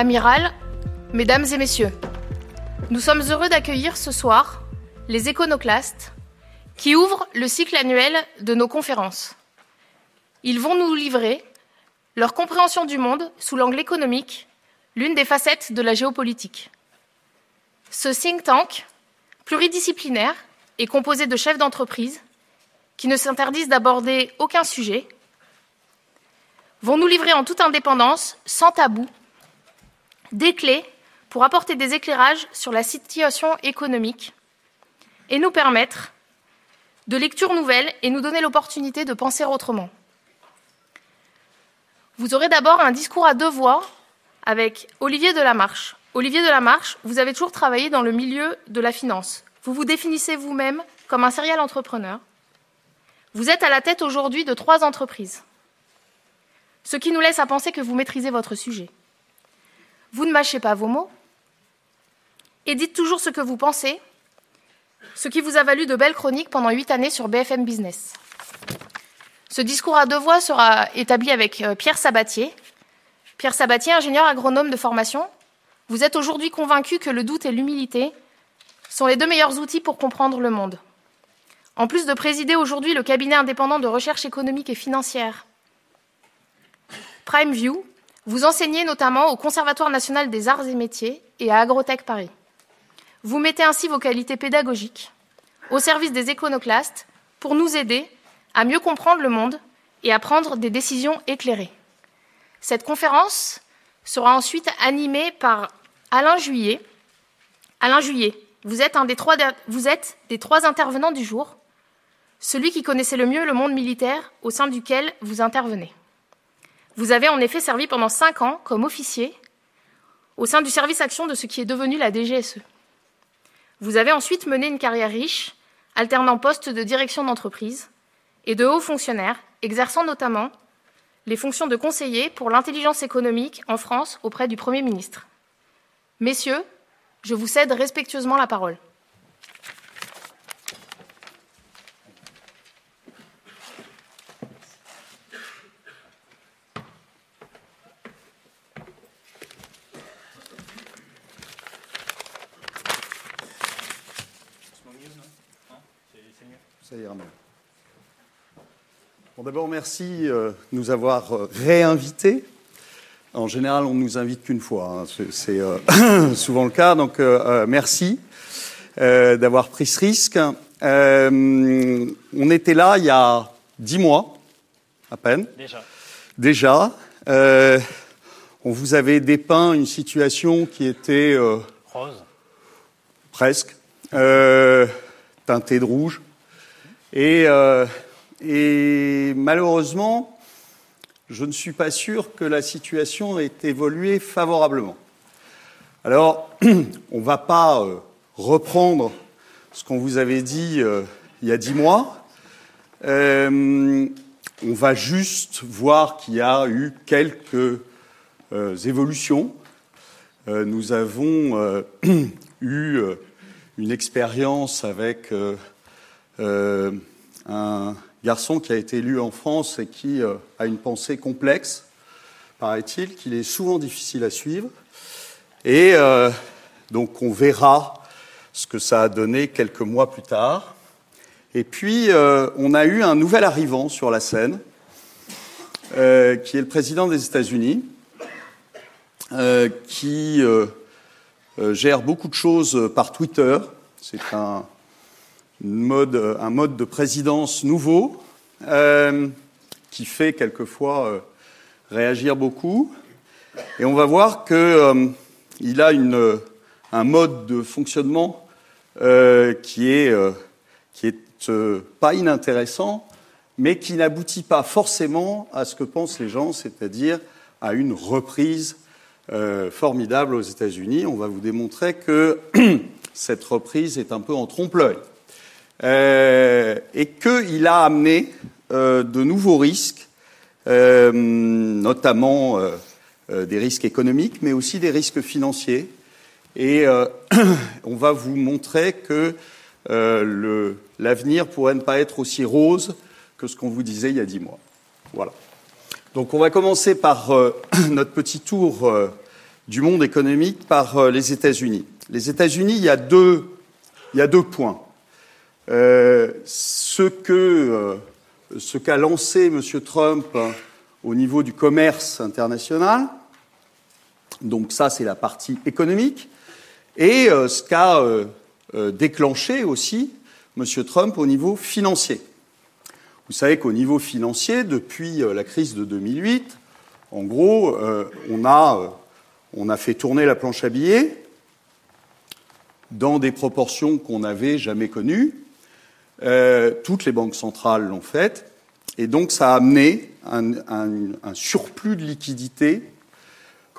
Amiral, Mesdames et Messieurs, nous sommes heureux d'accueillir ce soir les éconoclastes qui ouvrent le cycle annuel de nos conférences. Ils vont nous livrer leur compréhension du monde sous l'angle économique, l'une des facettes de la géopolitique. Ce think tank pluridisciplinaire est composé de chefs d'entreprise qui ne s'interdisent d'aborder aucun sujet, vont nous livrer en toute indépendance, sans tabou, des clés pour apporter des éclairages sur la situation économique et nous permettre de lectures nouvelles et nous donner l'opportunité de penser autrement. Vous aurez d'abord un discours à deux voix avec Olivier Delamarche. Olivier Delamarche, vous avez toujours travaillé dans le milieu de la finance. Vous vous définissez vous-même comme un serial entrepreneur. Vous êtes à la tête aujourd'hui de trois entreprises, ce qui nous laisse à penser que vous maîtrisez votre sujet. Vous ne mâchez pas vos mots et dites toujours ce que vous pensez, ce qui vous a valu de belles chroniques pendant huit années sur BFM Business. Ce discours à deux voix sera établi avec euh, Pierre Sabatier. Pierre Sabatier, ingénieur agronome de formation, vous êtes aujourd'hui convaincu que le doute et l'humilité sont les deux meilleurs outils pour comprendre le monde. En plus de présider aujourd'hui le cabinet indépendant de recherche économique et financière PrimeView, vous enseignez notamment au Conservatoire national des arts et métiers et à Agrotech Paris. Vous mettez ainsi vos qualités pédagogiques au service des éconoclastes pour nous aider à mieux comprendre le monde et à prendre des décisions éclairées. Cette conférence sera ensuite animée par Alain Juillet. Alain Juillet, vous êtes, un des trois, vous êtes des trois intervenants du jour celui qui connaissait le mieux le monde militaire au sein duquel vous intervenez. Vous avez en effet servi pendant cinq ans comme officier au sein du service action de ce qui est devenu la DGSE. Vous avez ensuite mené une carrière riche, alternant postes de direction d'entreprise et de hauts fonctionnaires, exerçant notamment les fonctions de conseiller pour l'intelligence économique en France auprès du Premier ministre. Messieurs, je vous cède respectueusement la parole. D'abord, merci euh, de nous avoir euh, réinvités. En général, on ne nous invite qu'une fois. Hein. C'est euh, souvent le cas. Donc, merci d'avoir pris ce risque. on était là il y a dix mois, à peine. Déjà. Déjà. on vous avait dépeint une situation qui était... Rose. Presque. teintée de rouge. Et et malheureusement, je ne suis pas sûr que la situation ait évolué favorablement. Alors, on ne va pas euh, reprendre ce qu'on vous avait dit euh, il y a dix mois. Euh, on va juste voir qu'il y a eu quelques évolutions. nous avons eu une expérience avec un garçon qui a été élu en France et qui euh, a une pensée complexe, paraît-il, qu'il est souvent difficile à suivre. Et euh, donc on verra ce que ça a donné quelques mois plus tard. Et puis euh, on a eu un nouvel arrivant sur la scène, qui est le président des États-Unis, qui gère beaucoup de choses par Twitter. C'est un mode, un mode de présidence nouveau euh, qui fait quelquefois euh, réagir beaucoup. Et on va voir qu'il euh, a un mode de fonctionnement qui est, qui est pas inintéressant, mais qui n'aboutit pas forcément à ce que pensent les gens, c'est-à-dire à une reprise formidable aux États-Unis. On va vous démontrer que cette reprise est un peu en trompe-l'œil. Euh, et qu'il a amené euh, de nouveaux risques, euh, notamment des risques économiques, mais aussi des risques financiers. Et on va vous montrer que l'avenir pourrait ne pas être aussi rose que ce qu'on vous disait il y a dix mois. Voilà. Donc on va commencer par notre petit tour du monde économique par les États-Unis. Les États-Unis, il y a deux, il y a deux points. Ce que ce qu'a lancé M. Trump au niveau du commerce international, donc ça c'est la partie économique, et ce qu'a déclenché aussi M. Trump au niveau financier. Vous savez qu'au niveau financier, depuis euh, la crise de 2008, en gros, euh, euh, on a fait tourner la planche à billets dans des proportions qu'on n'avait jamais connues. Toutes les banques centrales l'ont fait. Et donc, ça a amené un, un surplus de liquidités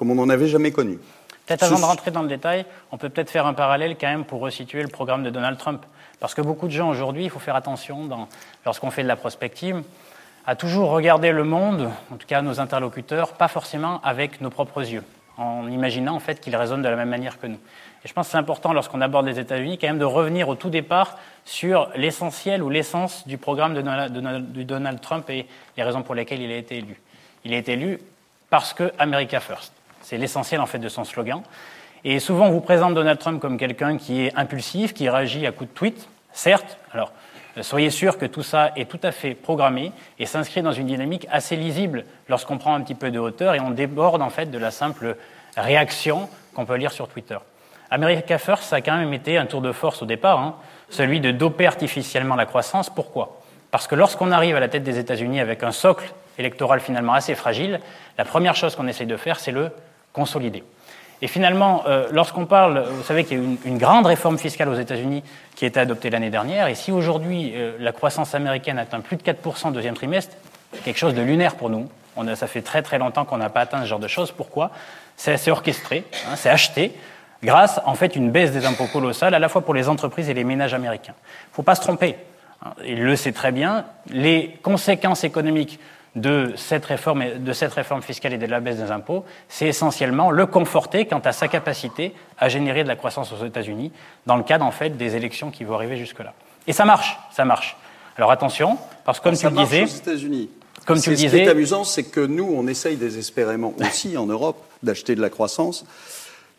comme on n'en avait jamais connu. Peut-être avant de rentrer dans le détail, on peut peut-être faire un parallèle quand même pour resituer le programme de Donald Trump. Parce que beaucoup de gens aujourd'hui, il faut faire attention lorsqu'on fait de la prospective, à toujours regarder le monde, en tout cas nos interlocuteurs, pas forcément avec nos propres yeux, en imaginant en fait qu'ils résonnent de la même manière que nous. Et je pense que c'est important lorsqu'on aborde les États-Unis quand même de revenir au tout départ sur l'essentiel ou l'essence du programme de Donald, Trump et les raisons pour lesquelles il a été élu. Il a été élu parce que America First. C'est l'essentiel en fait de son slogan. Et souvent, on vous présente Donald Trump comme quelqu'un qui est impulsif, qui réagit à coups de tweet, certes. Alors, soyez sûr que tout ça est tout à fait programmé et s'inscrit dans une dynamique assez lisible lorsqu'on prend un petit peu de hauteur et on déborde en fait de la simple réaction qu'on peut lire sur Twitter. America First, ça a quand même été un tour de force au départ, hein, celui de doper artificiellement la croissance. Pourquoi? Parce que lorsqu'on arrive à la tête des États-Unis avec un socle électoral finalement assez fragile, la première chose qu'on essaye de faire, c'est le consolider. Et finalement, euh, lorsqu'on parle, vous savez qu'il y a une, une, grande réforme fiscale aux États-Unis qui a été adoptée l'année dernière, et si aujourd'hui euh, la croissance américaine atteint plus de 4% au deuxième trimestre, c'est quelque chose de lunaire pour nous. On a, ça fait très très longtemps qu'on n'a pas atteint ce genre de choses. Pourquoi? C'est orchestré, hein, c'est acheté, grâce en fait une baisse des impôts colossales à la fois pour les entreprises et les ménages américains. Il ne faut pas se tromper. Il le sait très bien. Les conséquences économiques de cette, réforme, de cette réforme fiscale et de la baisse des impôts, c'est essentiellement le conforter quant à sa capacité à générer de la croissance aux États-Unis dans le cadre en fait des élections qui vont arriver jusque-là. Et ça marche, ça marche. Alors attention, parce que comme tu le disais, aux États-Unis. Comme tu le disais, ce qui est amusant, c'est que nous, on essaye désespérément aussi en Europe d'acheter de la croissance,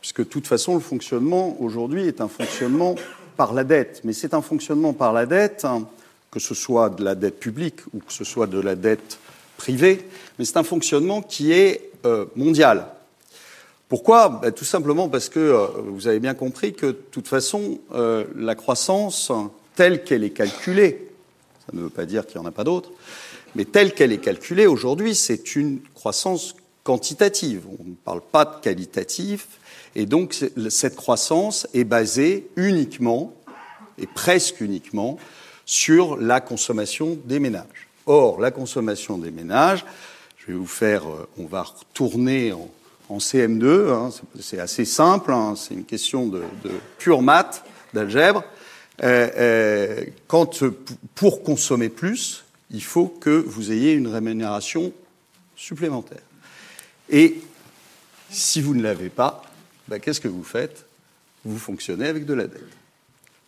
puisque de toute façon, le fonctionnement aujourd'hui est un fonctionnement par la dette. Mais c'est un fonctionnement par la dette, hein, que ce soit de la dette publique ou que ce soit de la dette privé, mais c'est un fonctionnement qui est euh, mondial. Pourquoi? Ben, Tout simplement parce que euh, vous avez bien compris que de toute façon, euh, la croissance telle qu'elle est calculée, ça ne veut pas dire qu'il n'y en a pas d'autres, mais telle qu'elle est calculée aujourd'hui, c'est une croissance quantitative. On ne parle pas de qualitatif, et donc cette croissance est basée uniquement, et presque uniquement, sur la consommation des ménages. Or, la consommation des ménages, je vais vous faire, euh, on va retourner en, CM2, hein, c'est assez simple, hein, c'est une question de, pure maths, d'algèbre. Euh, euh, quand pour consommer plus, il faut que vous ayez une rémunération supplémentaire. Et si vous ne l'avez pas, ben, qu'est-ce que vous faites? Vous fonctionnez avec de la dette.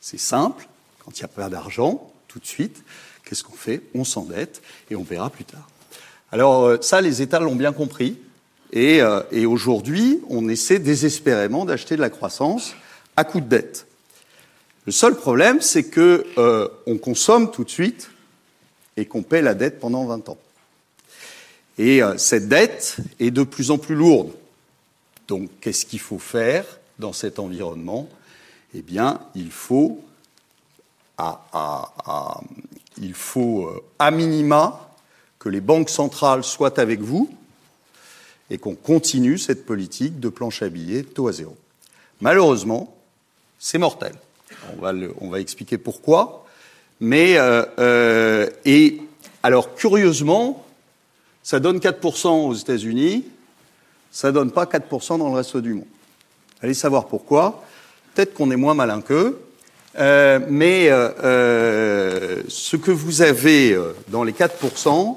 C'est simple, quand il n'y a pas d'argent, tout de suite, Qu'est-ce qu'on fait? On s'endette et on verra plus tard. Alors euh, ça, les États l'ont bien compris. Et, euh, et aujourd'hui, on essaie désespérément d'acheter de la croissance à coup de dette. Le seul problème, c'est que euh, on consomme tout de suite et qu'on paie la dette pendant 20 ans. Et cette dette est de plus en plus lourde. Donc, qu'est-ce qu'il faut faire dans cet environnement? Eh bien, il faut euh, à minima, que les banques centrales soient avec vous et qu'on continue cette politique de planche à billets taux à zéro. Malheureusement, c'est mortel. On va, on va, expliquer pourquoi. Mais euh, euh, et alors curieusement, ça donne 4% aux États-Unis, ça donne pas 4% dans le reste du monde. Allez savoir pourquoi. Peut-être qu'on est moins malin qu'eux, euh, mais euh, euh, ce que vous avez dans les 4%,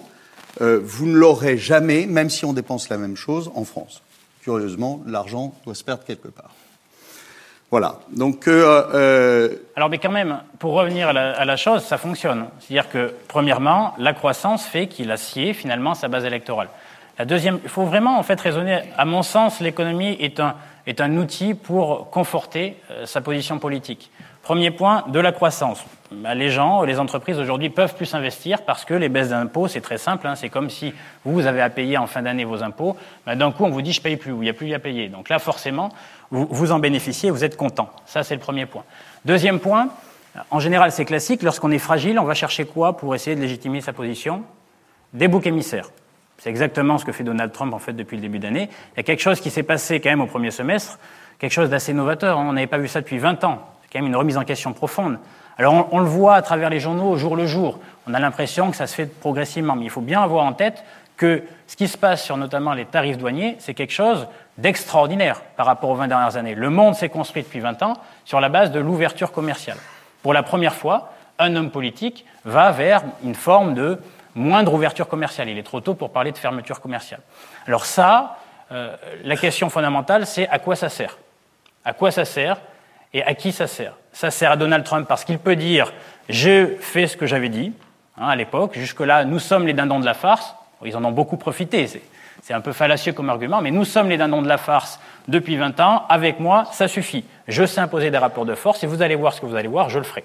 vous ne l'aurez jamais, même si on dépense la même chose, en France. Curieusement, l'argent doit se perdre quelque part. Voilà. Donc. Alors, mais quand même, pour revenir à la, à la chose, ça fonctionne. C'est-à-dire que, premièrement, la croissance fait qu'il a scié finalement sa base électorale. La deuxième, il faut vraiment en fait raisonner. À mon sens, l'économie est un, est un outil pour conforter euh, sa position politique. Premier point, de la croissance. Bah, les gens, les entreprises aujourd'hui peuvent plus investir parce que les baisses d'impôts, c'est très simple. Hein, c'est comme si vous avez à payer en fin d'année vos impôts. Bah, d'un coup, on vous dit je paye plus il n'y a plus à payer. Donc là, forcément, vous, vous en bénéficiez, vous êtes content. Ça, c'est le premier point. Deuxième point, en général, c'est classique. Lorsqu'on est fragile, on va chercher quoi pour essayer de légitimer sa position? Des boucs émissaires. C'est exactement ce que fait Donald Trump en fait depuis le début d'année. Il y a quelque chose qui s'est passé quand même au premier semestre, quelque chose d'assez novateur. On n'avait pas vu ça depuis 20 ans. C'est quand même une remise en question profonde. Alors on, le voit à travers les journaux au jour le jour. On a l'impression que ça se fait progressivement, mais il faut bien avoir en tête que ce qui se passe sur notamment les tarifs douaniers, c'est quelque chose d'extraordinaire par rapport aux 20 dernières années. Le monde s'est construit depuis 20 ans sur la base de l'ouverture commerciale. Pour la première fois, un homme politique va vers une forme de moindre ouverture commerciale. Il est trop tôt pour parler de fermeture commerciale. Alors ça, euh, la question fondamentale, c'est à quoi ça sert? À quoi ça sert et à qui ça sert? Ça sert à Donald Trump parce qu'il peut dire j'ai fait ce que j'avais dit hein, à l'époque. Jusque-là, nous sommes les dindons de la farce. Ils en ont beaucoup profité. C'est un peu fallacieux comme argument, mais nous sommes les dindons de la farce depuis 20 ans. Avec moi, ça suffit. Je sais imposer des rapports de force et vous allez voir ce que vous allez voir, je le ferai.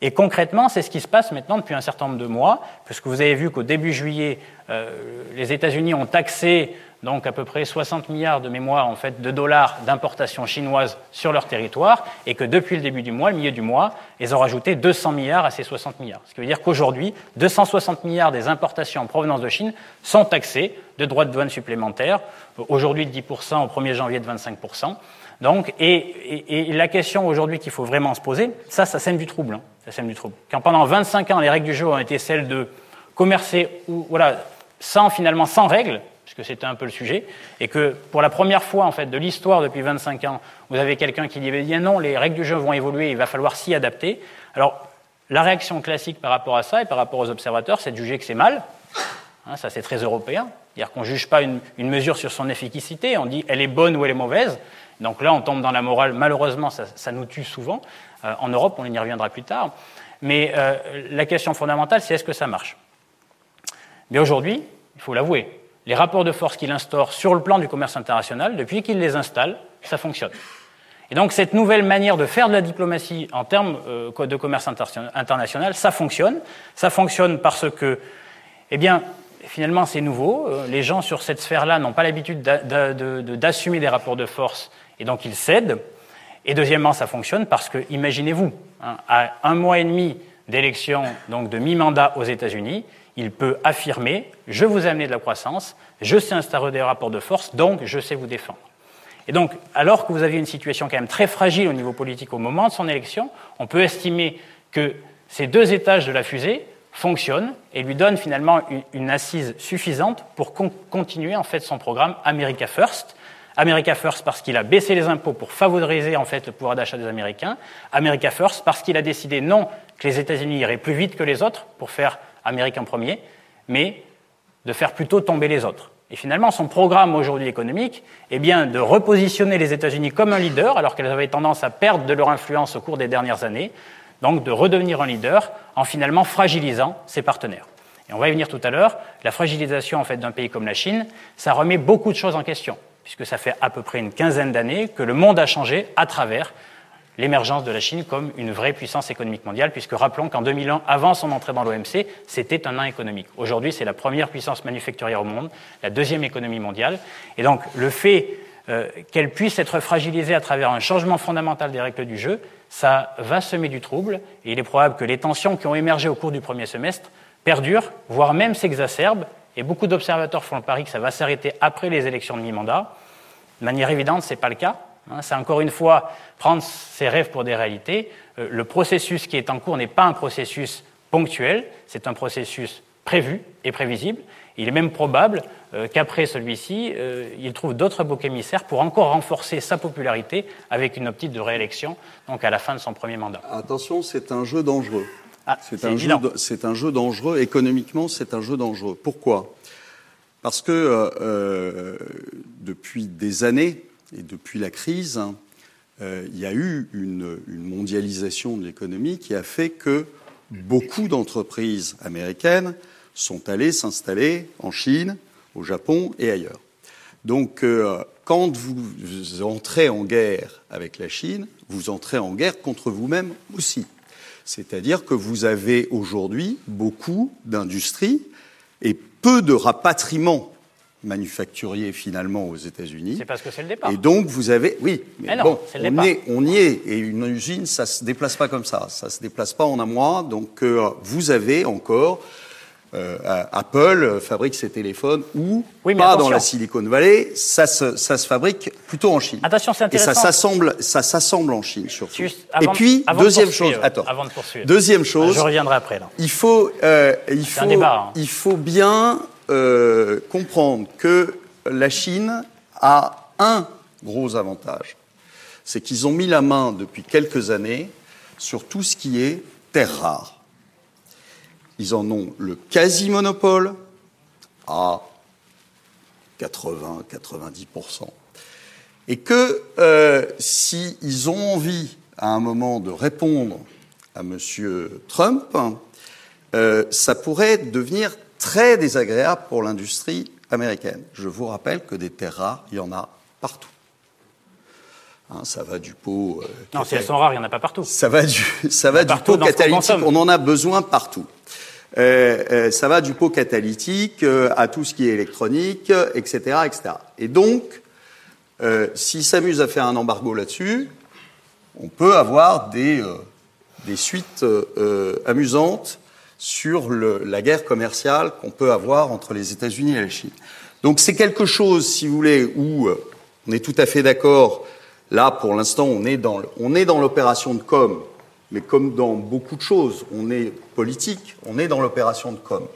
Et concrètement, c'est ce qui se passe maintenant depuis un certain nombre de mois, puisque vous avez vu qu'au début juillet, euh, les États-Unis ont taxé donc à peu près 60 milliards de mémoire en fait de dollars d'importation chinoise sur leur territoire, et que depuis le début du mois, le milieu du mois, ils ont rajouté 200 milliards à ces 60 milliards. Ce qui veut dire qu'aujourd'hui, 260 milliards des importations en provenance de Chine sont taxés de droits de douane supplémentaires, aujourd'hui de 10% au 1er janvier de 25%. Donc, et, la question aujourd'hui qu'il faut vraiment se poser, ça, ça sème du trouble. Hein, ça sème du trouble. Quand pendant 25 ans, les règles du jeu ont été celles de commercer voilà, sans finalement sans règles, puisque c'était un peu le sujet, et que pour la première fois en fait de l'histoire depuis 25 ans, vous avez quelqu'un qui dit bien non, les règles du jeu vont évoluer, il va falloir s'y adapter. Alors, la réaction classique par rapport à ça et par rapport aux observateurs, c'est de juger que c'est mal. Hein, ça, c'est très européen. C'est-à-dire qu'on ne juge pas une, mesure sur son efficacité, on dit elle est bonne ou elle est mauvaise. Donc là, on tombe dans la morale. Malheureusement, ça, nous tue souvent. Euh, en Europe, on y reviendra plus tard. Mais euh, la question fondamentale, c'est est-ce que ça marche? Mais aujourd'hui, il faut l'avouer, les rapports de force qu'il instaure sur le plan du commerce international, depuis qu'il les installe, ça fonctionne. Et donc cette nouvelle manière de faire de la diplomatie en termes euh, de commerce international, ça fonctionne. Ça fonctionne parce que, eh bien, finalement, c'est nouveau. Les gens sur cette sphère-là n'ont pas l'habitude d'assumer des rapports de force et donc il cède. Et deuxièmement, ça fonctionne parce que, imaginez-vous, hein, à un mois et demi d'élection, donc de mi-mandat aux États-Unis, il peut affirmer je vous ai amené de la croissance, je sais instaurer des rapports de force, donc je sais vous défendre. Et donc, alors que vous aviez une situation quand même très fragile au niveau politique au moment de son élection, on peut estimer que ces deux étages de la fusée fonctionnent et lui donnent finalement une assise suffisante pour continuer en fait son programme America First, America First parce qu'il a baissé les impôts pour favoriser en fait le pouvoir d'achat des Américains. America First parce qu'il a décidé non que les États-Unis iraient plus vite que les autres pour faire Amérique en premier, mais de faire plutôt tomber les autres. Et finalement, son programme aujourd'hui économique est bien de repositionner les États-Unis comme un leader, alors qu'elles avaient tendance à perdre de leur influence au cours des dernières années, donc de redevenir un leader en finalement fragilisant ses partenaires. Et on va y venir tout à l'heure, la fragilisation en fait d'un pays comme la Chine, ça remet beaucoup de choses en question puisque ça fait à peu près une quinzaine d'années que le monde a changé à travers l'émergence de la Chine comme une vraie puissance économique mondiale, puisque rappelons qu'en 2001, avant son entrée dans l'OMC, c'était un nain économique. Aujourd'hui, c'est la première puissance manufacturière au monde, la deuxième économie mondiale. Et donc, le fait euh, qu'elle puisse être fragilisée à travers un changement fondamental des règles du jeu, ça va semer du trouble, et il est probable que les tensions qui ont émergé au cours du premier semestre perdurent, voire même s'exacerbent, et beaucoup d'observateurs font le pari que ça va s'arrêter après les élections de mi-mandat. De manière évidente, ce n'est pas le cas. Hein. C'est encore une fois prendre ses rêves pour des réalités. Euh, le processus qui est en cours n'est pas un processus ponctuel, c'est un processus prévu et prévisible. Il est même probable euh, qu'après celui-ci, euh, il trouve d'autres boucs émissaires pour encore renforcer sa popularité avec une optique de réélection, donc à la fin de son premier mandat. Attention, c'est un jeu dangereux. Ah, c'est un, jeu, dangereux. Économiquement, c'est un jeu dangereux. Pourquoi? Parce que euh, euh, depuis des années et depuis la crise, euh, il y a eu une, mondialisation de l'économie qui a fait que beaucoup d'entreprises américaines sont allées s'installer en Chine, au Japon et ailleurs. Donc, euh, quand vous entrez en guerre avec la Chine, vous entrez en guerre contre vous-même aussi. C'est-à-dire que vous avez aujourd'hui beaucoup d'industries et peu de rapatriements manufacturiers finalement aux États-Unis. C'est parce que c'est le départ. Et donc vous avez, oui, mais, bon, on, est, on, y est. Et une usine, ça se déplace pas comme ça. Ça se déplace pas en un mois. Donc euh, vous avez encore euh, Apple fabrique ses téléphones ou pas dans la Silicon Valley, ça se, ça se fabrique plutôt en Chine. Attention, c'est intéressant. Et ça s'assemble, ça s'assemble en Chine surtout. et puis deuxième chose, attends. Avant de poursuivre. Deuxième chose. Je reviendrai après. Là. Il faut, euh, il faut, débat, hein. il faut bien euh, comprendre que la Chine a un gros avantage, c'est qu'ils ont mis la main depuis quelques années sur tout ce qui est terre rare. Ils en ont le quasi-monopole à 80-90%. Et que euh, s'ils ont envie à un moment de répondre à M. Trump, euh, ça pourrait devenir très désagréable pour l'industrie américaine. Je vous rappelle que des terres rares, il y en a partout. Hein, ça va du pot. Euh, non, si elles sont rares, il n'y en a pas partout. Ça va du, ça va du pot catalytique. On en a besoin partout. Euh, euh, ça va du pot catalytique euh, à tout ce qui est électronique, etc., etc. Et donc, s'ils s'amusent à faire un embargo là-dessus, on peut avoir des, des suites amusantes sur la guerre commerciale qu'on peut avoir entre les États-Unis et la Chine. Donc c'est quelque chose, si vous voulez, où on est tout à fait d'accord. Là, pour l'instant, on est dans l'opération de com mais comme dans beaucoup de choses, on est politique, on est dans l'opération de com.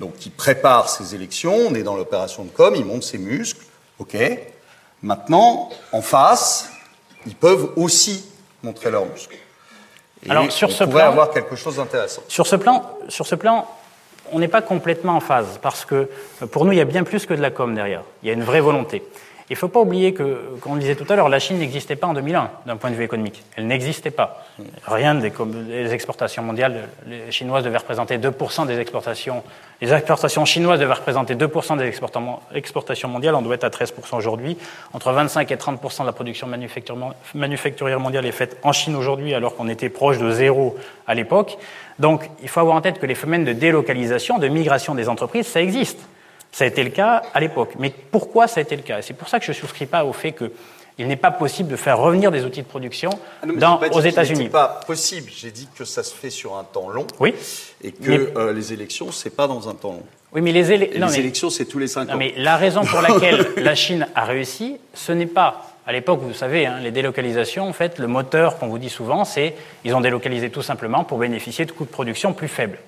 Donc il prépare ses élections, on est dans l'opération de com, il monte ses muscles, ok. Maintenant, en face, ils peuvent aussi montrer leurs muscles. Et Alors sur on ce pourrait avoir quelque chose d'intéressant. Sur ce plan, sur ce plan, on n'est pas complètement en phase parce que pour nous, il y a bien plus que de la com derrière. Il y a une vraie volonté. Il ne faut pas oublier que, comme on le disait tout à l'heure, la Chine n'existait pas en 2001 d'un point de vue économique. Elle n'existait pas. Rien des, exportations mondiales. Les Chinoises devaient représenter 2% des exportations. Les exportations chinoises devaient représenter 2% des exportations mondiales. On doit être à 13% aujourd'hui. Entre 25 et 30% de la production manufacturière mondiale est faite en Chine aujourd'hui, alors qu'on était proche de zéro à l'époque. Donc, il faut avoir en tête que les phénomènes de délocalisation, de migration des entreprises, ça existe. Ça a été le cas à l'époque. Mais pourquoi ça a été le cas? C'est pour ça que je ne souscris pas au fait qu'il n'est pas possible de faire revenir des outils de production ah dans, aux États-Unis. n'est pas possible. J'ai dit que ça se fait sur un temps long. Oui. Et que euh, les élections, c'est pas dans un temps long. Oui, mais les, élections, c'est tous les cinq ans. Mais la raison pour laquelle la Chine a réussi, ce n'est pas à l'époque, vous savez, hein, les délocalisations, en fait, le moteur qu'on vous dit souvent, c'est ils ont délocalisé tout simplement pour bénéficier de coûts de production plus faibles.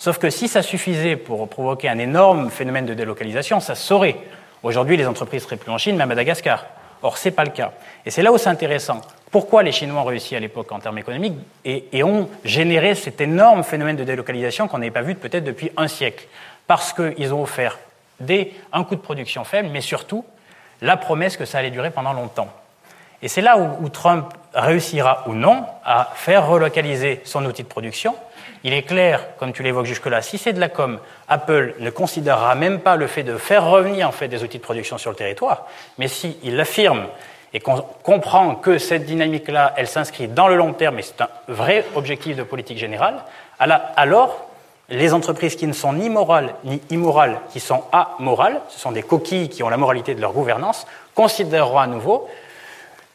Sauf que si ça suffisait pour provoquer un énorme phénomène de délocalisation, ça saurait. Aujourd'hui, les entreprises seraient plus en Chine, mais à Madagascar. Or, ce n'est pas le cas. Et c'est là où c'est intéressant. Pourquoi les Chinois ont réussi à l'époque en termes économiques et, ont généré cet énorme phénomène de délocalisation qu'on n'avait pas vu peut-être depuis un siècle? Parce qu'ils ont offert des, un coût de production faible, mais surtout la promesse que ça allait durer pendant longtemps. Et c'est là où Trump réussira ou non à faire relocaliser son outil de production il est clair, comme tu l'évoques jusque-là, si c'est de la com, Apple ne considérera même pas le fait de faire revenir en fait des outils de production sur le territoire, mais s'il l'affirme et qu'on comprend que cette dynamique-là, elle s'inscrit dans le long terme et c'est un vrai objectif de politique générale, alors les entreprises qui ne sont ni morales ni immorales, qui sont amorales, ce sont des coquilles qui ont la moralité de leur gouvernance, considéreront à nouveau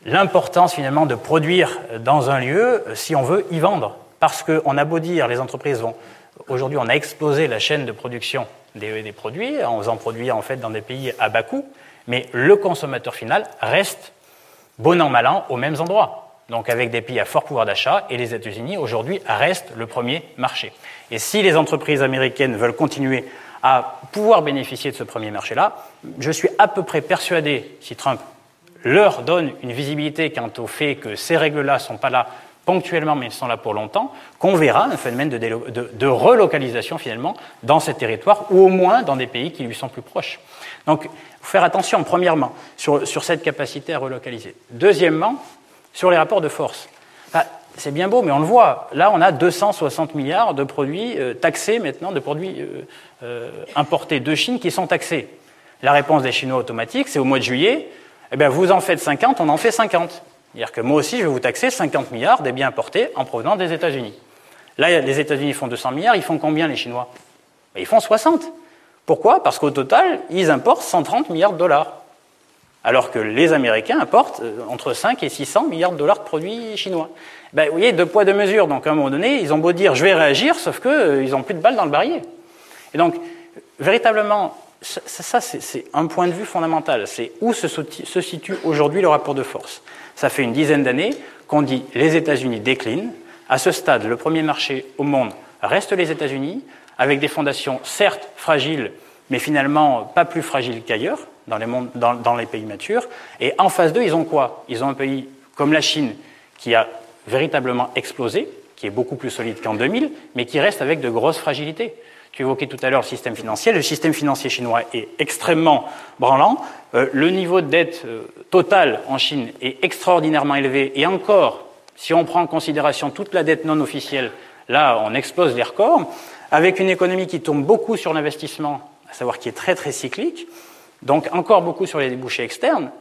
l'importance finalement de produire dans un lieu si on veut y vendre. Parce qu'on a beau dire, les entreprises vont. Aujourd'hui, on a explosé la chaîne de production des, produits en faisant produire en fait dans des pays à bas coût, mais le consommateur final reste bon an mal an aux mêmes endroits. Donc avec des pays à fort pouvoir d'achat, et les États-Unis aujourd'hui restent le premier marché. Et si les entreprises américaines veulent continuer à pouvoir bénéficier de ce premier marché-là, je suis à peu près persuadé, si Trump leur donne une visibilité quant au fait que ces règles-là ne sont pas là ponctuellement, mais ils sont là pour longtemps, qu'on verra un phénomène de, relocalisation finalement dans ces territoires, ou au moins dans des pays qui lui sont plus proches. Donc, faut faire attention, premièrement, sur, cette capacité à relocaliser. Deuxièmement, sur les rapports de force. c'est bien beau, mais on le voit. Là, on a 260 milliards de produits euh, taxés maintenant, de produits euh, euh, importés de Chine qui sont taxés. La réponse des Chinois automatique, c'est au mois de juillet, eh bien, vous en faites 50, on en fait 50. C'est-à-dire que moi aussi, je vais vous taxer 50 milliards des biens importés en provenance des États-Unis. Là, les États-Unis font 200 milliards, ils font combien les Chinois? Ben, Ils font 60. Pourquoi? Parce qu'au total, ils importent 130 milliards de dollars. Alors que les Américains importent euh, entre 5 et 600 milliards de dollars de produits chinois. Ben, vous voyez, deux poids, deux mesures. Donc à un moment donné, ils ont beau dire je vais réagir, sauf qu'ils euh, n'ont plus de balles dans le barillet. Et donc, véritablement, ça, c'est un point de vue fondamental. C'est où se, se situe aujourd'hui le rapport de force? Ça fait une dizaine d'années qu'on dit les États-Unis déclinent. À ce stade, le premier marché au monde reste les États-Unis, avec des fondations certes fragiles, mais finalement pas plus fragiles qu'ailleurs, dans les, dans les pays matures. Et en face d'eux, ils ont quoi? Ils ont un pays comme la Chine, qui a véritablement explosé, qui est beaucoup plus solide qu'en 2000, mais qui reste avec de grosses fragilités. Tu évoquais tout à l'heure le système financier. Le système financier chinois est extrêmement branlant. Euh, le niveau de dette euh, total en Chine est extraordinairement élevé. Et encore, si on prend en considération toute la dette non officielle, là, on explose les records. Avec une économie qui tourne beaucoup sur l'investissement, à savoir qui est très très cyclique, donc encore beaucoup sur les débouchés externes.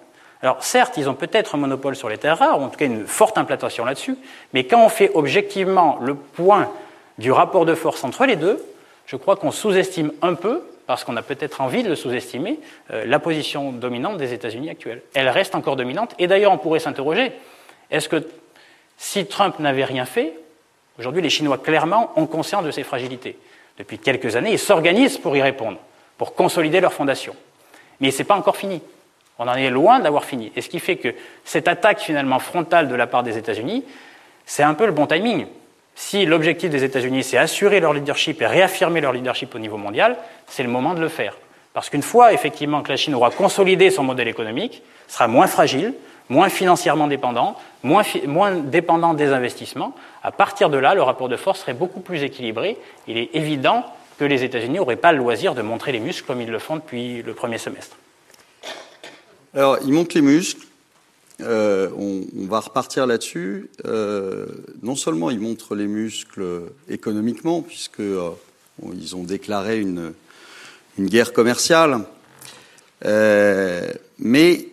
Alors certes, ils ont peut-être un monopole sur les terres rares, ou en tout cas une forte implantation là-dessus, mais quand on fait objectivement le point du rapport de force entre les deux, je crois qu'on sous-estime un peu, parce qu'on a peut-être envie de le sous-estimer, euh, la position dominante des États-Unis actuelle. Elle reste encore dominante, et d'ailleurs on pourrait s'interroger, est-ce que si Trump n'avait rien fait, aujourd'hui les Chinois clairement ont conscience de ces fragilités. Depuis quelques années, ils s'organisent pour y répondre, pour consolider leur fondation. Mais ce n'est pas encore fini. On en est loin d'avoir fini. Et ce qui fait que cette attaque finalement frontale de la part des États-Unis, c'est un peu le bon timing. Si l'objectif des États-Unis, c'est assurer leur leadership et réaffirmer leur leadership au niveau mondial, c'est le moment de le faire. Parce qu'une fois effectivement que la Chine aura consolidé son modèle économique, sera moins fragile, moins financièrement dépendant, moins, dépendant des investissements, à partir de là, le rapport de force serait beaucoup plus équilibré. Il est évident que les États-Unis n'auraient pas le loisir de montrer les muscles comme ils le font depuis le premier semestre. Alors, ils montrent les muscles, euh, on, va repartir là-dessus. Euh, non seulement ils montrent les muscles économiquement, puisque euh, ils ont déclaré une, guerre commerciale, mais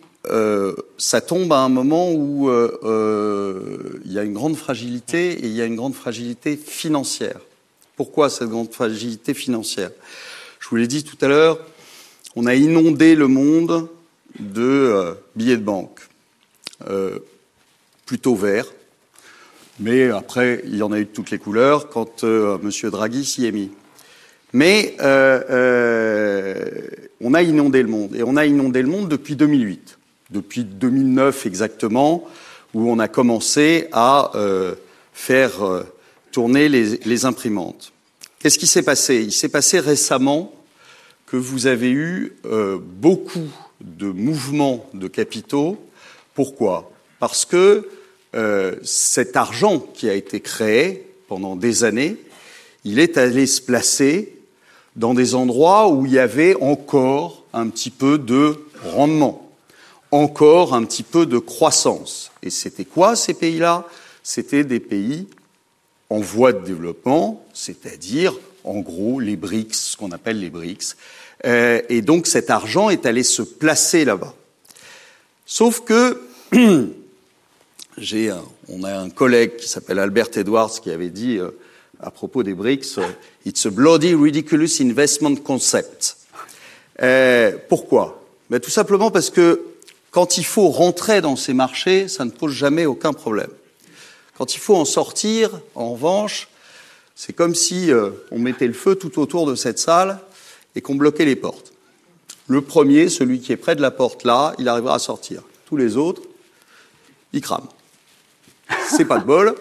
ça tombe à un moment où il y a une grande fragilité et il y a une grande fragilité financière. Pourquoi cette grande fragilité financière? Je vous l'ai dit tout à l'heure, on a inondé le monde de billets de banque. Euh, plutôt vert. Mais après, il y en a eu de toutes les couleurs quand euh, M. Draghi s'y est mis. Mais euh, on a inondé le monde. Et on a inondé le monde depuis 2008. Depuis 2009 exactement, où on a commencé à faire tourner les, les imprimantes. Qu'est-ce qui s'est passé? Il s'est passé récemment que vous avez eu beaucoup de mouvements de capitaux pourquoi? Parce que euh, cet argent qui a été créé pendant des années, il est allé se placer dans des endroits où il y avait encore un petit peu de rendement, encore un petit peu de croissance. Et c'était quoi ces pays-là? C'était des pays en voie de développement, c'est-à-dire en gros les BRICS, ce qu'on appelle les BRICS. Euh, et donc cet argent est allé se placer là-bas. Sauf que j'ai on a un collègue qui s'appelle Albert Edwards qui avait dit euh, à propos des BRICS, euh, It's a bloody ridiculous investment concept. Euh, pourquoi? Ben, Tout simplement parce que quand il faut rentrer dans ces marchés, ça ne pose jamais aucun problème. Quand il faut en sortir, en revanche, c'est comme si on mettait le feu tout autour de cette salle et qu'on bloquait les portes. Le premier, celui qui est près de la porte là, il arrivera à sortir. Tous les autres, ils crament. C'est pas de bol,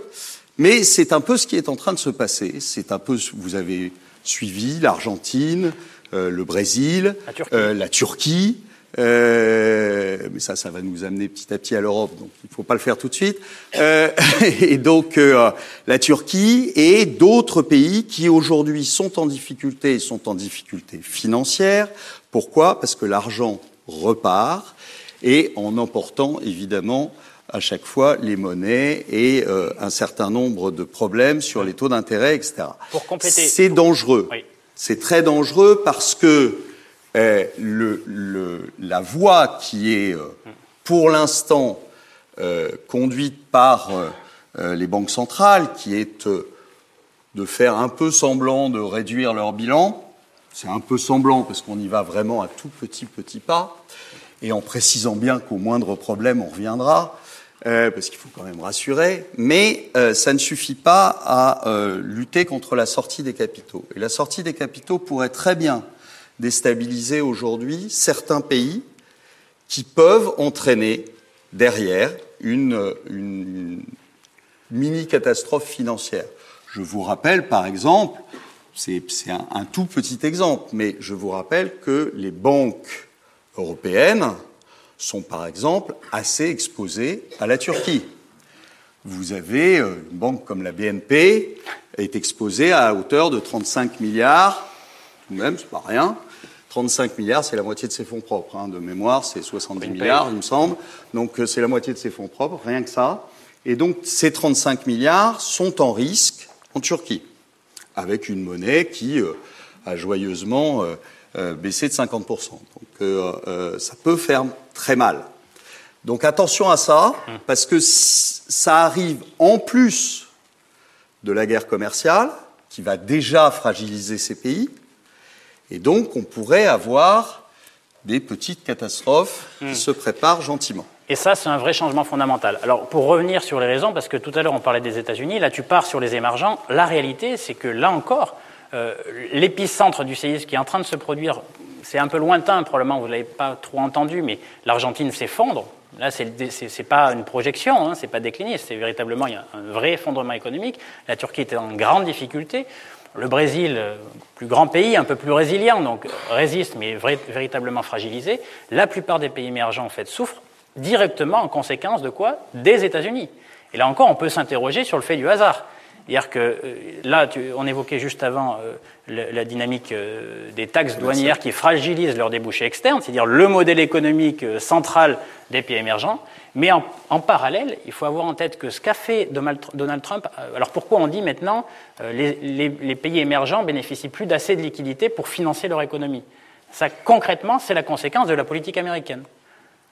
mais c'est un peu ce qui est en train de se passer. C'est un peu, vous avez suivi l'Argentine, euh, le Brésil, la Turquie. Euh, euh, mais ça, ça va nous amener petit à petit à l'Europe, donc il ne faut pas le faire tout de suite. et donc la Turquie et d'autres pays qui aujourd'hui sont en difficulté, sont en difficulté financière. Pourquoi? Parce que l'argent repart et en emportant évidemment à chaque fois les monnaies et euh, un certain nombre de problèmes sur les taux d'intérêt, etc. Pour compléter, c'est dangereux. C'est très dangereux parce que le, la voie qui est pour l'instant conduite par les banques centrales, qui est de faire un peu semblant de réduire leur bilan, c'est un peu semblant parce qu'on y va vraiment à tout petit petit pas, et en précisant bien qu'au moindre problème on reviendra, euh, parce qu'il faut quand même rassurer, mais euh, ça ne suffit pas à euh, lutter contre la sortie des capitaux. Et la sortie des capitaux pourrait très bien déstabiliser aujourd'hui certains pays qui peuvent entraîner derrière une, une mini catastrophe financière. Je vous rappelle, par exemple, c'est un, un, tout petit exemple, mais je vous rappelle que les banques européennes sont par exemple assez exposées à la Turquie. Vous avez euh, une banque comme la BNP est exposée à hauteur de 35 milliards, tout de même, c'est pas rien. 35 milliards, c'est la moitié de ses fonds propres. Hein. De mémoire, c'est 70 milliards, il me semble. Donc euh, c'est la moitié de ses fonds propres, rien que ça. Et donc ces 35 milliards sont en risque en Turquie, avec une monnaie qui euh, a joyeusement baissé de 50%. Donc ça peut faire très mal. Donc attention à ça, parce que ça arrive en plus de la guerre commerciale, qui va déjà fragiliser ces pays, et donc on pourrait avoir des petites catastrophes qui se préparent gentiment. Et ça, c'est un vrai changement fondamental. Alors, pour revenir sur les raisons, parce que tout à l'heure on parlait des États-Unis, là tu pars sur les émergents, la réalité, c'est que là encore, euh, l'épicentre du séisme qui est en train de se produire c'est un peu lointain, probablement, vous ne l'avez pas trop entendu, mais l'Argentine s'effondre. Là, ce n'est pas une projection, hein, ce n'est pas décliniste, c'est véritablement il y a un vrai effondrement économique. La Turquie est en grande difficulté. Le Brésil, euh, plus grand pays, un peu plus résilient, donc résiste, mais véritablement fragilisé. La plupart des pays émergents, en fait, souffrent directement en conséquence de quoi Des États-Unis. Et là encore, on peut s'interroger sur le fait du hasard. C'est-à-dire que euh, là, on évoquait juste avant euh, la, dynamique euh, des taxes douanières qui fragilisent leurs débouchés externes, c'est-à-dire le modèle économique central des pays émergents. Mais en, parallèle, il faut avoir en tête que ce qu'a fait Donald Trump, alors pourquoi on dit maintenant les, les pays émergents bénéficient plus d'assez de liquidités pour financer leur économie? Ça, concrètement, c'est la conséquence de la politique américaine.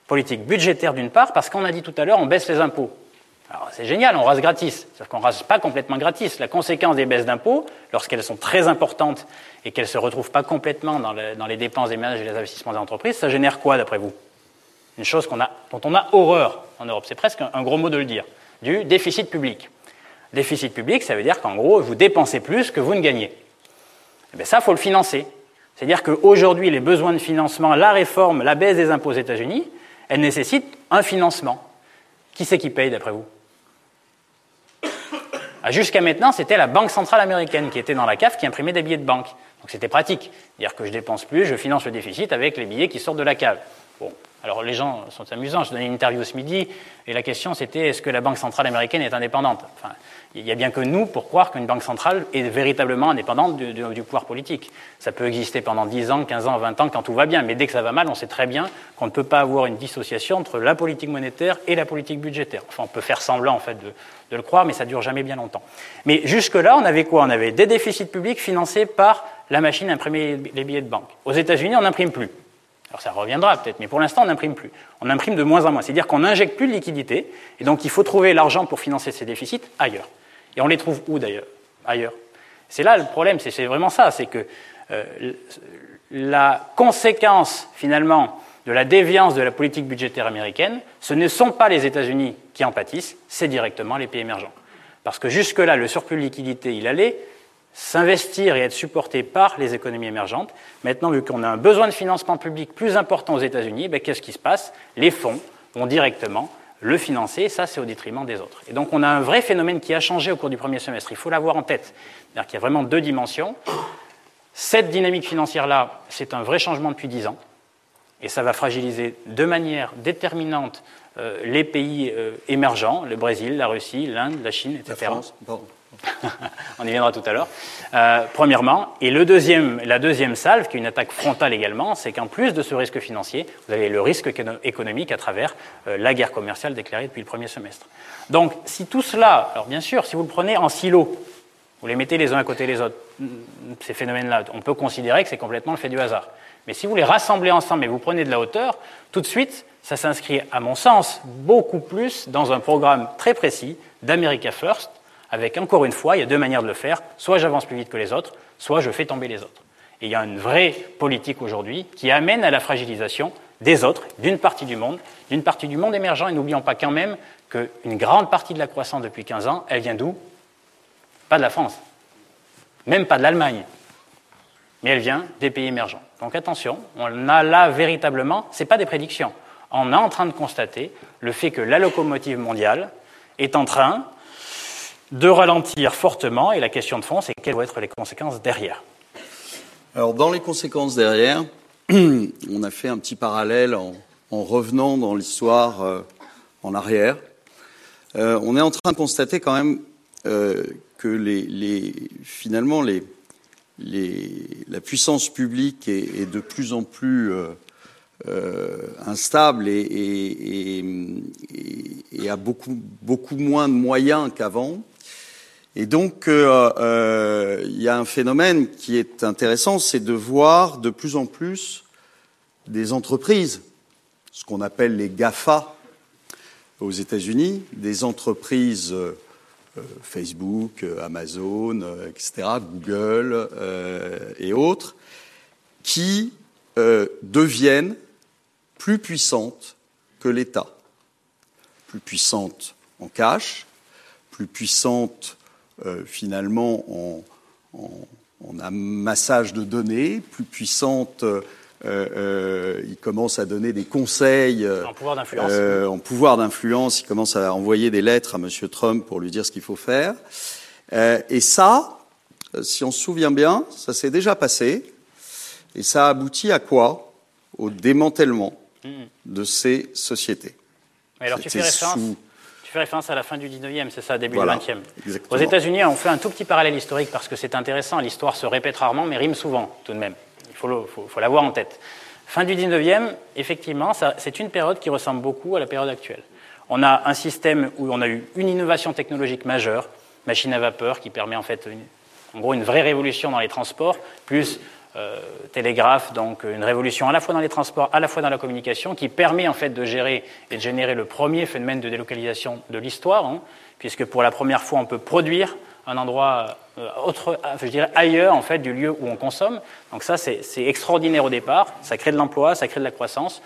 Politique budgétaire d'une part, parce qu'on a dit tout à l'heure, on baisse les impôts. Alors c'est génial, on rase gratis. Sauf qu'on rase pas complètement gratis. La conséquence des baisses d'impôts, lorsqu'elles sont très importantes et qu'elles se retrouvent pas complètement dans, les dépenses des ménages et les investissements des entreprises, ça génère quoi d'après vous? Une chose dont on a horreur en Europe. C'est presque un, gros mot de le dire. Du déficit public. Déficit public, ça veut dire qu'en gros, vous dépensez plus que vous ne gagnez. Eh bien ça, faut le financer. C'est-à-dire qu'aujourd'hui, les besoins de financement, la réforme, la baisse des impôts aux États-Unis, elles nécessitent un financement. Qui c'est qui paye d'après vous ah, jusqu'à maintenant, c'était la Banque centrale américaine qui était dans la CAF qui imprimait des billets de banque. Donc c'était pratique. C'est-à-dire que je dépense plus, je finance le déficit avec les billets qui sortent de la cave. Bon, alors les gens sont amusants. Je donnais une interview ce midi et la question c'était est-ce que la Banque centrale américaine est indépendante? Il n'y a bien que nous pour croire qu'une banque centrale est véritablement indépendante du, pouvoir politique. Ça peut exister pendant 10 ans, 15 ans, 20 ans quand tout va bien, mais dès que ça va mal, on sait très bien qu'on ne peut pas avoir une dissociation entre la politique monétaire et la politique budgétaire. Enfin, on peut faire semblant en fait de, le croire, mais ça dure jamais bien longtemps. Mais jusque-là, on avait quoi? On avait des déficits publics financés par la machine à imprimer les billets de banque. Aux États-Unis, on n'imprime plus. Alors ça reviendra peut-être, mais pour l'instant, on n'imprime plus. On imprime de moins en moins. C'est-à-dire qu'on n'injecte plus de liquidités, et donc il faut trouver l'argent pour financer ces déficits ailleurs. Et on les trouve où d'ailleurs? Ailleurs. C'est là le problème, c'est vraiment ça, c'est que euh, la conséquence finalement de la déviance de la politique budgétaire américaine, ce ne sont pas les États-Unis qui en pâtissent, c'est directement les pays émergents. Parce que jusque-là, le surplus de liquidité, il allait s'investir et être supporté par les économies émergentes. Maintenant, vu qu'on a un besoin de financement public plus important aux États-Unis, ben, qu'est-ce qui se passe? Les fonds vont directement le financer, ça c'est au détriment des autres. Et donc on a un vrai phénomène qui a changé au cours du premier semestre, il faut l'avoir en tête. C'est-à-dire qu'il y a vraiment deux dimensions. Cette dynamique financière-là, c'est un vrai changement depuis dix ans, et ça va fragiliser de manière déterminante euh, les pays euh, émergents, le Brésil, la Russie, l'Inde, la Chine, etc. La France, On y viendra tout à l'heure. Euh, premièrement, et le deuxième, la deuxième salve, qui est une attaque frontale également, c'est qu'en plus de ce risque financier, vous avez le risque économique à travers la guerre commerciale déclarée depuis le premier semestre. Donc, si tout cela, alors bien sûr, si vous le prenez en silo, vous les mettez les uns à côté des autres, ces phénomènes-là, on peut considérer que c'est complètement le fait du hasard. Mais si vous les rassemblez ensemble et vous prenez de la hauteur, tout de suite, ça s'inscrit, à mon sens, beaucoup plus dans un programme très précis d'America First, avec encore une fois, il y a deux manières de le faire. Soit j'avance plus vite que les autres, soit je fais tomber les autres. Et il y a une vraie politique aujourd'hui qui amène à la fragilisation des autres, d'une partie du monde, d'une partie du monde émergent. Et n'oublions pas quand même qu'une grande partie de la croissance depuis 15 ans, elle vient d'où? Pas de la France, même pas de l'Allemagne, mais elle vient des pays émergents. Donc attention, on a là véritablement, ce n'est pas des prédictions, on est en train de constater le fait que la locomotive mondiale est en train de ralentir fortement, et la question de fond, c'est quelles vont être les conséquences derrière. Alors, dans les conséquences derrière, on a fait un petit parallèle en, revenant dans l'histoire euh, en arrière. Euh, on est en train de constater quand même euh, que les, finalement les, la puissance publique est, de plus en plus instable et, et, a beaucoup, beaucoup moins de moyens qu'avant. Et donc, euh, euh, il y a un phénomène qui est intéressant, c'est de voir de plus en plus des entreprises, ce qu'on appelle les GAFA aux États-Unis, des entreprises euh, Facebook, Amazon, etc., Google et autres, qui deviennent plus puissantes que l'État, plus puissantes en cash, plus puissantes euh, finalement en, en, amassage de données plus puissante. Euh, euh, il commence à donner des conseils en pouvoir d'influence. en pouvoir d'influence. Il commence à envoyer des lettres à M. Trump pour lui dire ce qu'il faut faire. et ça, si on se souvient bien, ça s'est déjà passé. Et ça aboutit à quoi? Au démantèlement mm. de ces sociétés. Mais alors tu fais référence tu fais référence à la fin du 19e, c'est ça, début du 20e. Aux États-Unis, on fait un tout petit parallèle historique parce que c'est intéressant. L'histoire se répète rarement, mais rime souvent, tout de même. Il faut, faut, l'avoir en tête. Fin du 19e, effectivement, c'est une période qui ressemble beaucoup à la période actuelle. On a un système où on a eu une innovation technologique majeure, machine à vapeur, qui permet en fait, en gros, une vraie révolution dans les transports, plus euh, télégraphe, donc une révolution à la fois dans les transports, à la fois dans la communication, qui permet en fait de gérer et de générer le premier phénomène de délocalisation de l'histoire, hein, puisque pour la première fois on peut produire un endroit euh, autre, je dirais ailleurs en fait du lieu où on consomme. Donc ça c'est extraordinaire au départ, ça crée de l'emploi, ça crée de la croissance.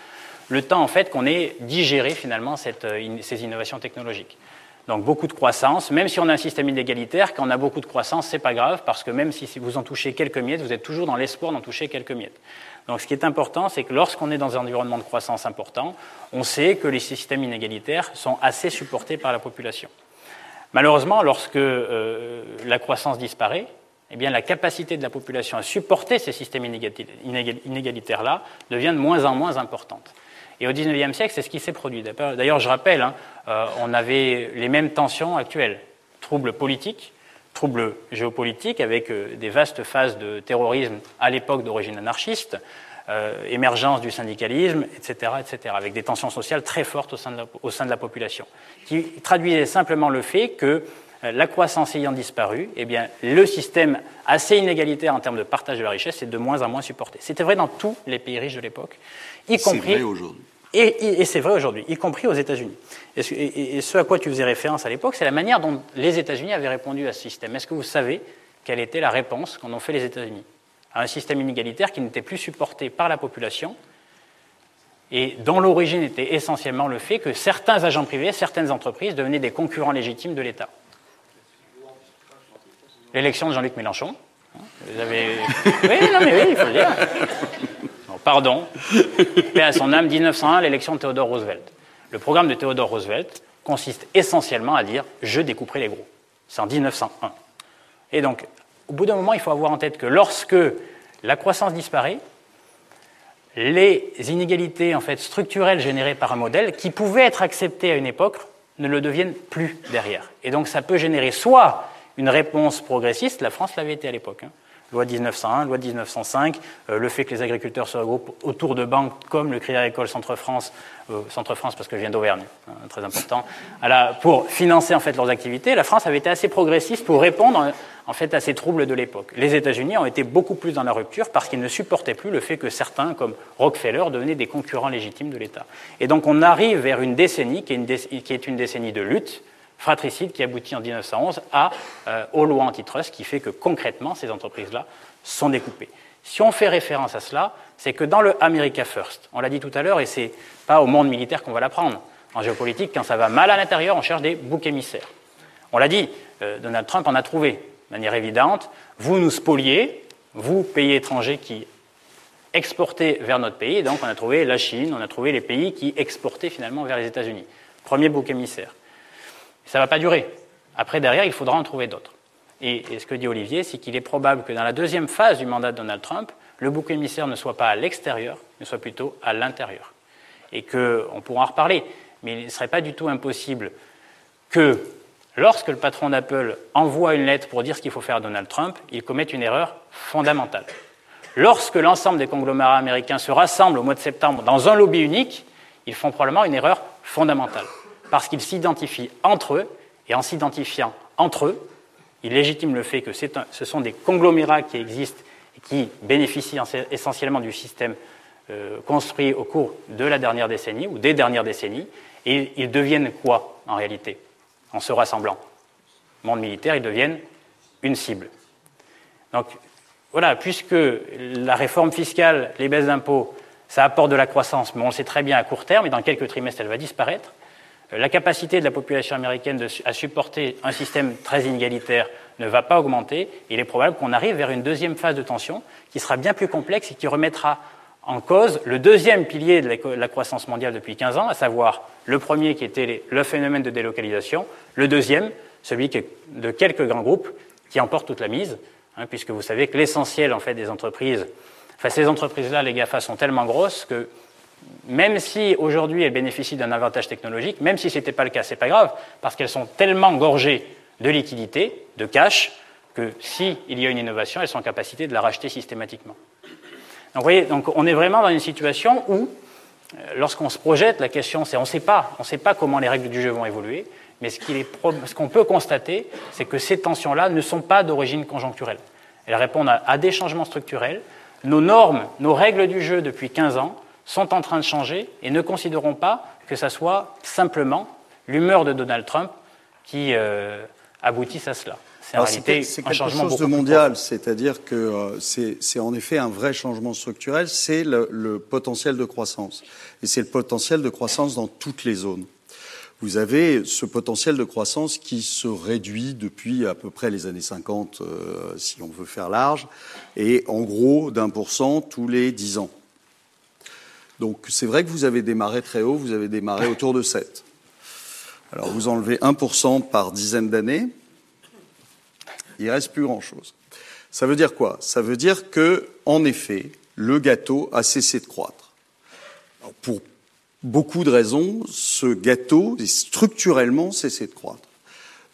Le temps en fait qu'on ait digéré finalement euh, ces innovations technologiques. Donc beaucoup de croissance, même si on a un système inégalitaire, quand on a beaucoup de croissance, c'est pas grave, parce que même si vous en touchez quelques miettes, vous êtes toujours dans l'espoir d'en toucher quelques miettes. Donc ce qui est important, c'est que lorsqu'on est dans un environnement de croissance important, on sait que les systèmes inégalitaires sont assez supportés par la population. Malheureusement, lorsque euh, la croissance disparaît, eh bien, la capacité de la population à supporter ces systèmes inégalitaires-là devient de moins en moins importante. Et au XIXe siècle, c'est ce qui s'est produit. D'ailleurs, je rappelle, hein, euh, on avait les mêmes tensions actuelles. Troubles politiques, troubles géopolitiques, avec euh, des vastes phases de terrorisme à l'époque d'origine anarchiste, euh, émergence du syndicalisme, etc., etc., avec des tensions sociales très fortes au sein, de la, au sein de la population, qui traduisaient simplement le fait que la croissance ayant disparu, eh bien, le système assez inégalitaire en termes de partage de la richesse est de moins en moins supporté. C'était vrai dans tous les pays riches de l'époque y compris. aujourd'hui. Et, c'est vrai aujourd'hui, y compris aux États-Unis. Et, ce à quoi tu faisais référence à l'époque, c'est la manière dont les États-Unis avaient répondu à ce système. Est-ce que vous savez quelle était la réponse qu'en ont fait les États-Unis à un système inégalitaire qui n'était plus supporté par la population et dont l'origine était essentiellement le fait que certains agents privés, certaines entreprises devenaient des concurrents légitimes de l'État? L'élection de Jean-Luc Mélenchon. Vous avez... Oui, non, mais oui, il faut le dire pardon, paix à son âme, 1901, l'élection de Theodore Roosevelt. Le programme de Theodore Roosevelt consiste essentiellement à dire je découperai les gros. C'est en 1901. Et donc, au bout d'un moment, il faut avoir en tête que lorsque la croissance disparaît, les inégalités en fait structurelles générées par un modèle qui pouvait être accepté à une époque ne le deviennent plus derrière. Et donc ça peut générer soit une réponse progressiste, la France l'avait été à l'époque, hein, loi de 1901, loi de 1905, euh, le fait que les agriculteurs se regroupent autour de banques comme le Crédit Agricole Centre-France, euh, Centre-France parce que je viens d'Auvergne, hein, très important, pour financer en fait leurs activités, la France avait été assez progressiste pour répondre en fait à ces troubles de l'époque. Les États-Unis ont été beaucoup plus dans la rupture parce qu'ils ne supportaient plus le fait que certains, comme Rockefeller, devenaient des concurrents légitimes de l'État. Et donc on arrive vers une décennie qui est une décennie de lutte fratricide qui aboutit en 1911 à, euh, aux lois antitrust, qui fait que concrètement, ces entreprises-là sont découpées. Si on fait référence à cela, c'est que dans le America First, on l'a dit tout à l'heure, et c'est pas au monde militaire qu'on va l'apprendre. En géopolitique, quand ça va mal à l'intérieur, on cherche des boucs émissaires. On l'a dit, euh, Donald Trump en a trouvé, de manière évidente. Vous nous spoliez, vous, pays étrangers qui exportez vers notre pays, et donc on a trouvé la Chine, on a trouvé les pays qui exportaient finalement vers les États-Unis. Premier bouc émissaire. Ça ne va pas durer. Après, derrière, il faudra en trouver d'autres. Et, ce que dit Olivier, c'est qu'il est probable que dans la deuxième phase du mandat de Donald Trump, le bouc émissaire ne soit pas à l'extérieur, mais soit plutôt à l'intérieur. Et qu'on pourra en reparler. Mais il ne serait pas du tout impossible que, lorsque le patron d'Apple envoie une lettre pour dire ce qu'il faut faire à Donald Trump, il commette une erreur fondamentale. Lorsque l'ensemble des conglomérats américains se rassemblent au mois de septembre dans un lobby unique, ils font probablement une erreur fondamentale parce qu'ils s'identifient entre eux, et en s'identifiant entre eux, ils légitiment le fait que ce sont des conglomérats qui existent et qui bénéficient essentiellement du système euh, construit au cours de la dernière décennie ou des dernières décennies, et ils deviennent quoi en réalité en se rassemblant? Monde militaire, ils deviennent une cible. Donc voilà, puisque la réforme fiscale, les baisses d'impôts, ça apporte de la croissance, mais on le sait très bien à court terme, et dans quelques trimestres, elle va disparaître, la capacité de la population américaine à supporter un système très inégalitaire ne va pas augmenter. Il est probable qu'on arrive vers une deuxième phase de tension qui sera bien plus complexe et qui remettra en cause le deuxième pilier de la croissance mondiale depuis 15 ans, à savoir le premier qui était le phénomène de délocalisation, le deuxième, celui de quelques grands groupes qui emportent toute la mise, hein, puisque vous savez que l'essentiel en fait des entreprises, enfin ces entreprises-là, les GAFA, sont tellement grosses que même si aujourd'hui elles bénéficient d'un avantage technologique, même si ce n'était pas le cas, ce n'est pas grave, parce qu'elles sont tellement gorgées de liquidités, de cash, que s'il y a une innovation, elles sont en capacité de la racheter systématiquement. Donc vous voyez, donc on est vraiment dans une situation où, euh, lorsqu'on se projette, la question c'est on ne sait pas, on sait pas comment les règles du jeu vont évoluer, mais ce qu'on peut constater, c'est que ces tensions-là ne sont pas d'origine conjoncturelle. Elles répondent à, à des changements structurels. Nos normes, nos règles du jeu depuis 15 ans sont en train de changer et ne considérons pas que ce soit simplement l'humeur de Donald Trump qui euh, aboutisse à cela. C'est en réalité un quelque changement chose de mondial, c'est-à-dire que euh, c'est en effet un vrai changement structurel, c'est le, le, potentiel de croissance. Et c'est le potentiel de croissance dans toutes les zones. Vous avez ce potentiel de croissance qui se réduit depuis à peu près les années 50, euh, si on veut faire large, et en gros d'un pour cent tous les dix ans. Donc c'est vrai que vous avez démarré très haut, vous avez démarré autour de 7. Alors vous enlevez 1% par dizaine d'années, il reste plus grand-chose. Ça veut dire quoi? Ça veut dire que, en effet, le gâteau a cessé de croître. pour beaucoup de raisons, ce gâteau est structurellement cessé de croître.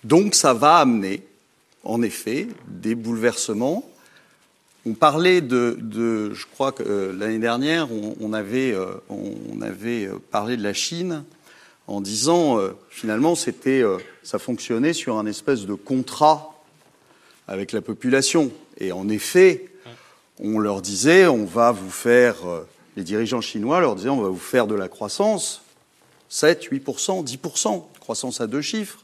Donc ça va amener, en effet, des bouleversements on parlait de, je crois que euh, l'année dernière, on, avait, euh, on avait euh, parlé de la Chine en disant finalement c'était, ça fonctionnait sur un espèce de contrat avec la population. Et en effet, on leur disait on va vous faire, les dirigeants chinois leur disaient on va vous faire de la croissance, 7, 8%, 10%, croissance à deux chiffres.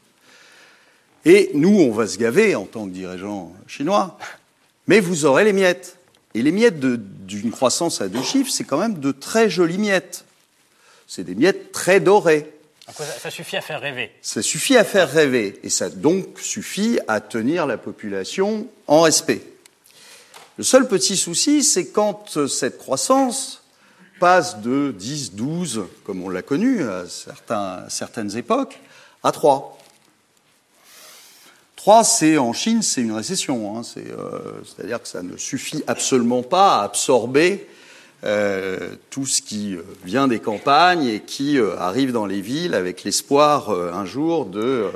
Et nous, on va se gaver en tant que dirigeants chinois mais vous aurez les miettes. Et les miettes d'une croissance à deux chiffres, c'est quand même de très jolies miettes. C'est des miettes très dorées. Ça suffit à faire rêver? Ça suffit à faire rêver. Et ça donc suffit à tenir la population en respect. Le seul petit souci, c'est quand cette croissance passe de 10, 12, comme on l'a connu à, à certaines époques, à 3. 3, c'est en Chine, c'est une récession. Hein, euh, c'est-à-dire que ça ne suffit absolument pas à absorber euh, tout ce qui euh, vient des campagnes et qui arrive dans les villes avec l'espoir un jour de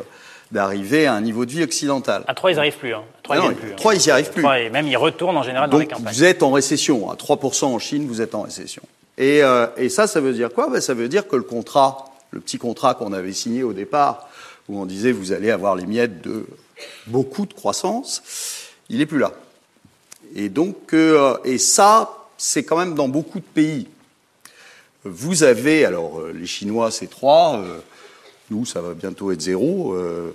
d'arriver à un niveau de vie occidental. À 3, ils n'y arrivent plus. Hein. À 3, Ah ils non, viennent plus. hein. 3, ils n'y arrivent plus. 3, et même ils retournent en général dans les campagnes. vous êtes en récession. À 3% en Chine, vous êtes en récession. Et, euh, et ça, ça veut dire quoi? Ben, Ça veut dire que le contrat, le petit contrat qu'on avait signé au départ, où on disait vous allez avoir les miettes de beaucoup de croissance, il n'est plus là. Et donc, euh, et ça, c'est quand même dans beaucoup de pays. Vous avez, alors euh, les Chinois, c'est 3, euh, nous, ça va bientôt être 0, euh,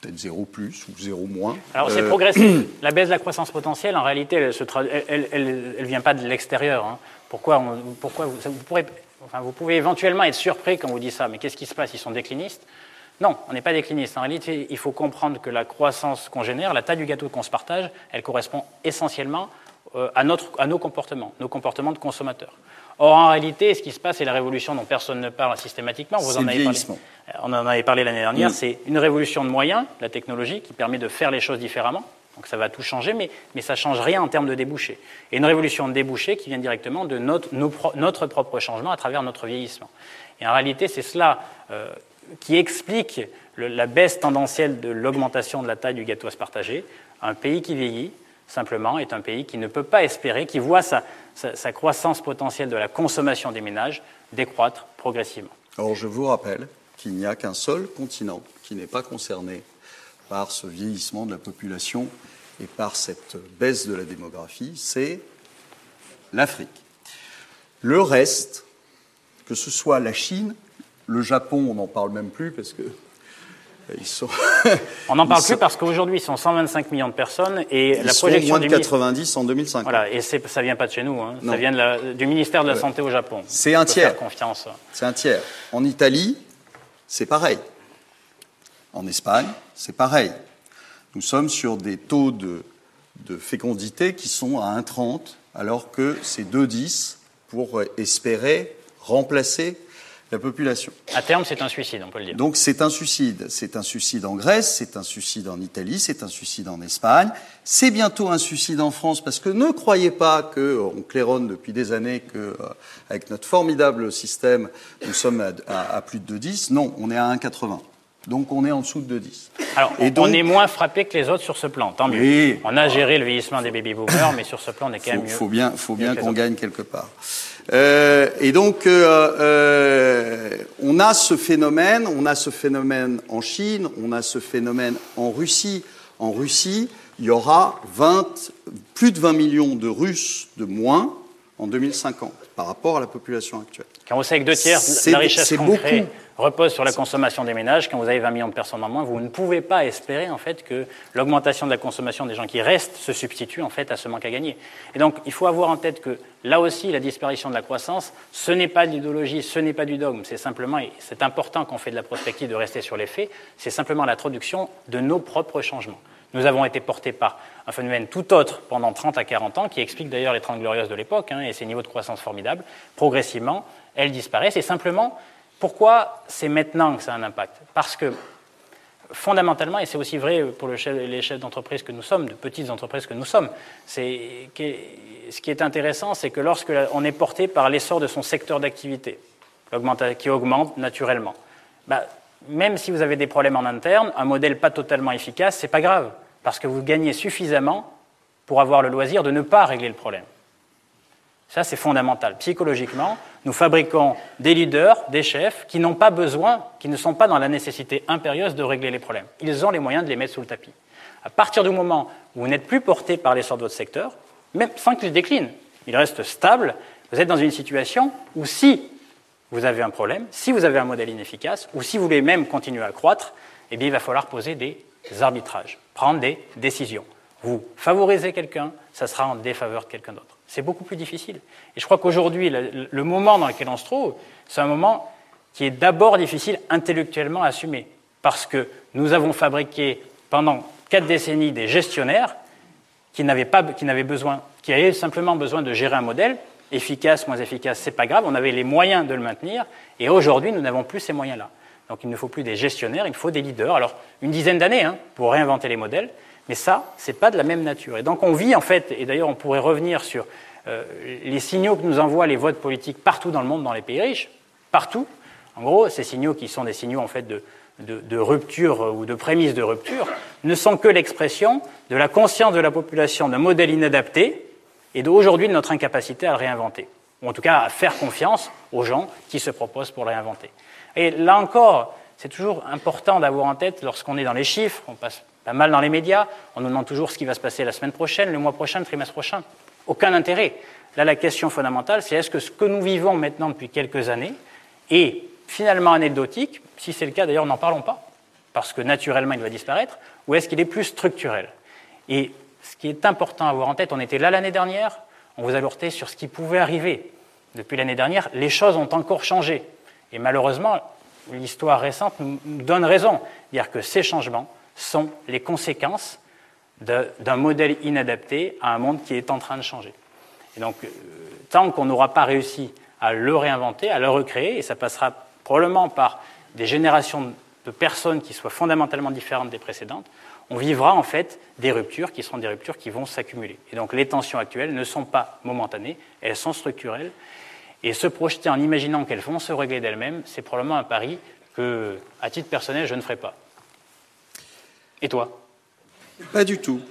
peut-être 0 plus ou 0 moins. Alors c'est progressif. La baisse de la croissance potentielle, en réalité, elle ne elle, elle, elle vient pas de l'extérieur. hein. Pourquoi, on- pourquoi vous, ça- vous, pourrez, enfin, vous pouvez éventuellement être surpris quand on vous dit ça, mais qu'est-ce qui se passe? Ils sont déclinistes Non, on n'est pas décliniste. En réalité, il faut comprendre que la croissance qu'on génère, la taille du gâteau qu'on se partage, elle correspond essentiellement euh, à, notre, à nos comportements, nos comportements de consommateurs. Or, en réalité, ce qui se passe, c'est la révolution dont personne ne parle systématiquement. Vous en avez parlé. vieillissement. On en avait parlé l'année dernière. Mm. C'est une révolution de moyens, la technologie, qui permet de faire les choses différemment. Donc ça va tout changer, mais, mais ça ne change rien en termes de débouchés. Et une révolution de débouchés qui vient directement de notre, nos notre propre changement à travers notre vieillissement. Et en réalité, c'est cela euh, qui explique la baisse tendancielle de l'augmentation de la taille du gâteau à se partager. Un pays qui vieillit, simplement, est un pays qui ne peut pas espérer, qui voit sa, sa- sa croissance potentielle de la consommation des ménages décroître progressivement. Alors je vous rappelle qu'il n'y a qu'un seul continent qui n'est pas concerné par ce vieillissement de la population et par cette baisse de la démographie, c'est l'Afrique. Le reste, que ce soit la Chine, le Japon, on n'en parle même plus parce que euh, ils sont, On n'en parle plus parce qu'aujourd'hui, ils sont 125 millions de personnes et ils la projection moins de du ministre- 90 en 2050. Voilà, et ça vient pas de chez nous, hein. Ça vient de la- du ministère de la Santé au Japon. C'est un tiers. Confiance. C'est un tiers. En Italie, c'est pareil. En Espagne, c'est pareil. Nous sommes sur des taux de, de fécondité qui sont à 1,30, alors que c'est 2,10 pour euh, espérer remplacer la population. À terme, c'est un suicide, on peut le dire. Donc c'est un suicide. C'est un suicide en Grèce, c'est un suicide en Italie, c'est un suicide en Espagne. C'est bientôt un suicide en France parce que ne croyez pas que on claironne depuis des années que euh, avec notre formidable système nous sommes à, à- à plus de 2,10. Non, on est à 1,80. Donc on est en dessous de 2,10. Alors, Et on- donc- on est moins frappé que les autres sur ce plan, tant mieux. Oui. On a géré le vieillissement des baby-boomers, mais sur ce plan, on est quand faut, même mieux. faut bien, faut bien qu'on gagne quelque part. Euh, et donc, euh, euh, on a ce phénomène, on a ce phénomène en Chine, on a ce phénomène en Russie. En Russie, il y aura 20, plus de 20 millions de Russes de moins en 2050 par rapport à la population actuelle. Quand vous savez que deux tiers de la richesse qu'on crée repose sur la consommation des ménages, quand vous avez 20 millions de personnes en moins, vous ne pouvez pas espérer en fait que l'augmentation de la consommation des gens qui restent se substitue en fait à ce manque à gagner. Et donc il faut avoir en tête que là aussi la disparition de la croissance, ce n'est pas de l'idéologie, ce n'est pas du dogme, c'est simplement, et c'est important quand on fait de la prospective de rester sur les faits, c'est simplement la traduction de nos propres changements. Nous avons été portés par un phénomène tout autre pendant 30 à 40 ans, qui explique d'ailleurs les 30 glorieuses de l'époque hein, et ces niveaux de croissance formidables. Progressivement, elles disparaissent. Et simplement, pourquoi c'est maintenant que ça a un impact? Parce que fondamentalement, et c'est aussi vrai pour les chefs d'entreprise que nous sommes, de petites entreprises que nous sommes, c'est ce qui est intéressant, c'est que lorsque on est porté par l'essor de son secteur d'activité, qui augmente naturellement, bah, même si vous avez des problèmes en interne, un modèle pas totalement efficace, c'est pas grave, parce que vous gagnez suffisamment pour avoir le loisir de ne pas régler le problème. Ça, c'est fondamental. Psychologiquement, nous fabriquons des leaders, des chefs qui n'ont pas besoin, qui ne sont pas dans la nécessité impérieuse de régler les problèmes. Ils ont les moyens de les mettre sous le tapis. À partir du moment où vous n'êtes plus porté par l'essor de votre secteur, même sans qu'il décline, il reste stable, vous êtes dans une situation où si vous avez un problème, si vous avez un modèle inefficace, ou si vous voulez même continuer à croître, eh bien, il va falloir poser des arbitrages, prendre des décisions. Vous favorisez quelqu'un, ça sera en défaveur de quelqu'un d'autre. C'est beaucoup plus difficile. Et je crois qu'aujourd'hui, le, moment dans lequel on se trouve, c'est un moment qui est d'abord difficile intellectuellement à assumer. Parce que nous avons fabriqué pendant quatre décennies des gestionnaires qui n'avaient pas, qui n'avaient besoin, qui avaient simplement besoin de gérer un modèle efficace, moins efficace, c'est pas grave. On avait les moyens de le maintenir, et aujourd'hui, nous n'avons plus ces moyens-là. Donc, il ne faut plus des gestionnaires, il faut des leaders. Alors, une dizaine d'années hein, pour réinventer les modèles, mais ça, c'est pas de la même nature. Et donc, on vit en fait, et d'ailleurs, on pourrait revenir sur euh, les signaux que nous envoient les votes politiques partout dans le monde, dans les pays riches, partout. En gros, ces signaux qui sont des signaux en fait de, de, rupture ou de prémisse de rupture, ne sont que l'expression de la conscience de la population d'un modèle inadapté et d'aujourd'hui de notre incapacité à réinventer, ou en tout cas à faire confiance aux gens qui se proposent pour réinventer. Et là encore, c'est toujours important d'avoir en tête, lorsqu'on est dans les chiffres, on passe pas mal dans les médias, on nous demande toujours ce qui va se passer la semaine prochaine, le mois prochain, le trimestre prochain. Aucun intérêt. Là, la question fondamentale, c'est est-ce que ce que nous vivons maintenant depuis quelques années est finalement anecdotique? Si c'est le cas, d'ailleurs, n'en parlons pas, parce que naturellement, il va disparaître, ou est-ce qu'il est plus structurel? Et ce qui est important à avoir en tête, on était là l'année dernière, on vous alertait sur ce qui pouvait arriver. Depuis l'année dernière, les choses ont encore changé. Et malheureusement, l'histoire récente nous donne raison. Dire que ces changements sont les conséquences d'un modèle inadapté à un monde qui est en train de changer. Et donc, euh, tant qu'on n'aura pas réussi à le réinventer, à le recréer, et ça passera probablement par des générations de personnes qui soient fondamentalement différentes des précédentes, on vivra en fait des ruptures qui seront des ruptures qui vont s'accumuler. Et donc les tensions actuelles ne sont pas momentanées, elles sont structurelles. Et se projeter en imaginant qu'elles vont se régler d'elles-mêmes, c'est probablement un pari que, à titre personnel, je ne ferai pas. Et toi? Pas du tout.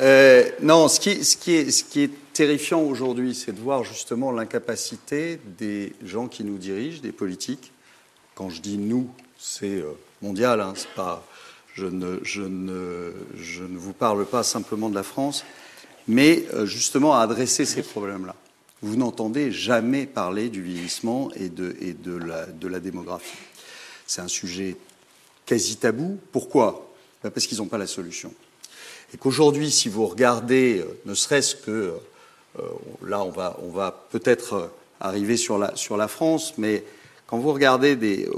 Euh, non, ce qui, ce, qui est, ce qui est terrifiant aujourd'hui, c'est de voir justement l'incapacité des gens qui nous dirigent, des politiques. Quand je dis nous, c'est euh, mondial, hein, pas, je, ne, vous parle pas simplement de la France, mais euh, justement à adresser ces problèmes-là. Vous n'entendez jamais parler du vieillissement et de, la, démographie. C'est un sujet quasi tabou. Pourquoi? Ben, Parce qu'ils n'ont pas la solution. Et qu'aujourd'hui, si vous regardez, euh, ne serait-ce que, euh, là on va, peut-être arriver sur la France, mais quand vous regardez des.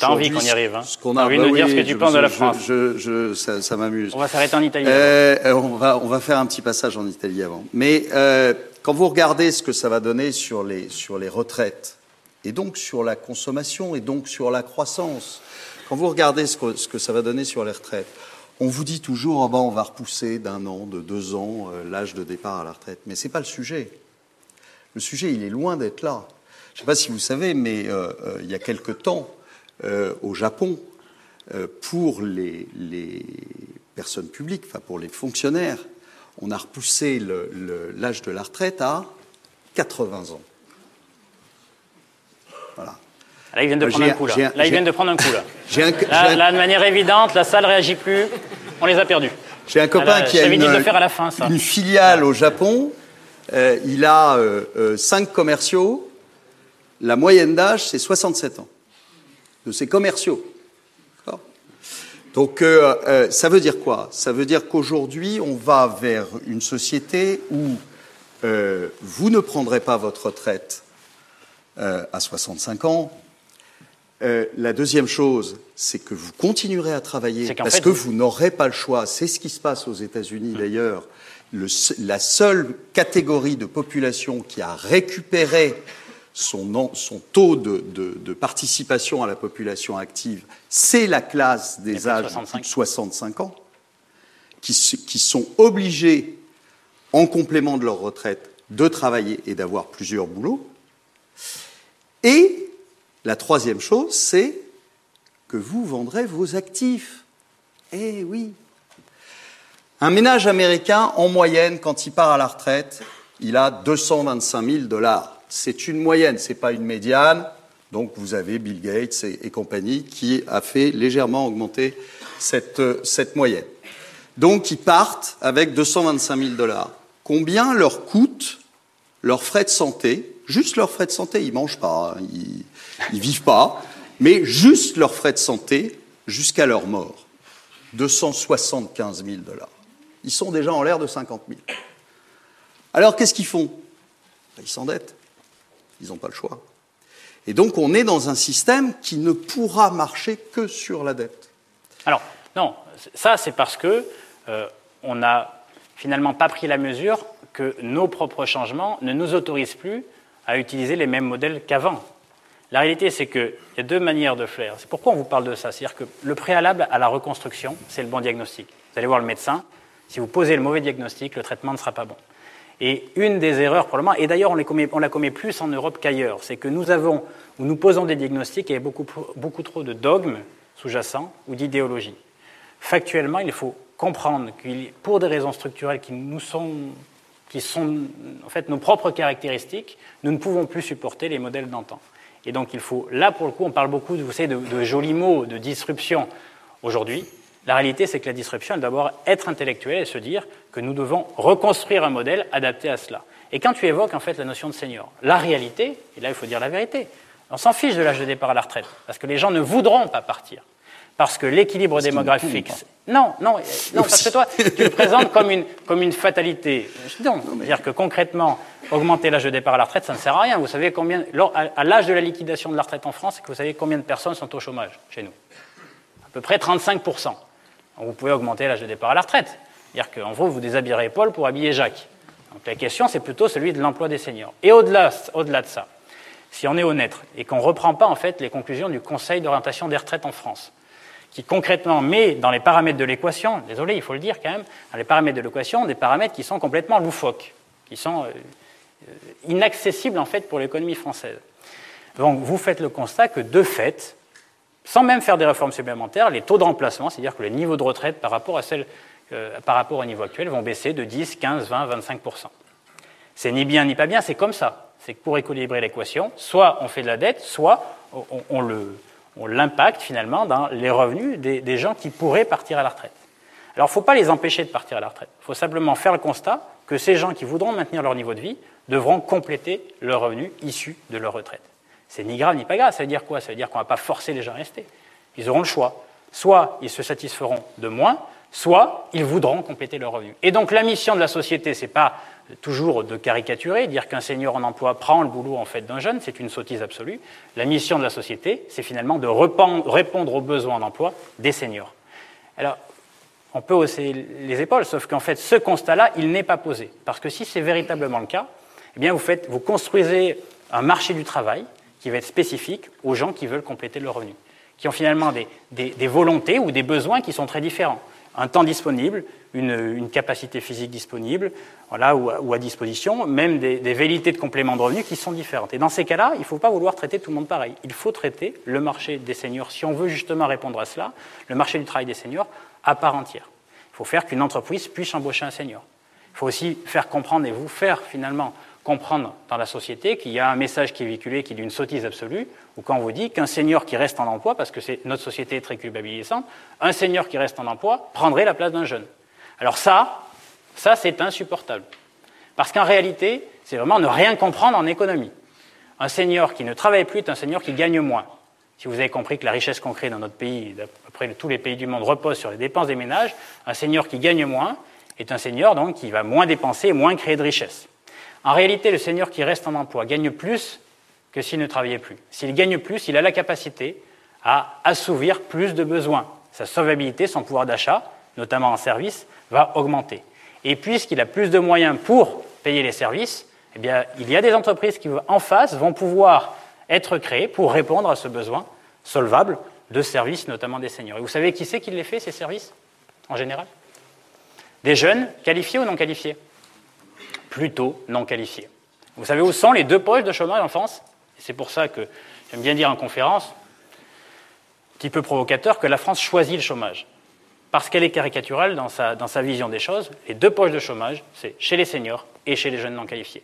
T'as envie qu'on y arrive, hein ce qu'on a, envie de bah dire ce que tu penses de la France. Je, je, ça, ça m'amuse. On va s'arrêter en Italie. Euh, on, va, on va faire un petit passage en Italie avant. Mais euh, quand vous regardez ce que ça va donner sur les, sur les retraites, et donc sur la consommation, et donc sur la croissance, quand vous regardez ce que, ce que ça va donner sur les retraites, on vous dit toujours, oh ben, on va repousser d'un an, de deux ans, euh, l'âge de départ à la retraite. Mais ce n'est pas le sujet. Le sujet, il est loin d'être là. Je ne sais pas si vous savez, mais euh, euh, il y a quelque temps, au Japon, pour les, les, personnes publiques, enfin pour les fonctionnaires, on a repoussé l'âge de la retraite à 80 ans. Voilà. Là, ils viennent de prendre un coup. Là, là ils viennent de prendre un coup. Là. là, de manière évidente, la salle réagit plus. On les a perdus. J'ai un copain qui a une, à la fin, une, filiale au Japon. Euh, il a euh, euh, cinq commerciaux. La moyenne d'âge, c'est 67 ans. De ses commerciaux. Donc, ça veut dire quoi? Ça veut dire qu'aujourd'hui, on va vers une société où vous ne prendrez pas votre retraite à 65 ans, euh, la deuxième chose, c'est que vous continuerez à travailler parce que vous n'aurez pas le choix. C'est ce qui se passe aux États-Unis mmh. d'ailleurs. la seule catégorie de population qui a récupéré son, son taux de, de, participation à la population active, c'est la classe des âges de 65 ans, qui, qui sont obligés, en complément de leur retraite, de travailler et d'avoir plusieurs boulots. Et la troisième chose, c'est que vous vendrez vos actifs. Eh oui. Un ménage américain, en moyenne, quand il part à la retraite, il a 225 000 dollars. C'est une moyenne, ce n'est pas une médiane. Donc vous avez Bill Gates et, compagnie qui a fait légèrement augmenter cette, cette moyenne. Donc ils partent avec 225 000 dollars. Combien leur coûte leurs frais de santé? Juste leurs frais de santé, ils mangent pas. Hein. Ils, ils vivent pas, mais juste leurs frais de santé jusqu'à leur mort. 275 000 dollars. Ils sont déjà en l'air de 50 000. Alors qu'est-ce qu'ils font? Ils s'endettent. Ils n'ont pas le choix. Et donc on est dans un système qui ne pourra marcher que sur la dette. Alors non, ça c'est parce que euh, on n'a finalement pas pris la mesure que nos propres changements ne nous autorisent plus à utiliser les mêmes modèles qu'avant. La réalité, c'est qu'il y a deux manières de faire. C'est pourquoi on vous parle de ça. C'est-à-dire que le préalable à la reconstruction, c'est le bon diagnostic. Vous allez voir le médecin. Si vous posez le mauvais diagnostic, le traitement ne sera pas bon. Et une des erreurs, probablement, et d'ailleurs on, la commet plus en Europe qu'ailleurs, c'est que nous avons, ou nous posons des diagnostics et beaucoup, beaucoup trop de dogmes sous-jacent ou d'idéologie. Factuellement, il faut comprendre que pour des raisons structurelles qui nous sont, qui sont en fait nos propres caractéristiques, nous ne pouvons plus supporter les modèles d'antan. Et donc il faut, là pour le coup, on parle beaucoup vous savez, de jolis mots, de disruption aujourd'hui. La réalité, c'est que la disruption, elle doit d'abord être intellectuelle et se dire que nous devons reconstruire un modèle adapté à cela. Et quand tu évoques en fait la notion de senior, la réalité, et là il faut dire la vérité, on s'en fiche de l'âge de départ à la retraite, parce que les gens ne voudront pas partir. Parce que l'équilibre démographique fixe. Non, non, non, parce que toi, tu le présentes comme une, comme une fatalité. Non, c'est-à-dire que concrètement, augmenter l'âge de départ à la retraite, ça ne sert à rien. Vous savez combien, à l'âge de la liquidation de la retraite en France, que vous savez combien de personnes sont au chômage chez nous? À peu près 35 vous pouvez augmenter l'âge de départ à la retraite. C'est-à-dire qu'en gros, vous déshabillerez Paul pour habiller Jacques. Donc la question, c'est plutôt celui de l'emploi des seniors. Et au-delà, au-delà de ça, si on est honnête et qu'on ne reprend pas en fait les conclusions du Conseil d'orientation des retraites en France, qui concrètement met dans les paramètres de l'équation, désolé, il faut le dire quand même, dans les paramètres de l'équation, des paramètres qui sont complètement loufoques, qui sont euh, euh, inaccessibles en fait pour l'économie française. Donc vous faites le constat que de fait, sans même faire des réformes supplémentaires, les taux de remplacement, c'est-à-dire que les niveaux de retraite par rapport, à celle, euh, par rapport au niveau actuel, vont baisser de 10, 15, 20, 25% C'est ni bien ni pas bien, c'est comme ça. C'est que pour équilibrer l'équation, soit on fait de la dette, soit on, l'impacte finalement dans les revenus des, des, gens qui pourraient partir à la retraite. Alors il ne faut pas les empêcher de partir à la retraite. Il faut simplement faire le constat que ces gens qui voudront maintenir leur niveau de vie devront compléter leurs revenus issus de leur retraite. C'est ni grave ni pas grave. Ça veut dire quoi? Ça veut dire qu'on ne va pas forcer les gens à rester. Ils auront le choix. Soit ils se satisferont de moins, soit ils voudront compléter leur revenu. Et donc la mission de la société, ce n'est pas toujours de caricaturer, dire qu'un senior en emploi prend le boulot en fait d'un jeune, c'est une sottise absolue. La mission de la société, c'est finalement de répondre aux besoins d'emploi des seniors. Alors, on peut hausser les épaules, sauf qu'en fait, ce constat-là, il n'est pas posé. Parce que si c'est véritablement le cas, eh bien, vous, faites, vous construisez un marché du travail qui va être spécifique aux gens qui veulent compléter leur revenu, qui ont finalement des, volontés ou des besoins qui sont très différents. Un temps disponible, une, capacité physique disponible, voilà, ou, à disposition, même des, des de complément de revenus qui sont différentes. Et dans ces cas-là, il ne faut pas vouloir traiter tout le monde pareil. Il faut traiter le marché des seniors, si on veut justement répondre à cela, le marché du travail des seniors à part entière. Il faut faire qu'une entreprise puisse embaucher un senior. Il faut aussi faire comprendre et vous faire finalement comprendre dans la société qu'il y a un message qui est véhiculé qui est d'une sottise absolue, ou quand on vous dit qu'un senior qui reste en emploi, parce que notre société est très culpabilisante, un senior qui reste en emploi prendrait la place d'un jeune. Alors ça, ça c'est insupportable. Parce qu'en réalité, c'est vraiment ne rien comprendre en économie. Un senior qui ne travaille plus est un senior qui gagne moins. Si vous avez compris que la richesse qu'on crée dans notre pays, d'après tous les pays du monde, repose sur les dépenses des ménages, un senior qui gagne moins est un senior donc qui va moins dépenser et moins créer de richesse. En réalité, le senior qui reste en emploi gagne plus que s'il ne travaillait plus. S'il gagne plus, il a la capacité à assouvir plus de besoins. Sa solvabilité, son pouvoir d'achat, notamment en service, va augmenter. Et puisqu'il a plus de moyens pour payer les services, eh il y a des entreprises qui, en face, vont pouvoir être créées pour répondre à ce besoin solvable de services, notamment des seniors. Et vous savez qui c'est qui les fait, ces services, en général? Des jeunes qualifiés ou non qualifiés? Plutôt non qualifiés. Vous savez où sont les deux poches de chômage en France? C'est pour ça que j'aime bien dire en conférence, un petit peu provocateur, que la France choisit le chômage. Parce qu'elle est caricaturale dans sa, dans sa vision des choses, les deux poches de chômage, c'est chez les seniors et chez les jeunes non qualifiés.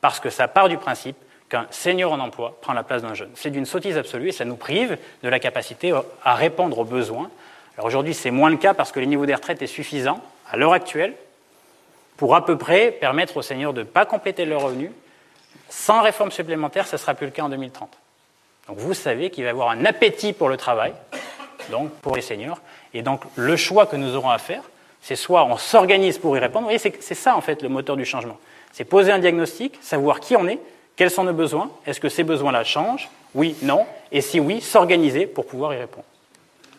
Parce que ça part du principe qu'un senior en emploi prend la place d'un jeune. C'est d'une sottise absolue et ça nous prive de la capacité à répondre aux besoins. Alors aujourd'hui, c'est moins le cas parce que le niveau des retraites est suffisant à l'heure actuelle pour à peu près permettre aux seniors de ne pas compléter leurs revenus. Sans réforme supplémentaire, ce ne sera plus le cas en 2030. Donc vous savez qu'il va y avoir un appétit pour le travail, donc pour les seniors. Et donc le choix que nous aurons à faire, c'est soit on s'organise pour y répondre. Vous voyez, c'est ça en fait le moteur du changement. C'est poser un diagnostic, savoir qui on est, quels sont nos besoins, est-ce que ces besoins-là changent Oui, non. Et si oui, s'organiser pour pouvoir y répondre.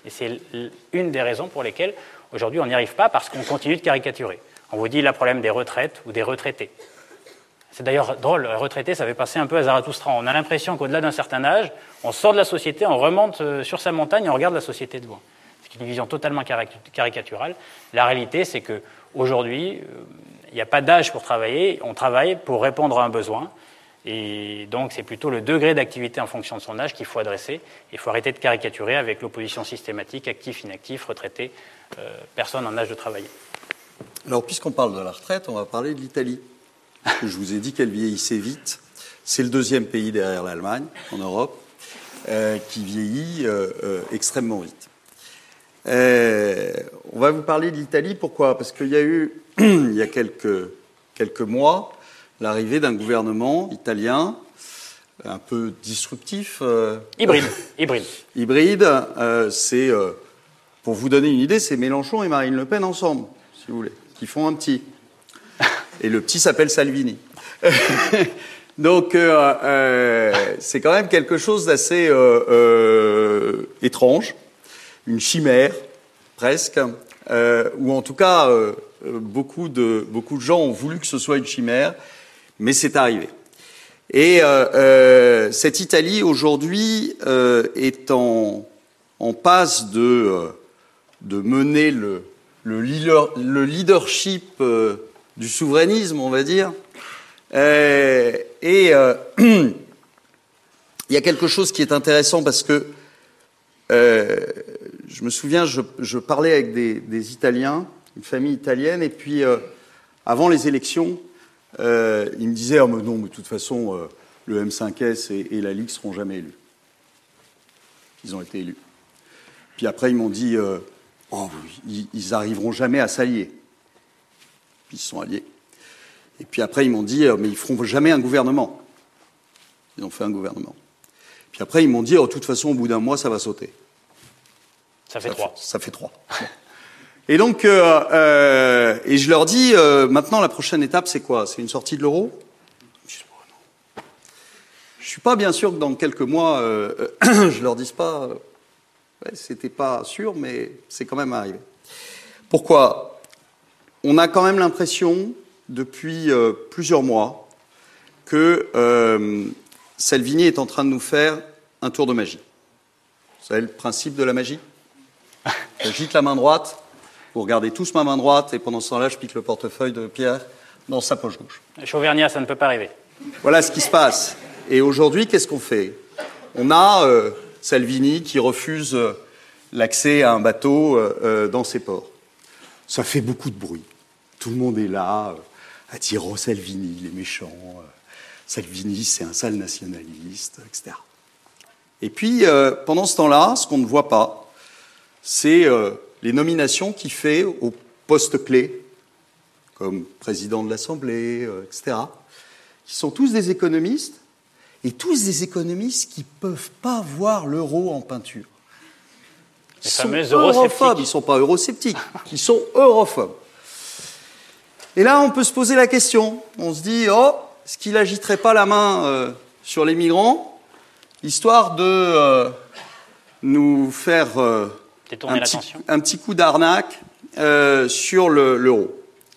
Et c'est une des raisons pour lesquelles aujourd'hui on n'y arrive pas parce qu'on continue de caricaturer. On vous dit le problème des retraites ou des retraités. C'est d'ailleurs drôle, retraité, ça fait passer un peu à Zarathustra. On a l'impression qu'au-delà d'un certain âge, on sort de la société, on remonte euh, sur sa montagne et on regarde la société de loin. C'est une vision totalement caricaturale. La réalité, c'est qu'aujourd'hui, euh, il n'y a pas d'âge pour travailler, on travaille pour répondre à un besoin. Et donc, c'est plutôt le degré d'activité en fonction de son âge qu'il faut adresser. Il faut arrêter de caricaturer avec l'opposition systématique, actif, inactif, retraité, euh, personne en âge de travailler. Alors, puisqu'on parle de la retraite, on va parler de l'Italie. Je vous ai dit qu'elle vieillissait vite. C'est le deuxième pays derrière l'Allemagne en Europe euh, qui vieillit euh, euh, extrêmement vite. On va vous parler de l'Italie. Pourquoi? Parce qu'il y a eu, il y a quelques, quelques mois, l'arrivée d'un gouvernement italien un peu disruptif. Hybride, hybride. hybride. c'est, pour vous donner une idée, c'est Mélenchon et Marine Le Pen ensemble, si vous voulez, qui font un petit. Et le petit s'appelle Salvini. Donc, euh, euh, c'est quand même quelque chose d'assez euh, étrange, une chimère, presque, ou en tout cas, beaucoup, de, beaucoup de gens ont voulu que ce soit une chimère, mais c'est arrivé. Et cette Italie aujourd'hui est en, en passe de, de mener le, le, leader- le leadership euh, du souverainisme, on va dire. Euh, et euh, il y a quelque chose qui est intéressant parce que je me souviens, je, parlais avec des, Italiens, une famille italienne, et puis avant les élections, ils me disaient mais non, mais de toute façon, le M5S et, la Ligue seront jamais élus. Ils ont été élus. Puis après, ils m'ont dit oh, ils, ils arriveront jamais à s'allier. Ils se sont alliés. Et puis après, ils m'ont dit euh, mais ils feront jamais un gouvernement. Ils ont fait un gouvernement. Puis après, ils m'ont dit oh, de toute façon, au bout d'un mois, ça va sauter. Ça fait Ça trois. ça fait trois. Et donc, euh, euh, et je leur dis, euh, maintenant, la prochaine étape, c'est quoi? C'est une sortie de l'euro? Je oh, non. Je suis pas bien sûr que dans quelques mois, euh, je leur dise pas, euh, ouais, c'était pas sûr, mais c'est quand même arrivé. Pourquoi? On a quand même l'impression, depuis euh, plusieurs mois, que euh, Salvini est en train de nous faire un tour de magie. Vous savez le principe de la magie? J'agite la main droite, vous regardez tous ma main droite, et pendant ce temps-là, je pique le portefeuille de Pierre dans sa poche gauche. Chauvernia, ça ne peut pas arriver. Voilà ce qui se passe. Et aujourd'hui, qu'est-ce qu'on fait? On a euh, Salvini qui refuse euh, l'accès à un bateau euh, euh, dans ses ports. Ça fait beaucoup de bruit. Tout le monde est là dire Oh, Salvini, il est méchant. euh, Salvini, c'est un sale nationaliste, etc. Et puis, pendant ce temps-là, ce qu'on ne voit pas, c'est les nominations qu'il fait aux postes clés, comme président de l'Assemblée, etc., qui sont tous des économistes, et tous des économistes qui ne peuvent pas voir l'euro en peinture. Les Ils sont fameux europhobes, ils ne sont pas eurosceptiques, ils sont europhobes. Et là, on peut se poser la question. On se dit, oh, est-ce qu'il agiterait pas la main euh, sur les migrants, histoire de euh, nous faire euh, un, petit, un petit coup d'arnaque sur le- l'euro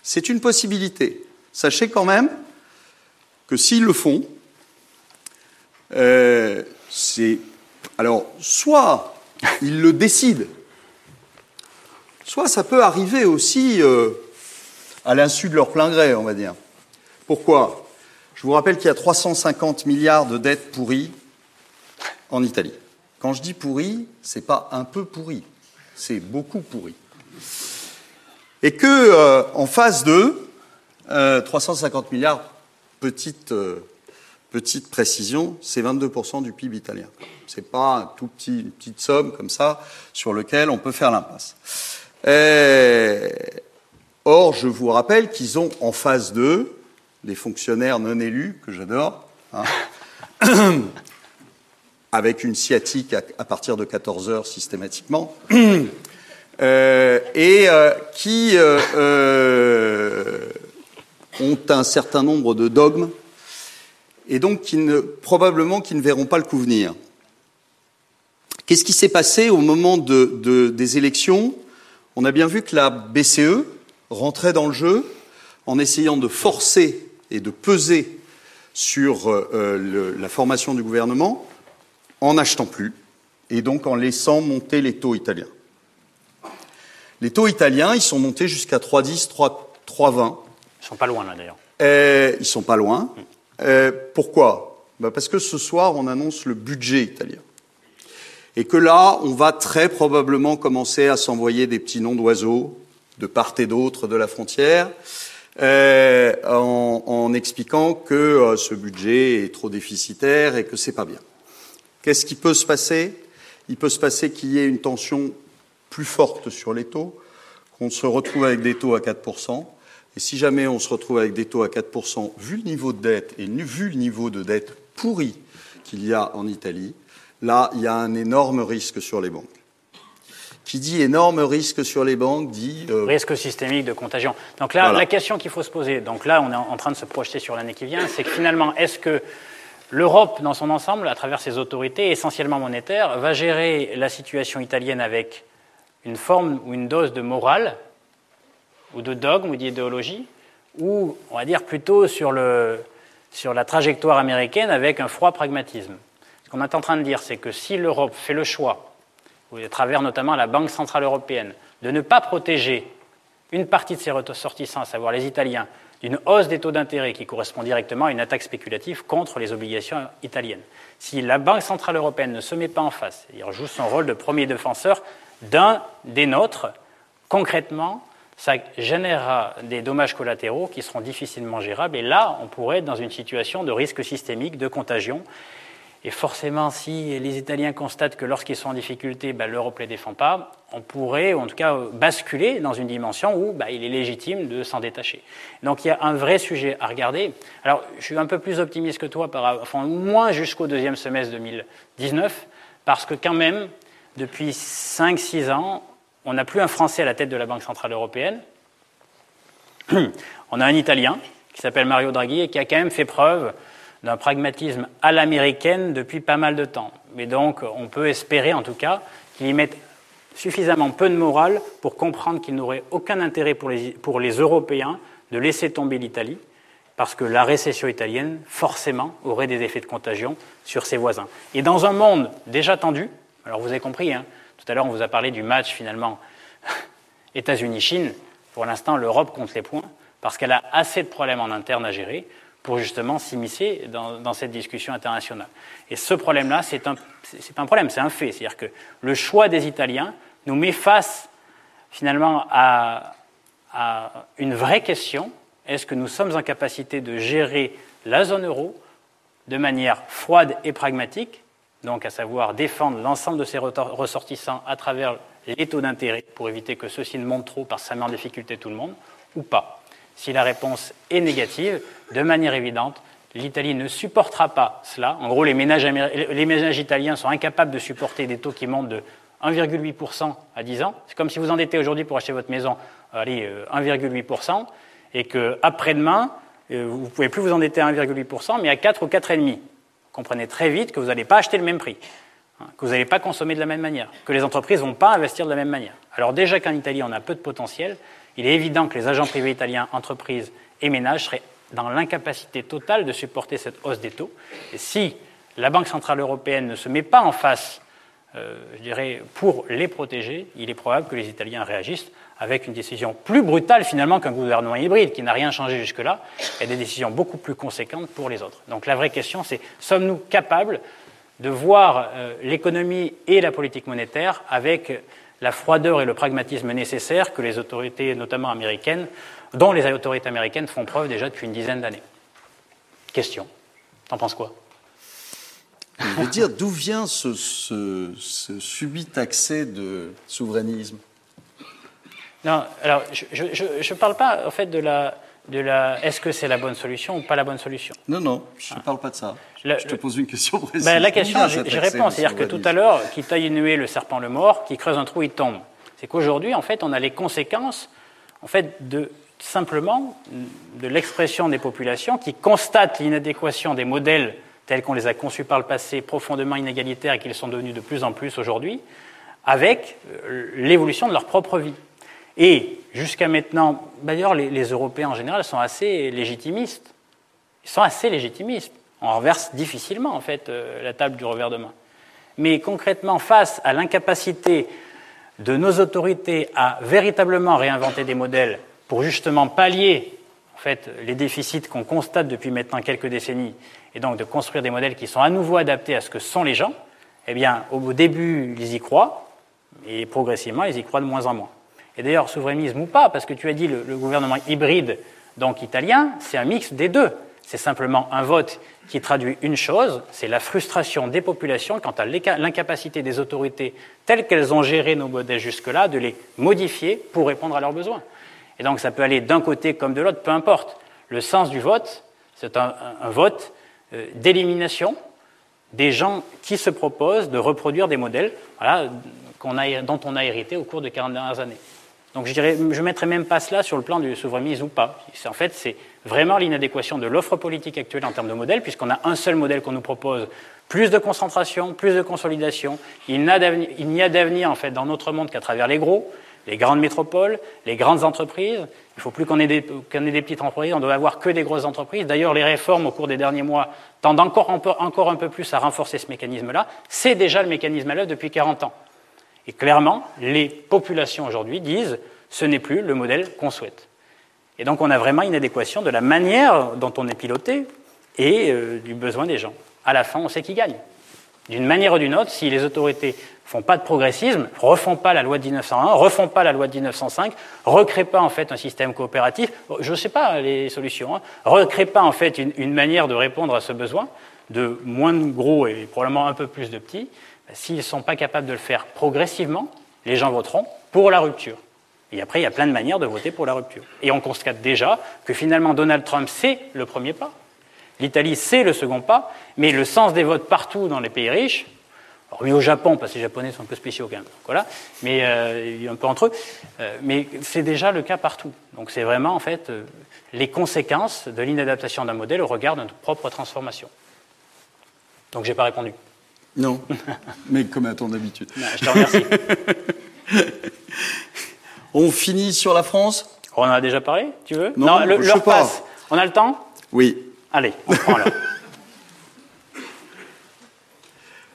C'est une possibilité. Sachez quand même que s'ils le font, euh, c'est. Alors, soit ils le décident, soit ça peut arriver aussi euh, à l'insu de leur plein gré, on va dire. Pourquoi? Je vous rappelle qu'il y a 350 milliards de dettes pourries en Italie. Quand je dis pourries, c'est pas un peu pourri, c'est beaucoup pourri. Et que euh, en 2, euh, 350 milliards, petite, euh, petite précision, c'est 22% du PIB italien. C'est pas un tout petit, une petite somme comme ça sur lequel on peut faire l'impasse. Or, je vous rappelle qu'ils ont en phase 2 des fonctionnaires non élus, que j'adore, hein, avec une sciatique à, partir de 14 heures systématiquement, euh, et euh, qui euh, ont un certain nombre de dogmes, et donc qui ne, probablement qui ne verront pas le coup venir. Qu'est-ce qui s'est passé au moment de, de- des élections? On a bien vu que la BCE rentrait dans le jeu en essayant de forcer et de peser sur euh, euh, le- la formation du gouvernement en n'achetant plus et donc en laissant monter les taux italiens. Les taux italiens, ils sont montés jusqu'à 3,10, 3 3,20. Ils sont pas loin là d'ailleurs. Euh, ils sont pas loin. Euh, pourquoi? Bah Parce que ce soir, on annonce le budget italien. Et que là, on va très probablement commencer à s'envoyer des petits noms d'oiseaux de part et d'autre de la frontière, euh, en, expliquant que euh, ce budget est trop déficitaire et que c'est pas bien. Qu'est-ce qui peut se passer? Il peut se passer qu'il y ait une tension plus forte sur les taux, qu'on se retrouve avec des taux à 4%. Et si jamais on se retrouve avec des taux à 4%, vu le niveau de dette et vu le niveau de dette pourri qu'il y a en Italie, là, il y a un énorme risque sur les banques. Qui dit énorme risque sur les banques dit euh... risque systémique de contagion. Donc là, voilà. la question qu'il faut se poser, donc là, on est en train de se projeter sur l'année qui vient, c'est que finalement, est-ce que l'Europe, dans son ensemble, à travers ses autorités essentiellement monétaires, va gérer la situation italienne avec une forme ou une dose de morale, ou de dogme, ou d'idéologie, ou, on va dire, plutôt sur, le, sur la trajectoire américaine avec un froid pragmatisme. Ce qu'on est en train de dire, c'est que si l'Europe fait le choix, à travers notamment la Banque Centrale Européenne, de ne pas protéger une partie de ses ressortissants, à savoir les Italiens, d'une hausse des taux d'intérêt qui correspond directement à une attaque spéculative contre les obligations italiennes. Si la Banque Centrale Européenne ne se met pas en face, il joue son rôle de premier défenseur d'un des nôtres, concrètement, ça générera des dommages collatéraux qui seront difficilement gérables. Et là, on pourrait être dans une situation de risque systémique, de contagion. Et forcément, si les Italiens constatent que lorsqu'ils sont en difficulté, ben, l'Europe ne les défend pas, on pourrait, ou en tout cas, basculer dans une dimension où ben, il est légitime de s'en détacher. Donc il y a un vrai sujet à regarder. Alors, je suis un peu plus optimiste que toi, par, moins jusqu'au deuxième semestre 2019, parce que quand même, depuis 5-6 ans, on n'a plus un Français à la tête de la Banque Centrale Européenne. On a un Italien qui s'appelle Mario Draghi et qui a quand même fait preuve d'un pragmatisme à l'américaine depuis pas mal de temps. Mais donc, on peut espérer en tout cas qu'il y mette suffisamment peu de morale pour comprendre qu'il n'aurait aucun intérêt pour les, pour les Européens de laisser tomber l'Italie, parce que la récession italienne, forcément, aurait des effets de contagion sur ses voisins. Et dans un monde déjà tendu, alors vous avez compris, hein, tout à l'heure on vous a parlé du match finalement États-Unis-Chine, pour l'instant l'Europe compte les points, parce qu'elle a assez de problèmes en interne à gérer pour justement s'immiscer dans, cette discussion internationale. Et ce problème-là, c'est un, pas un problème, c'est un fait. C'est-à-dire que le choix des Italiens nous met face finalement à, à une vraie question. Est-ce que nous sommes en capacité de gérer la zone euro de manière froide et pragmatique, donc à savoir défendre l'ensemble de ses ressortissants à travers les taux d'intérêt pour éviter que ceux-ci ne montent trop parce que ça met en difficulté tout le monde, ou pas si la réponse est négative, de manière évidente, l'Italie ne supportera pas cela. En gros, les ménages, italiens sont incapables de supporter des taux qui montent de 1,8% à 10 ans. C'est comme si vous endettez aujourd'hui pour acheter votre maison, allez, 1,8%, et qu'après-demain, euh, vous ne pouvez plus vous endetter à 1,8%, mais à 4 ou 4,5%. Comprenez très vite que vous n'allez pas acheter le même prix, hein, que vous n'allez pas consommer de la même manière, que les entreprises ne vont pas investir de la même manière. Alors déjà qu'en Italie, on a peu de potentiel, il est évident que les agents privés italiens, entreprises et ménages seraient dans l'incapacité totale de supporter cette hausse des taux. Et si la Banque centrale européenne ne se met pas en face, euh, je dirais, pour les protéger, il est probable que les Italiens réagissent avec une décision plus brutale finalement qu'un gouvernement hybride qui n'a rien changé jusque-là, et des décisions beaucoup plus conséquentes pour les autres. Donc la vraie question, c'est sommes-nous capables de voir euh, l'économie et la politique monétaire avec la froideur et le pragmatisme nécessaires que les autorités, notamment américaines, dont les autorités américaines font preuve déjà depuis une dizaine d'années? Question. T'en penses quoi? Je dire, d'où vient ce, subit accès de souverainisme? Non, alors je ne parle pas en fait de la, de la est-ce que c'est la bonne solution ou pas la bonne solution? Non, non, je ne parle pas de ça. je te pose une question précise. Ben, la question, j'y réponds. C'est-à-dire que tout à l'heure, qui taille nuée le serpent le mort, qui creuse un trou, il tombe. C'est qu'aujourd'hui, en fait, on a les conséquences, en fait, de simplement de l'expression des populations qui constatent l'inadéquation des modèles tels qu'on les a conçus par le passé, profondément inégalitaires et qu'ils sont devenus de plus en plus aujourd'hui, avec euh, l'évolution de leur propre vie. Et jusqu'à maintenant, d'ailleurs, les, Européens en général sont assez légitimistes. Ils sont assez légitimistes. On renverse difficilement, en fait, euh, la table du revers de main. Mais concrètement, face à l'incapacité de nos autorités à véritablement réinventer des modèles pour justement pallier, fait, les déficits qu'on constate depuis maintenant quelques décennies, et donc de construire des modèles qui sont à nouveau adaptés à ce que sont les gens, eh bien, au début, ils y croient, et progressivement, ils y croient de moins en moins. Et d'ailleurs, souverainisme ou pas, parce que tu as dit le, gouvernement hybride, donc italien, c'est un mix des deux. C'est simplement un vote qui traduit une chose, c'est la frustration des populations quant à l'incapacité des autorités telles qu'elles ont géré nos modèles jusque-là de les modifier pour répondre à leurs besoins. Et donc ça peut aller d'un côté comme de l'autre, peu importe. Le sens du vote, c'est un, vote euh, d'élimination des gens qui se proposent de reproduire des modèles dont on a hérité au cours des 40 dernières années. Donc je ne mettrais même pas cela sur le plan du souverainisme ou pas. En fait, c'est vraiment l'inadéquation de l'offre politique actuelle en termes de modèle, puisqu'on a un seul modèle qu'on nous propose, plus de concentration, plus de consolidation. Il n'y a d'avenir en fait dans notre monde qu'à travers les gros, les grandes métropoles, les grandes entreprises. Il ne faut plus qu'on ait, des, petites entreprises, on doit avoir que des grosses entreprises. D'ailleurs, les réformes au cours des derniers mois tendent encore un peu plus à renforcer ce mécanisme-là. C'est déjà le mécanisme à l'œuvre depuis 40 ans. Et clairement, les populations aujourd'hui disent ce n'est plus le modèle qu'on souhaite. Et donc on a vraiment une adéquation de la manière dont on est piloté et euh, du besoin des gens. À la fin, on sait qui gagne. D'une manière ou d'une autre, si les autorités font pas de progressisme, refont pas la loi de 1901, refont pas la loi de 1905, recréent pas en fait un système coopératif, je ne sais pas les solutions, hein, recréent pas en fait une, manière de répondre à ce besoin de moins de gros et probablement un peu plus de petits, S'ils ne sont pas capables de le faire progressivement, les gens voteront pour la rupture. Et après, il y a plein de manières de voter pour la rupture. Et on constate déjà que finalement, Donald Trump, c'est le premier pas. L'Italie, c'est le second pas. Mais le sens des votes partout dans les pays riches, hormis au Japon, parce que les Japonais sont un peu spéciaux quand même, voilà, mais euh, un peu entre eux, euh, mais c'est déjà le cas partout. Donc c'est vraiment, en fait, euh, les conséquences de l'inadaptation d'un modèle au regard de notre propre transformation. Donc j'ai pas répondu. Non, mais comme à ton habitude. je te remercie. On finit sur la France On en a déjà parlé, tu veux Non, le, je passe. On a le temps? Oui. Allez, on prend là.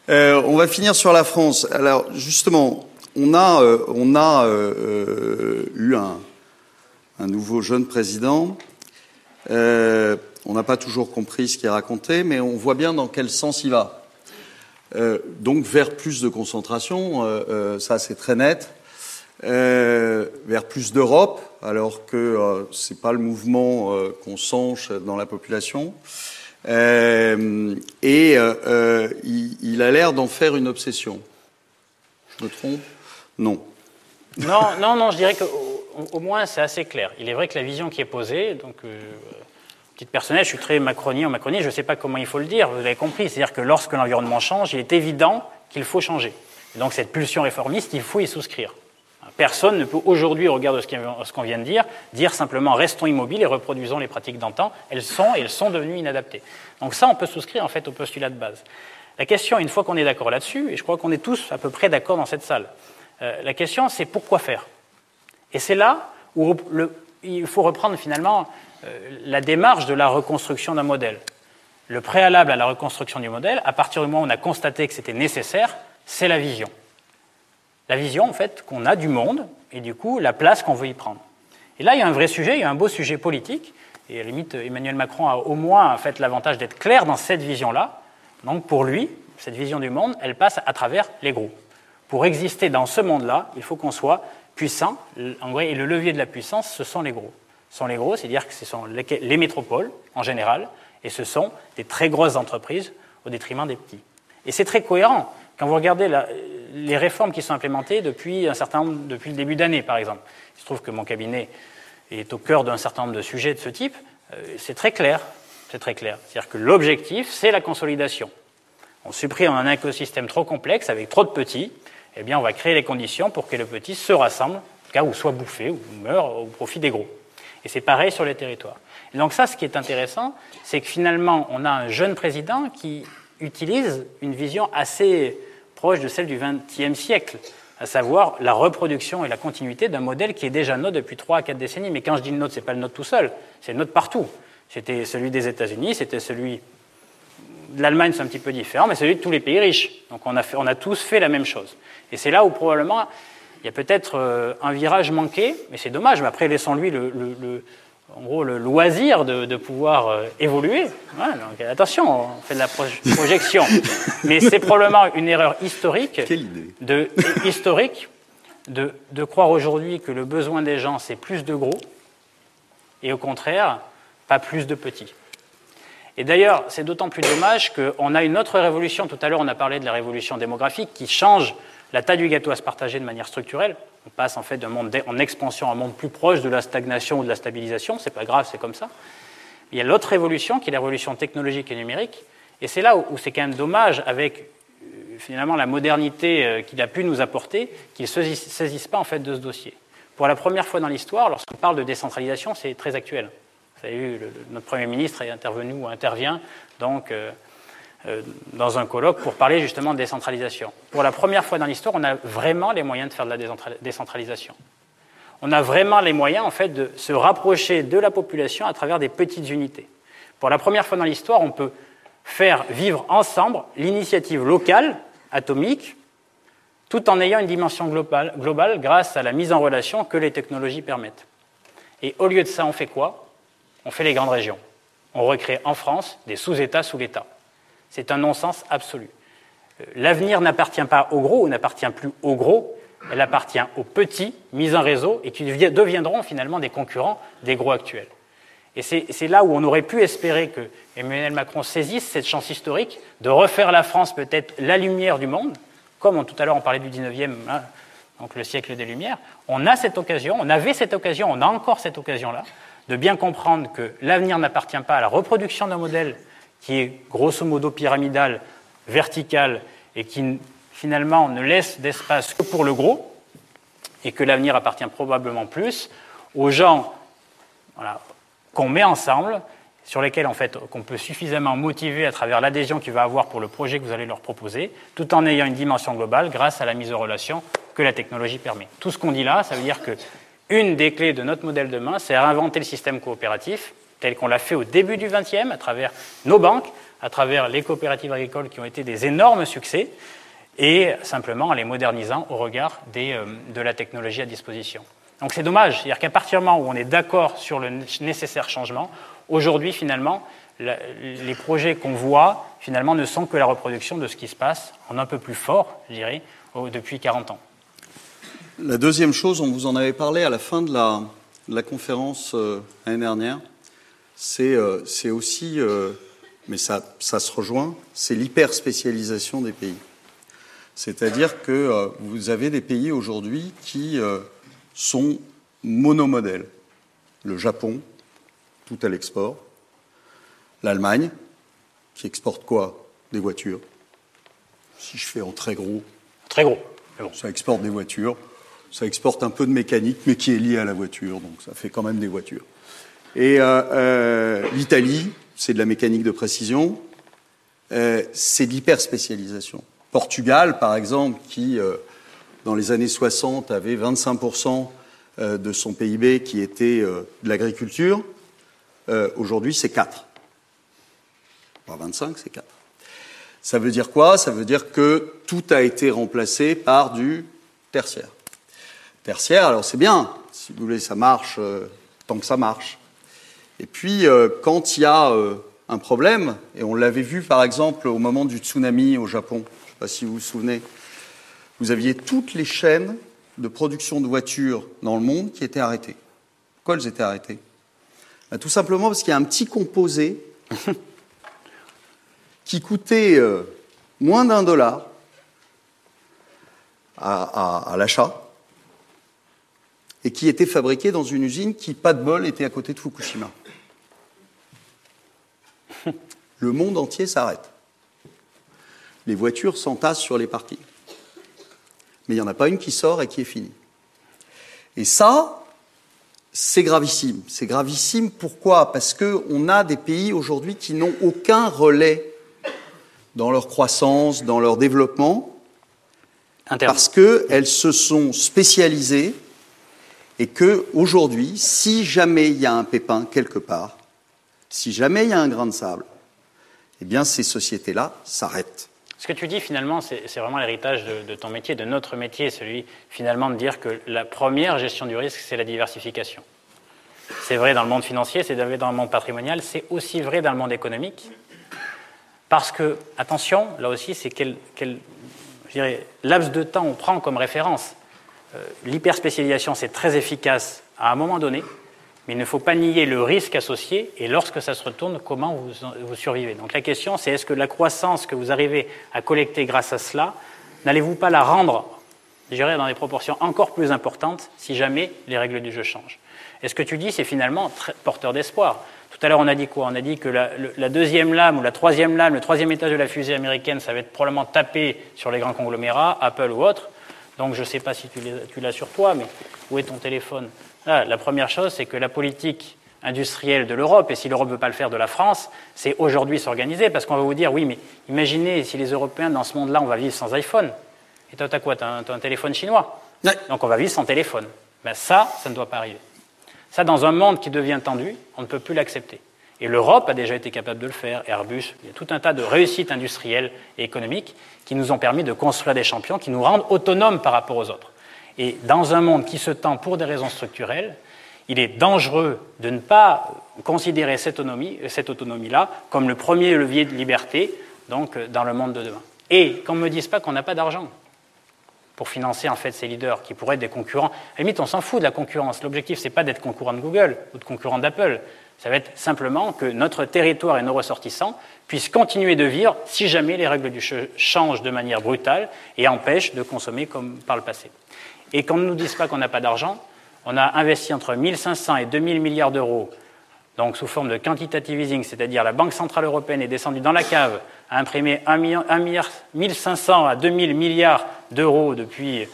Euh, on va finir sur la France. Alors justement, on a, euh, on a euh, eu un, un, nouveau jeune président. on n'a pas toujours compris ce qu'il raconté, mais on voit bien dans quel sens il va. Euh, donc vers plus de concentration, euh, euh, ça c'est très net. vers plus d'Europe, alors que ce n'est pas le mouvement qu'on sent dans la population. et il, a l'air d'en faire une obsession. Je me trompe? Non. Non, non, non, je dirais qu'au moins c'est assez clair. Il est vrai que la vision qui est posée, donc titre personnel, je suis très macronien en macronie, je ne sais pas comment il faut le dire, vous avez compris. C'est-à-dire que lorsque l'environnement change, il est évident qu'il faut changer. Donc cette pulsion réformiste, il faut y souscrire. Personne ne peut aujourd'hui, au regard de ce qu'on vient de dire, dire simplement restons immobiles et reproduisons les pratiques d'antan. Elles sont et elles sont devenues inadaptées. Donc ça, on peut souscrire en fait au postulat de base. La question, une fois qu'on est d'accord là-dessus, et je crois qu'on est tous à peu près d'accord dans cette salle, euh, la question c'est pourquoi faire? Et c'est là où il faut reprendre finalement la démarche de la reconstruction d'un modèle. Le préalable à la reconstruction du modèle, à partir du moment où on a constaté que c'était nécessaire, c'est la vision. La vision, en fait, qu'on a du monde et du coup la place qu'on veut y prendre. Et là, il y a un vrai sujet, il y a un beau sujet politique. Et à la limite, Emmanuel Macron a au moins fait l'avantage d'être clair dans cette vision-là. Donc pour lui, cette vision du monde, elle passe à travers les groupes. Pour exister dans ce monde-là, il faut qu'on soit puissant. En vrai, et le levier de la puissance, ce sont les groupes sont les gros, c'est-à-dire que ce sont les métropoles en général, et ce sont des très grosses entreprises au détriment des petits. Et c'est très cohérent. Quand vous regardez les réformes qui sont implémentées depuis, un certain depuis le début d'année, par exemple, il se trouve que mon cabinet est au cœur d'un certain nombre de sujets de ce type, euh, c'est très clair. C'est très clair. C'est-à-dire que l'objectif, c'est la consolidation. On supprime un écosystème trop complexe avec trop de petits, eh bien, on va créer les conditions pour que les petits se rassemblent, cas où soit bouffés ou meurent au profit des gros. Et c'est pareil sur les territoires. Donc ça, ce qui est intéressant, c'est que finalement, on a un jeune président qui utilise une vision assez proche de celle du XXe siècle, à savoir la reproduction et la continuité d'un modèle qui est déjà nôtre depuis trois à quatre décennies. Mais quand je dis le nôtre, ce n'est pas le nôtre tout seul, c'est le nôtre partout. C'était celui des États-Unis, c'était celui de l'Allemagne, c'est un petit peu différent, mais celui de tous les pays riches. Donc on a tous fait la même chose. Et c'est là où probablement il y a peut-être euh, un virage manqué, mais c'est dommage. Mais après, laissons-lui le, en gros le loisir de, pouvoir euh, évoluer. donc, attention, on fait de la projection. Mais c'est probablement une erreur historique, De, historique de, de croire aujourd'hui que le besoin des gens, c'est plus de gros, et au contraire, pas plus de petits. Et d'ailleurs, c'est d'autant plus dommage qu'on a une autre révolution. Tout à l'heure, on a parlé de la révolution démographique qui change la taille du gâteau à se partager de manière structurelle. On passe en fait d'un monde en expansion à un monde plus proche de la stagnation ou de la stabilisation. C'est pas grave, c'est comme ça. Il y a l'autre révolution qui est la révolution technologique et numérique. Et c'est là où, c'est quand même dommage, avec euh, finalement la modernité euh, qu'il a pu nous apporter, qu'il ne saisisse pas en fait de ce dossier. Pour la première fois dans l'histoire, lorsqu'on parle de décentralisation, c'est très actuel. Vous avez vu, notre Premier ministre est intervenu ou intervient donc euh, dans un colloque pour parler justement de décentralisation. Pour la première fois dans l'histoire, on a vraiment les moyens de faire de la décentralisation. On a vraiment les moyens en fait de se rapprocher de la population à travers des petites unités. Pour la première fois dans l'histoire, on peut faire vivre ensemble l'initiative locale, atomique, tout en ayant une dimension globale, globale grâce à la mise en relation que les technologies permettent. Et au lieu de ça, on fait quoi? On fait les grandes régions. On recrée en France des sous-États sous l'État. C'est un non-sens absolu. Euh, l'avenir n'appartient pas aux gros ou n'appartient plus aux gros, elle appartient aux petits mis en réseau et qui deviendront finalement des concurrents des gros actuels. Et c'est là où on aurait pu espérer que Emmanuel Macron saisisse cette chance historique de refaire la France peut-être la lumière du monde, comme tout à l'heure on parlait du 19e, hein, donc le siècle des Lumières. On a cette occasion, on avait cette occasion, on a encore cette occasion-là, de bien comprendre que l'avenir n'appartient pas à la reproduction d'un modèle qui est grosso modo pyramidal, vertical, et qui finalement ne laisse d'espace que pour le gros, et que l'avenir appartient probablement plus aux gens qu'on met ensemble, sur lesquels en fait qu'on peut suffisamment motiver à travers l'adhésion qu'il va avoir pour le projet que vous allez leur proposer, tout en ayant une dimension globale grâce à la mise en relation que la technologie permet. Tout ce qu'on dit là, ça veut dire que une des clés de notre modèle de main, c'est réinventer le système coopératif tel qu'on l'a fait au début du XXe, à travers nos banques, à travers les coopératives agricoles qui ont été des énormes succès, et simplement en les modernisant au regard euh, de la technologie à disposition. Donc c'est dommage, c'est-à-dire qu'à partir du moment où on est d'accord sur le nécessaire changement, aujourd'hui finalement, les projets qu'on voit finalement ne sont que la reproduction de ce qui se passe en un peu plus fort, je dirais, depuis 40 ans. La deuxième chose, on vous en avait parlé à la fin de la, conférence euh, l'année dernière, c'est aussi, euh, mais ça, se rejoint, c'est l'hyperspécialisation des pays. C'est-à-dire que euh, vous avez des pays aujourd'hui qui sont monomodèles. Le Japon, tout à l'export. L'Allemagne, qui exporte quoi? Des voitures. Si je fais en très gros. Très gros. Ça exporte des voitures. Ça exporte un peu de mécanique, mais qui est lié à la voiture, donc ça fait quand même des voitures. Et euh, euh, l'Italie, c'est de la mécanique de précision, euh, c'est de l'hyperspécialisation. Portugal, par exemple, qui, dans les années 60, avait 25% de son PIB qui était de l'agriculture, aujourd'hui, c'est 4. Pas 25, c'est 4. Ça veut dire quoi? Ça veut dire que tout a été remplacé par du tertiaire. Tertiaire, alors c'est bien, si vous voulez, ça marche tant que ça marche. Et puis, euh, quand il y a euh, un problème, et on l'avait vu par exemple au moment du tsunami au Japon, je ne sais pas si vous vous souvenez, vous aviez toutes les chaînes de production de voitures dans le monde qui étaient arrêtées. Pourquoi elles étaient arrêtées? Ben, Tout simplement parce qu'il y a un petit composé qui coûtait euh, moins d'un dollar à l'achat et qui était fabriqué dans une usine qui, pas de bol, était à côté de Fukushima le monde entier s'arrête. Les voitures s'entassent sur les parkings. Mais il n'y en a pas une qui sort et qui est finie. Et ça, c'est gravissime. C'est gravissime pourquoi? Parce qu'on a des pays aujourd'hui qui n'ont aucun relais dans leur croissance, dans leur développement, parce qu'elles se sont spécialisées et que aujourd'hui, si jamais il y a un pépin quelque part, si jamais il y a un grain de sable, eh bien ces sociétés-là s'arrêtent. Ce que tu dis finalement, c'est vraiment l'héritage de, ton métier, de notre métier, celui finalement de dire que la première gestion du risque, c'est la diversification. c'est vrai dans le monde financier, c'est vrai dans le monde patrimonial, c'est aussi vrai dans le monde économique. Parce que, attention, là aussi, c'est quel, laps de temps on prend comme référence. Euh, l'hyperspécialisation, c'est très efficace à un moment donné, mais il ne faut pas nier le risque associé et lorsque ça se retourne, comment vous, survivez. Donc la question, c'est est-ce que la croissance que vous arrivez à collecter grâce à cela, n'allez-vous pas la rendre, je dirais, dans des proportions encore plus importantes si jamais les règles du jeu changent? Et ce que tu dis, c'est finalement très porteur d'espoir. Tout à l'heure, on a dit quoi? On a dit que la, deuxième lame ou la troisième lame, le troisième étage de la fusée américaine, ça va être probablement tapé sur les grands conglomérats, Apple ou autres. Donc je ne sais pas si tu l'as sur toi, mais où est ton téléphone? La première chose, c'est que la politique industrielle de l'Europe, et si l'Europe ne veut pas le faire de la France, c'est aujourd'hui s'organiser, parce qu'on va vous dire, oui, mais imaginez si les Européens, dans ce monde-là, on va vivre sans iPhone. Et toi, tu as quoi Tu as, un téléphone chinois? Donc on va vivre sans téléphone. Ben ça, ça ne doit pas arriver. Ça, dans un monde qui devient tendu, on ne peut plus l'accepter. Et l'Europe a déjà été capable de le faire, Airbus, il y a tout un tas de réussites industrielles et économiques qui nous ont permis de construire des champions qui nous rendent autonomes par rapport aux autres. Et dans un monde qui se tend pour des raisons structurelles, il est dangereux de ne pas considérer cette autonomie-là cette autonomie comme le premier levier de liberté donc, dans le monde de demain. Et qu'on ne me dise pas qu'on n'a pas d'argent pour financer en fait ces leaders qui pourraient être des concurrents. À la limite, on s'en fout de la concurrence. L'objectif, ce n'est pas d'être concurrent de Google ou de concurrent d'Apple. Ça va être simplement que notre territoire et nos ressortissants puissent continuer de vivre si jamais les règles du jeu changent de manière brutale et empêchent de consommer comme par le passé. Et qu'on ne nous dise pas qu'on n'a pas d'argent, on a investi entre 1500 et 2000 milliards d'euros donc sous forme de quantitative easing, c'est-à-dire la Banque Centrale Européenne est descendue dans la cave à imprimer 1 milliard, 1500 à 2000 milliards d'euros depuis,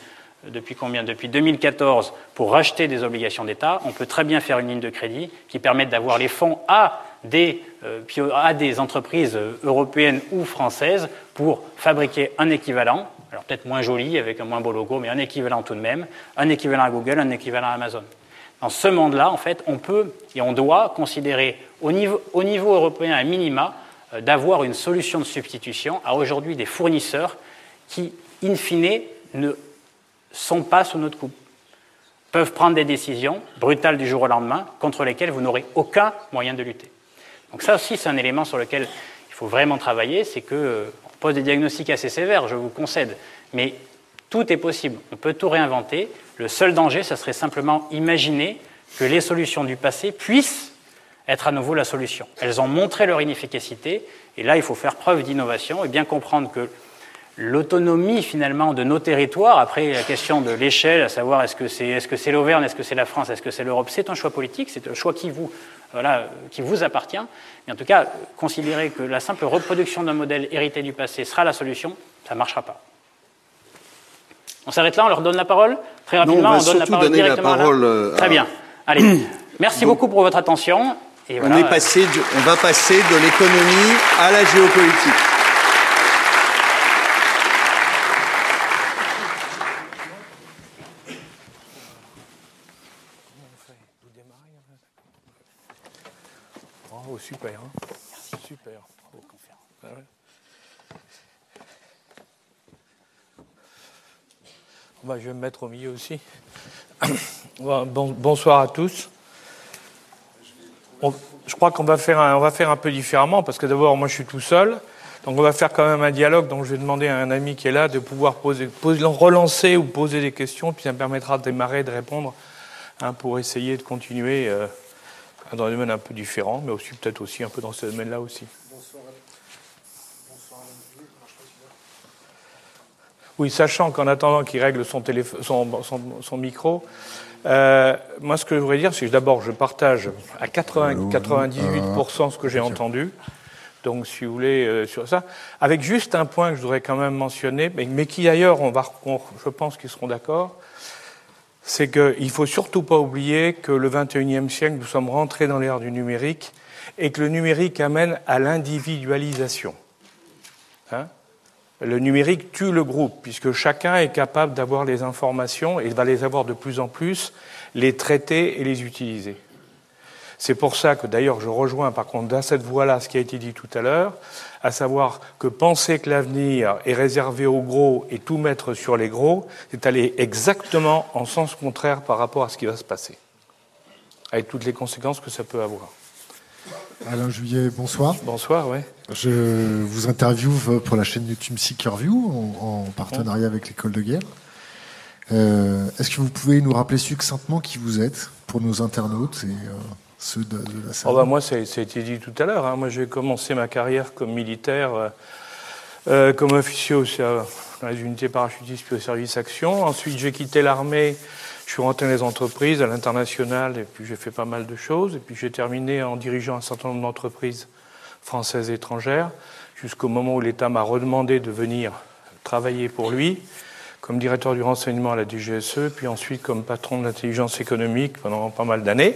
depuis combien? Depuis 2014 pour racheter des obligations d'État, on peut très bien faire une ligne de crédit qui permette d'avoir les fonds à des, euh, à des entreprises européennes ou françaises pour fabriquer un équivalent, alors peut-être moins joli avec un moins beau logo, mais un équivalent tout de même, un équivalent à Google, un équivalent à Amazon. Dans ce monde-là, en fait, on peut et on doit considérer au niveau, au niveau européen à minima euh, d'avoir une solution de substitution à aujourd'hui des fournisseurs qui, in fine, ne sont pas sous notre coupe, peuvent prendre des décisions brutales du jour au lendemain contre lesquelles vous n'aurez aucun moyen de lutter. Donc ça aussi, c'est un élément sur lequel il faut vraiment travailler, c'est qu'on euh, pose des diagnostics assez sévères, je vous concède, mais tout est possible, on peut tout réinventer. Le seul danger, ce serait simplement imaginer que les solutions du passé puissent être à nouveau la solution. Elles ont montré leur inefficacité, et là, il faut faire preuve d'innovation et bien comprendre que l'autonomie finalement de nos territoires, après la question de l'échelle, à savoir est-ce que c'est est -ce c'est l'Auvergne, est-ce que c'est la France, est-ce que c'est l'Europe, c'est un choix politique, c'est un choix qui vous, voilà, qui vous appartient. Mais en tout cas, considérer que la simple reproduction d'un modèle hérité du passé sera la solution, ça ne marchera pas. On s'arrête là, on leur donne la parole Très rapidement, on, on donne la parole directement la parole euh, Très bien. Allez, merci beaucoup pour votre attention. Et on, est passé on va passer de l'économie à la géopolitique. Oh, super. Hein. Merci. Super. Bah, je vais me mettre au milieu aussi. bonsoir à tous. je crois qu'on va faire un, on va faire un peu différemment parce que d'abord moi je suis tout seul, donc on va faire quand même un dialogue. Donc je vais demander à un ami qui est là de pouvoir poser, relancer ou poser des questions, puis ça me permettra de démarrer, de répondre, hein, pour essayer de continuer euh, dans un domaine un peu différent, mais aussi peut-être aussi un peu dans ce domaine-là aussi. Oui, sachant qu'en attendant qu'il règle son, son, micro, euh, moi ce que je voudrais dire, c'est que d'abord je partage à 80, 98% ce que j'ai entendu. Donc, si vous voulez, euh, sur ça, avec juste un point que je voudrais quand même mentionner, mais, qui ailleurs, on va, je pense qu'ils seront d'accord, c'est qu'il ne faut surtout pas oublier que le 21e siècle, nous sommes rentrés dans l'ère du numérique et que le numérique amène à l'individualisation. Hein le numérique tue le groupe, puisque chacun est capable d'avoir les informations et va les avoir de plus en plus, les traiter et les utiliser. C'est pour ça que d'ailleurs je rejoins par contre dans cette voie-là ce qui a été dit tout à l'heure, à savoir que penser que l'avenir est réservé aux gros et tout mettre sur les gros, c'est aller exactement en sens contraire par rapport à ce qui va se passer. avec toutes les conséquences que ça peut avoir. Alain Juillet, bonsoir. Bonsoir, oui. Je vous interviewe pour la chaîne YouTube Seekerview en, en partenariat avec l'école de guerre. Euh, Est-ce que vous pouvez nous rappeler succinctement qui vous êtes pour nos internautes et euh, ceux de, de oh bah Moi, ça, ça, a été dit tout à l'heure. Hein. Moi, j'ai commencé ma carrière comme militaire, euh, euh comme officier au, dans les unités parachutistes puis au service action. Ensuite, j'ai quitté l'armée. Je suis rentré dans les entreprises, à l'international, et puis j'ai fait pas mal de choses. Et puis j'ai terminé en dirigeant un certain nombre d'entreprises françaises et étrangères, jusqu'au moment où l'État m'a redemandé de venir travailler pour lui, comme directeur du renseignement à la DGSE, puis ensuite comme patron de l'intelligence économique pendant pas mal d'années.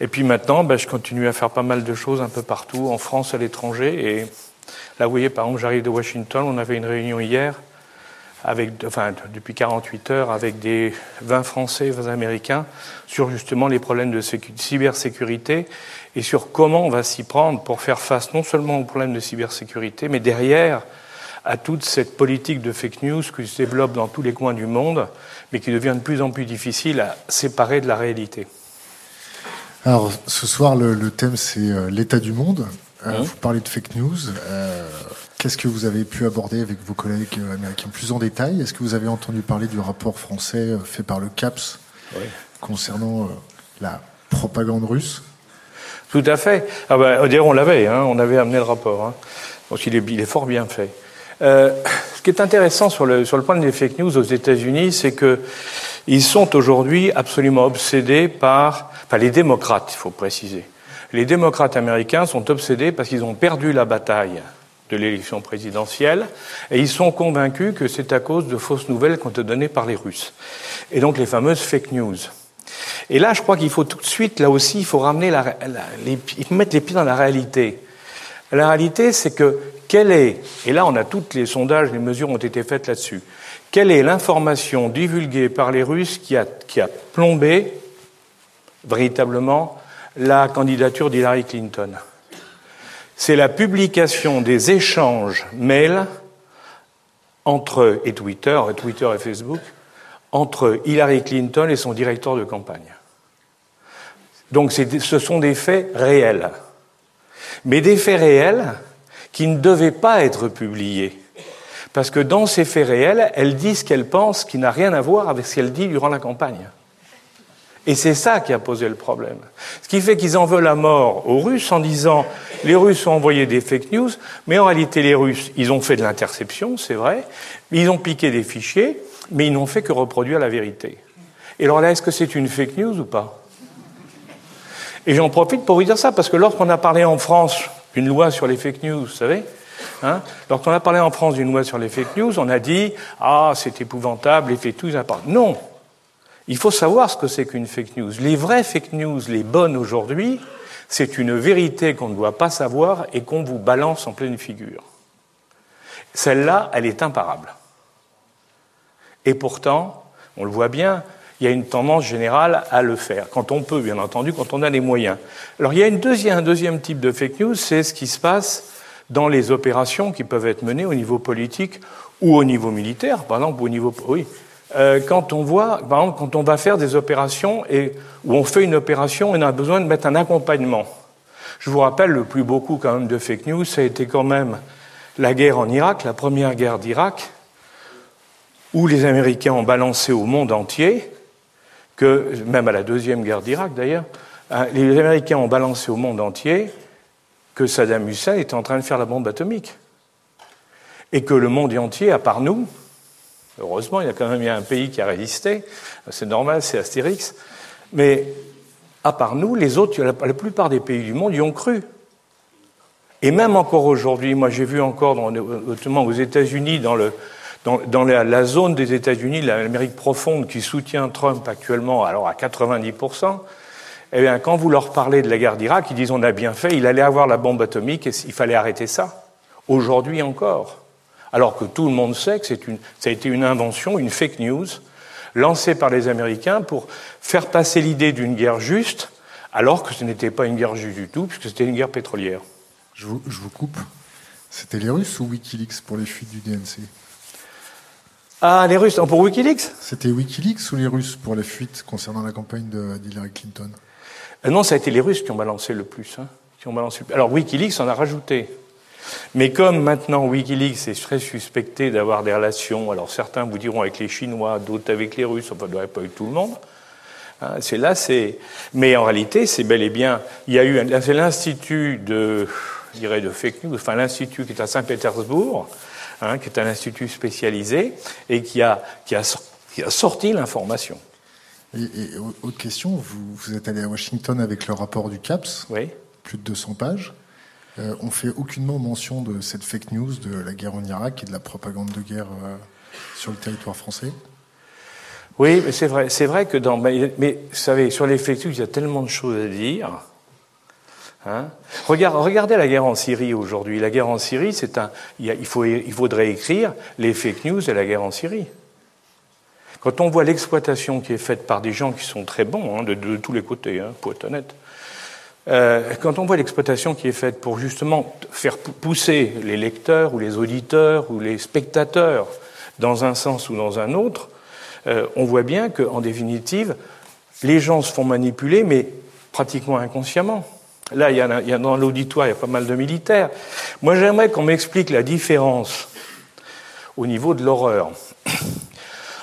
Et puis maintenant, ben, je continue à faire pas mal de choses un peu partout, en France, à l'étranger. Et là, vous voyez, par exemple, j'arrive de Washington, on avait une réunion hier avec, enfin, depuis 48 heures avec des 20 Français et 20 Américains sur justement les problèmes de cybersécurité et sur comment on va s'y prendre pour faire face non seulement aux problèmes de cybersécurité, mais derrière à toute cette politique de fake news qui se développe dans tous les coins du monde, mais qui devient de plus en plus difficile à séparer de la réalité. Alors, ce soir, le, le thème, c'est euh, l'état du monde. Euh, vous parlez de fake news. Euh, Qu'est-ce que vous avez pu aborder avec vos collègues américains plus en détail? Est-ce que vous avez entendu parler du rapport français fait par le CAPS oui. concernant euh, la propagande russe? Tout à fait. Ah ben, on l'avait, hein, on avait amené le rapport. Hein. Donc il est, il est, fort bien fait. Ce qui est intéressant sur le, sur le point des fake news aux États-Unis, c'est que ils sont aujourd'hui absolument obsédés par, enfin les démocrates, il faut préciser. Les démocrates américains sont obsédés parce qu'ils ont perdu la bataille de l'élection présidentielle, et ils sont convaincus que c'est à cause de fausses nouvelles qu'on été données par les Russes. Et donc les fameuses fake news. Et là, je crois qu'il faut tout de suite, là aussi, il faut ramener la, les, mettre les pieds dans la réalité. La réalité, c'est que quelle est, et là on a tous les sondages, les mesures ont été faites là-dessus, quelle est l'information divulguée par les Russes qui qui a plombé véritablement la candidature d'Hillary Clinton c'est la publication des échanges mails entre, et Twitter, et Twitter et Facebook, entre Hillary Clinton et son directeur de campagne. Donc ce sont des faits réels. Mais des faits réels qui ne devaient pas être publiés. Parce que dans ces faits réels, elle dit ce qu'elle pense qui n'a rien à voir avec ce qu'elle dit durant la campagne. Et c'est ça qui a posé le problème. Ce qui fait qu'ils en veulent la mort aux Russes en disant les Russes ont envoyé des fake news, mais en réalité les Russes, ils ont fait de l'interception, c'est vrai, ils ont piqué des fichiers, mais ils n'ont fait que reproduire la vérité. Et alors là, est-ce que c'est une fake news ou pas? Et j'en profite pour vous dire ça, parce que lorsqu'on a parlé en France d'une loi sur les fake news, vous savez, Hein Lorsqu'on a parlé en France d'une loi sur les fake news, on a dit Ah, c'est épouvantable, les fake news, non il faut savoir ce que c'est qu'une fake news. Les vraies fake news, les bonnes aujourd'hui, c'est une vérité qu'on ne doit pas savoir et qu'on vous balance en pleine figure. Celle-là, elle est imparable. Et pourtant, on le voit bien, il y a une tendance générale à le faire, quand on peut, bien entendu, quand on a les moyens. Alors il y a une deuxième, un deuxième type de fake news, c'est ce qui se passe dans les opérations qui peuvent être menées au niveau politique ou au niveau militaire, par exemple, au niveau, oui, euh, quand on voit, par exemple, quand on va faire des opérations et où on fait une opération on a besoin de mettre un accompagnement. Je vous rappelle, le plus beau coup quand même de fake news, ça a été quand même la guerre en Irak, la première guerre d'Irak, où les Américains ont balancé au monde entier que, même à la deuxième guerre d'Irak d'ailleurs, hein, les Américains ont balancé au monde entier que Saddam Hussein était en train de faire la bombe atomique. Et que le monde entier, à part nous, Heureusement, il y a quand même un pays qui a résisté. C'est normal, c'est Astérix. Mais à part nous, les autres, la, plupart des pays du monde y ont cru. Et même encore aujourd'hui, moi j'ai vu encore, notamment aux États-Unis, dans la, la, zone des États-Unis, l'Amérique profonde qui soutient Trump actuellement, alors à 90%, eh bien, quand vous leur parlez de la guerre d'Irak, ils disent on a bien fait, il allait avoir la bombe atomique et il fallait arrêter ça. Aujourd'hui encore alors que tout le monde sait que une, ça a été une invention, une fake news, lancée par les Américains pour faire passer l'idée d'une guerre juste, alors que ce n'était pas une guerre juste du tout, puisque c'était une guerre pétrolière. Je vous, je vous coupe. C'était les Russes ou Wikileaks pour les fuites du DNC Ah, les Russes, pour Wikileaks? C'était Wikileaks ou les Russes pour les fuites concernant la campagne d'Hillary Clinton? Euh, non, ça a été les Russes qui ont balancé le plus. Hein, qui ont balancé Alors Wikileaks en a rajouté. Mais comme maintenant Wikileaks est très suspecté d'avoir des relations, alors certains vous diront avec les Chinois, d'autres avec les Russes, enfin, pas avec tout le monde. Hein, c'est là, c'est. Mais en réalité, c'est bel et bien. Il y a eu, c'est l'institut de, je dirais, de fake news, enfin l'institut qui est à Saint-Pétersbourg, hein, qui est un institut spécialisé et qui a, qui a, qui a sorti l'information. Et, et, autre question, vous, vous, êtes allé à Washington avec le rapport du CAPS, oui. plus de 200 pages? Euh, on fait aucunement mention de cette fake news de la guerre en Irak et de la propagande de guerre euh, sur le territoire français. Oui, mais c'est vrai, c'est vrai que dans, mais, mais, vous savez, sur les fake news, il y a tellement de choses à dire. Hein Regardez, la guerre en Syrie aujourd'hui. La guerre en Syrie, c'est un, il, il, faudrait écrire les fake news de la guerre en Syrie. Quand on voit l'exploitation qui est faite par des gens qui sont très bons, hein, de, tous les côtés, hein, pour être honnête, quand on voit l'exploitation qui est faite pour justement faire pousser les lecteurs ou les auditeurs ou les spectateurs dans un sens ou dans un autre, euh, on voit bien qu'en définitive, les gens se font manipuler, mais pratiquement inconsciemment. Là, il y a, il y a dans l'auditoire, il y a pas mal de militaires. Moi, j'aimerais qu'on m'explique la différence au niveau de l'horreur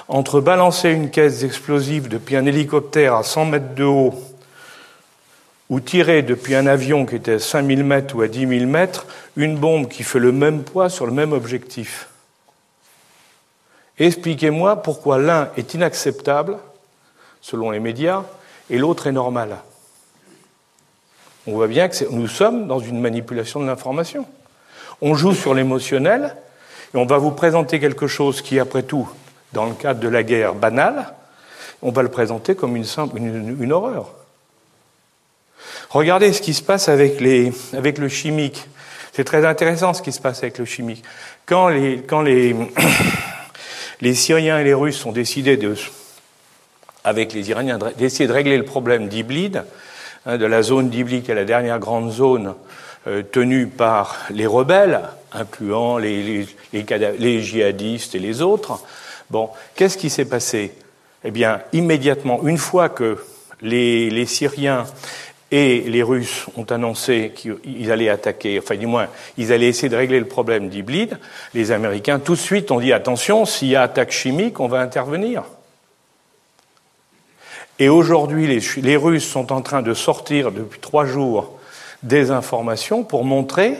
entre balancer une caisse d'explosifs depuis un hélicoptère à 100 mètres de haut ou tirer depuis un avion qui était à 5000 mètres ou à 10 000 mètres une bombe qui fait le même poids sur le même objectif. Expliquez-moi pourquoi l'un est inacceptable, selon les médias, et l'autre est normal. On voit bien que nous sommes dans une manipulation de l'information. On joue sur l'émotionnel et on va vous présenter quelque chose qui, après tout, dans le cadre de la guerre banale, on va le présenter comme une, horreur. Regardez ce qui se passe avec, les, avec le chimique. C'est très intéressant ce qui se passe avec le chimique. Quand les, quand les, les Syriens et les Russes ont décidé de, avec les Iraniens d'essayer de régler le problème d'Iblid, hein, de la zone d'Iblid qui est la dernière grande zone euh, tenue par les rebelles, incluant les, les, les, djihadistes et les autres. Bon, qu'est-ce qui s'est passé? Eh bien, immédiatement, une fois que les, les Syriens et les Russes ont annoncé qu'ils allaient attaquer, enfin du moins, ils allaient essayer de régler le problème d'Iblid. Les Américains, tout de suite, ont dit attention, s'il y a attaque chimique, on va intervenir. Et aujourd'hui, les, les, Russes sont en train de sortir depuis trois jours des informations pour montrer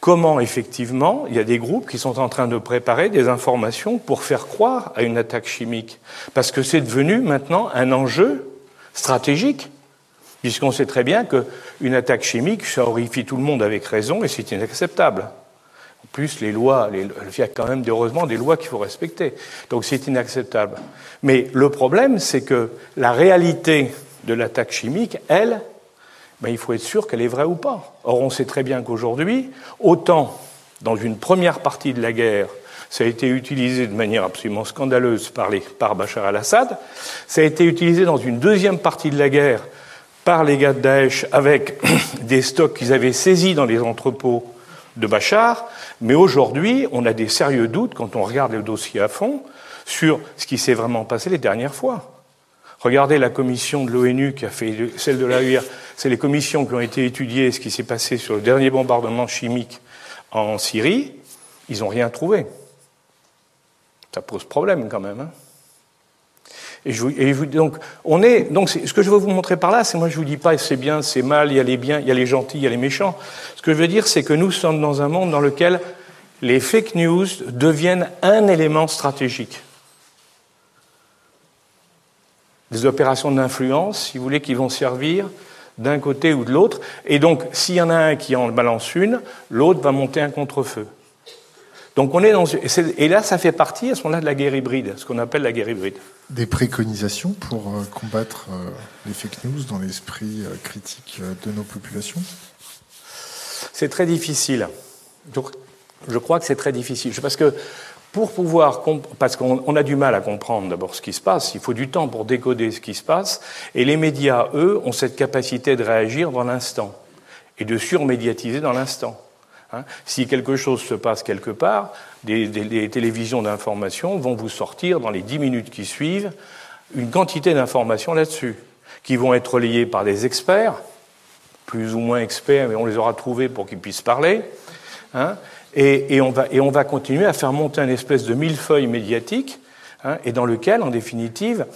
comment, effectivement, il y a des groupes qui sont en train de préparer des informations pour faire croire à une attaque chimique. Parce que c'est devenu maintenant un enjeu stratégique puisqu'on sait très bien qu'une attaque chimique, ça horrifie tout le monde avec raison et c'est inacceptable. En plus, les lois, il y a quand même heureusement des lois qu'il faut respecter. Donc c'est inacceptable. Mais le problème, c'est que la réalité de l'attaque chimique, elle, ben, il faut être sûr qu'elle est vraie ou pas. Or, on sait très bien qu'aujourd'hui, autant dans une première partie de la guerre, ça a été utilisé de manière absolument scandaleuse par, les, par Bachar al-Assad, ça a été utilisé dans une deuxième partie de la guerre par les gars de Daesh avec des stocks qu'ils avaient saisis dans les entrepôts de Bachar, mais aujourd'hui, on a des sérieux doutes quand on regarde le dossier à fond sur ce qui s'est vraiment passé les dernières fois. Regardez la commission de l'ONU qui a fait celle de l'AUR, c'est les commissions qui ont été étudiées ce qui s'est passé sur le dernier bombardement chimique en Syrie, ils n'ont rien trouvé. Ça pose problème quand même. Hein et, je, donc ce que je veux vous montrer par là, c'est moi je vous dis pas c'est bien, c'est mal, il y a les biens, il y a les gentils, il y a les méchants. Ce que je veux dire, c'est que nous sommes dans un monde dans lequel les fake news deviennent un élément stratégique. Des opérations d'influence, si vous voulez, qui vont servir d'un côté ou de l'autre. Et donc, s'il y en a un qui en balance une, l'autre va monter un contre-feu. Donc on est dans et là ça fait partie à ce moment-là de la guerre hybride, ce qu'on appelle la guerre hybride. Des préconisations pour euh, combattre euh, les fake news dans l'esprit euh, critique de nos populations? C'est très difficile. Je crois que c'est très difficile parce que pour pouvoir parce qu'on a du mal à comprendre d'abord ce qui se passe, il faut du temps pour décoder ce qui se passe et les médias eux ont cette capacité de réagir dans l'instant et de surmédiatiser dans l'instant. Hein. si quelque chose se passe quelque part, des, télévisions d'information vont vous sortir dans les dix minutes qui suivent une quantité d'informations là-dessus. qui vont être relayés par des experts, plus ou moins experts, mais on les aura trouvés pour qu'ils puissent parler. Hein, et, on va, continuer à faire monter un espèce de millefeuille médiatique, hein, et dans lequel, en définitive,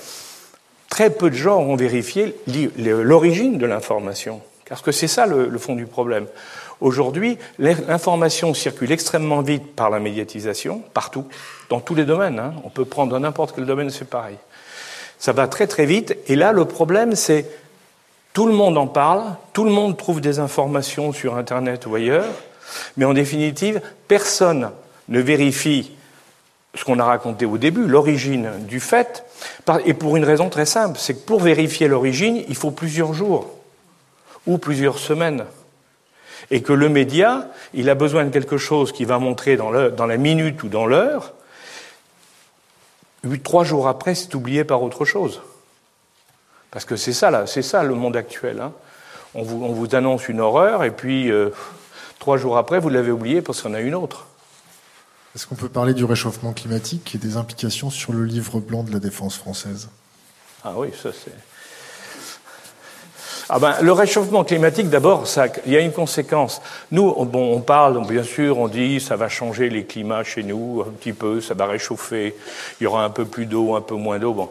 très peu de gens auront vérifié l'origine de l'information. Parce que c'est ça le, fond du problème. Aujourd'hui, l'information circule extrêmement vite par la médiatisation, partout, dans tous les domaines. Hein. On peut prendre n'importe quel domaine, c'est pareil. Ça va très très vite. Et là, le problème, c'est tout le monde en parle, tout le monde trouve des informations sur Internet ou ailleurs, mais en définitive, personne ne vérifie ce qu'on a raconté au début, l'origine du fait, et pour une raison très simple, c'est que pour vérifier l'origine, il faut plusieurs jours ou plusieurs semaines. Et que le média, il a besoin de quelque chose qui va montrer dans, dans la minute ou dans l'heure, trois jours après, c'est oublié par autre chose. Parce que c'est ça, là, c'est ça le monde actuel. Hein. On, vous, on, vous, annonce une horreur, et puis euh, trois jours après, vous l'avez oublié parce en a une autre. Est-ce qu'on peut parler du réchauffement climatique et des implications sur le livre blanc de la défense française? Ah oui, ça c'est. Ah ben, le réchauffement climatique, d'abord, il y a une conséquence. Nous, on, bon, on parle, bien sûr, on dit ça va changer les climats chez nous un petit peu, ça va réchauffer, il y aura un peu plus d'eau, un peu moins d'eau. Bon.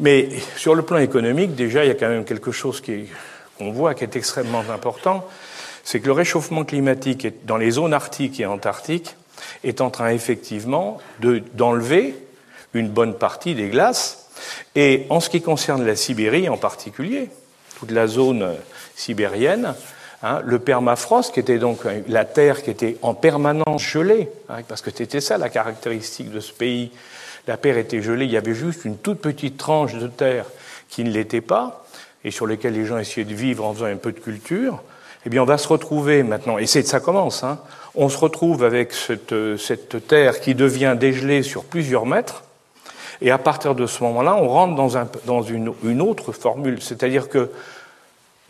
Mais sur le plan économique, déjà, il y a quand même quelque chose qu'on voit qui est extrêmement important, c'est que le réchauffement climatique dans les zones arctiques et antarctiques est en train effectivement d'enlever une bonne partie des glaces. Et en ce qui concerne la Sibérie en particulier, toute la zone sibérienne, hein, le permafrost, qui était donc la terre qui était en permanence gelée, hein, parce que c'était ça la caractéristique de ce pays, la terre était gelée, il y avait juste une toute petite tranche de terre qui ne l'était pas, et sur laquelle les gens essayaient de vivre en faisant un peu de culture, eh bien on va se retrouver maintenant, et c'est ça commence, hein, on se retrouve avec cette, cette terre qui devient dégelée sur plusieurs mètres, et à partir de ce moment-là, on rentre dans, un, dans une, autre formule, c'est-à-dire que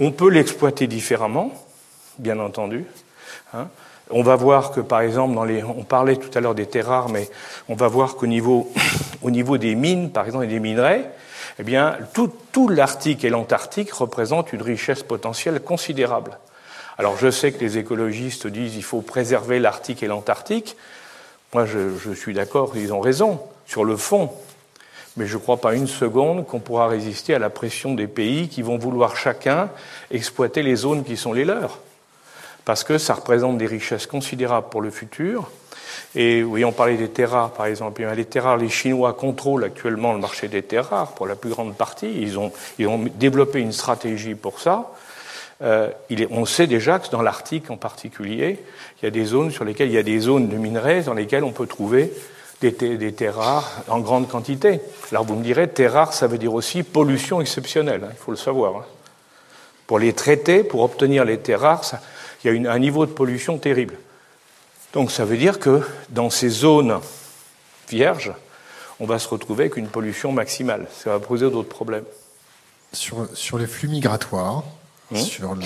on peut l'exploiter différemment, bien entendu. Hein. On va voir que, par exemple, dans les, on parlait tout à l'heure des terres rares, mais on va voir qu'au niveau, au niveau des mines, par exemple, et des minerais, eh bien, tout, l'Arctique et l'Antarctique représentent une richesse potentielle considérable. Alors, je sais que les écologistes disent qu'il faut préserver l'Arctique et l'Antarctique. Moi, je suis d'accord, ils ont raison sur le fond mais je ne crois pas une seconde qu'on pourra résister à la pression des pays qui vont vouloir chacun exploiter les zones qui sont les leurs. Parce que ça représente des richesses considérables pour le futur. Et oui, on parlait des terres par exemple. Les terres les Chinois contrôlent actuellement le marché des terres rares pour la plus grande partie. Ils ont, développé une stratégie pour ça. Euh, on sait déjà que dans l'Arctique en particulier, il y a des zones sur lesquelles il y a des zones de minerais dans lesquelles on peut trouver des, terres rares en grande quantité. Alors vous me direz, terres rares, ça veut dire aussi pollution exceptionnelle, hein, il faut le savoir. Hein. Pour les traiter, pour obtenir les terres rares, il y a un niveau de pollution terrible. Donc ça veut dire que dans ces zones vierges, on va se retrouver avec une pollution maximale. Ça va poser d'autres problèmes. Sur, sur, les flux migratoires, hum sur le,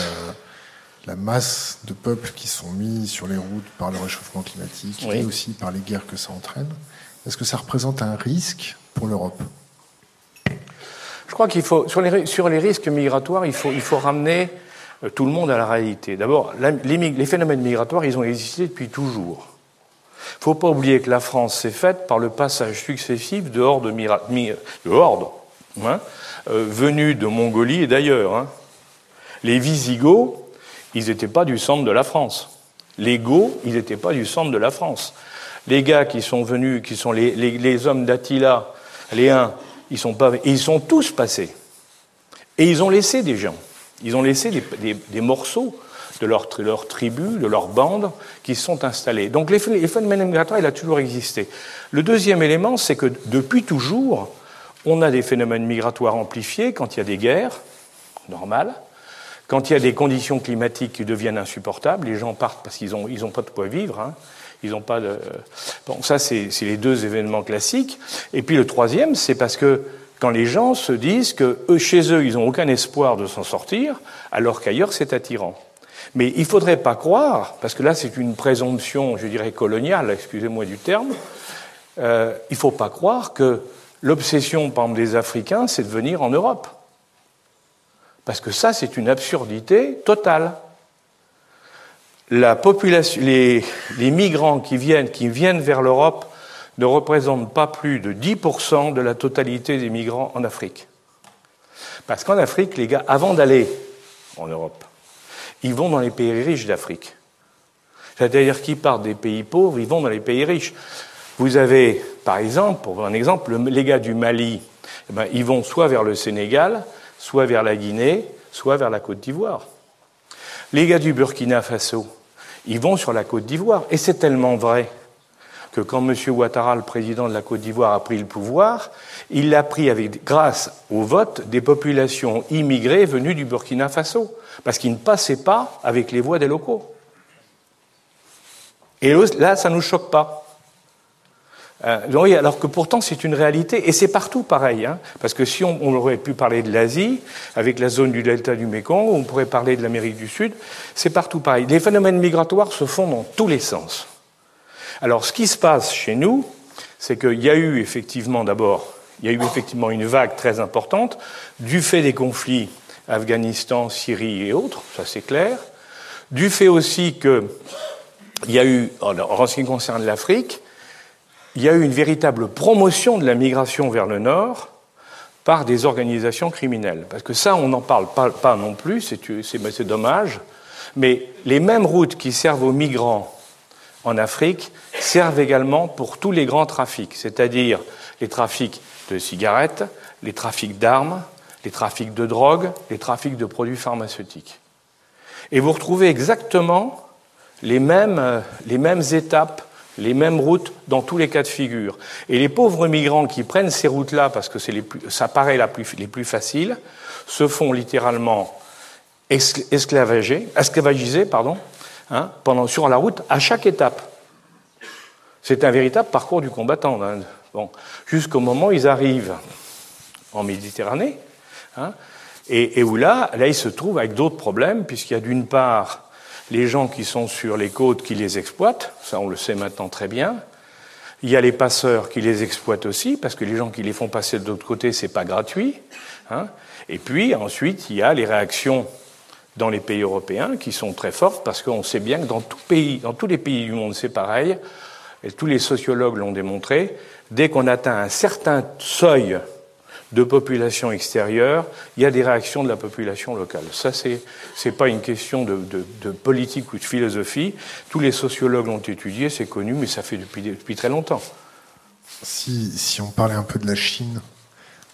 la masse de peuples qui sont mis sur les routes par le réchauffement climatique et aussi par les guerres que ça entraîne. Est-ce que ça représente un risque pour l'Europe? Je crois qu'il faut, sur les, sur les, risques migratoires, il faut, il faut ramener euh, tout le monde à la réalité. D'abord, les, les, phénomènes migratoires, ils ont existé depuis toujours. Il ne faut pas oublier que la France s'est faite par le passage successif de hordes, de hordes hein, euh, venues de Mongolie et d'ailleurs. Hein. Les Visigoths, ils n'étaient pas du centre de la France. Les Goths, ils n'étaient pas du centre de la France. Les gars qui sont venus, qui sont les, hommes d'Attila, les uns, ils sont pas, ils sont tous passés. Et ils ont laissé des gens. Ils ont laissé des, morceaux de leur, tribu, de leur bande, qui se sont installés. Donc les phénomènes migratoires, il a toujours existé. Le deuxième élément, c'est que depuis toujours, on a des phénomènes migratoires amplifiés quand il y a des guerres, normales, quand il y a des conditions climatiques qui deviennent insupportables, les gens partent parce qu'ils n'ont pas de quoi vivre. Hein. Ils ont pas de. Bon, ça, c'est les deux événements classiques. Et puis le troisième, c'est parce que quand les gens se disent que eux, chez eux, ils n'ont aucun espoir de s'en sortir, alors qu'ailleurs, c'est attirant. Mais il ne faudrait pas croire, parce que là, c'est une présomption, je dirais, coloniale, excusez-moi du terme, euh, il ne faut pas croire que l'obsession, par exemple, des Africains, c'est de venir en Europe. Parce que ça, c'est une absurdité totale. Les migrants qui viennent, qui viennent vers l'Europe ne représentent pas plus de 10% de la totalité des migrants en Afrique. Parce qu'en Afrique, les gars, avant d'aller en Europe, ils vont dans les pays riches d'Afrique. C'est-à-dire qu'ils partent des pays pauvres, ils vont dans les pays riches. Vous avez, par exemple, pour un exemple, les gars du Mali, eh ben, ils vont soit vers le Sénégal, soit vers la Guinée, soit vers la Côte d'Ivoire. Les gars du Burkina Faso, ils vont sur la Côte d'Ivoire. Et c'est tellement vrai que quand M. Ouattara, le président de la Côte d'Ivoire, a pris le pouvoir, il l'a pris grâce au vote des populations immigrées venues du Burkina Faso, parce qu'il ne passait pas avec les voix des locaux. Et là, ça ne nous choque pas. Euh, alors que pourtant c'est une réalité, et c'est partout pareil, hein, parce que si on, aurait pu parler de l'Asie, avec la zone du delta du Mékong, on pourrait parler de l'Amérique du Sud, c'est partout pareil. Les phénomènes migratoires se font dans tous les sens. Alors ce qui se passe chez nous, c'est qu'il y a eu effectivement d'abord, il y a eu effectivement une vague très importante du fait des conflits Afghanistan, Syrie et autres, ça c'est clair, du fait aussi qu'il y a eu, en ce qui concerne l'Afrique, il y a eu une véritable promotion de la migration vers le nord par des organisations criminelles. Parce que ça, on n'en parle pas, non plus, c'est dommage, mais les mêmes routes qui servent aux migrants en Afrique servent également pour tous les grands trafics, c'est-à-dire les trafics de cigarettes, les trafics d'armes, les trafics de drogue, les trafics de produits pharmaceutiques. Et vous retrouvez exactement les mêmes, les mêmes étapes les mêmes routes dans tous les cas de figure. Et les pauvres migrants qui prennent ces routes-là, parce que les plus, ça paraît les plus faciles, se font littéralement esclavager, esclavagiser pardon, hein, pendant, sur la route à chaque étape. C'est un véritable parcours du combattant. Hein. Bon, Jusqu'au moment où ils arrivent en Méditerranée, hein, et, et, où là, là, ils se trouvent avec d'autres problèmes, puisqu'il y a d'une part les gens qui sont sur les côtes qui les exploitent, ça on le sait maintenant très bien. Il y a les passeurs qui les exploitent aussi, parce que les gens qui les font passer de l'autre côté, c'est pas gratuit. Hein. Et puis ensuite, il y a les réactions dans les pays européens qui sont très fortes, parce qu'on sait bien que dans, tout pays, dans tous les pays du monde, c'est pareil, et tous les sociologues l'ont démontré, dès qu'on atteint un certain seuil de population extérieure, il y a des réactions de la population locale. Ça, c'est n'est pas une question de, de, politique ou de philosophie. Tous les sociologues l'ont étudié, c'est connu, mais ça fait depuis, depuis très longtemps. Si, si, on parlait un peu de la Chine,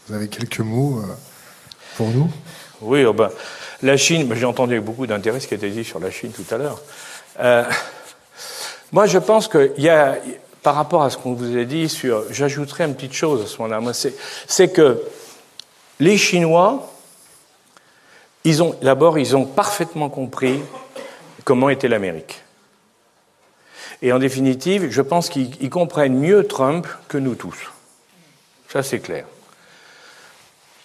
vous avez quelques mots euh, pour nous? Oui, oh ben, la Chine, j'ai entendu avec beaucoup d'intérêt ce qui a été dit sur la Chine tout à l'heure. Euh, moi, je pense qu'il y a, par rapport à ce qu'on vous a dit sur, j'ajouterai une petite chose à ce moment-là. c'est que les Chinois, d'abord, ils ont parfaitement compris comment était l'Amérique. Et en définitive, je pense qu'ils comprennent mieux Trump que nous tous. Ça, c'est clair.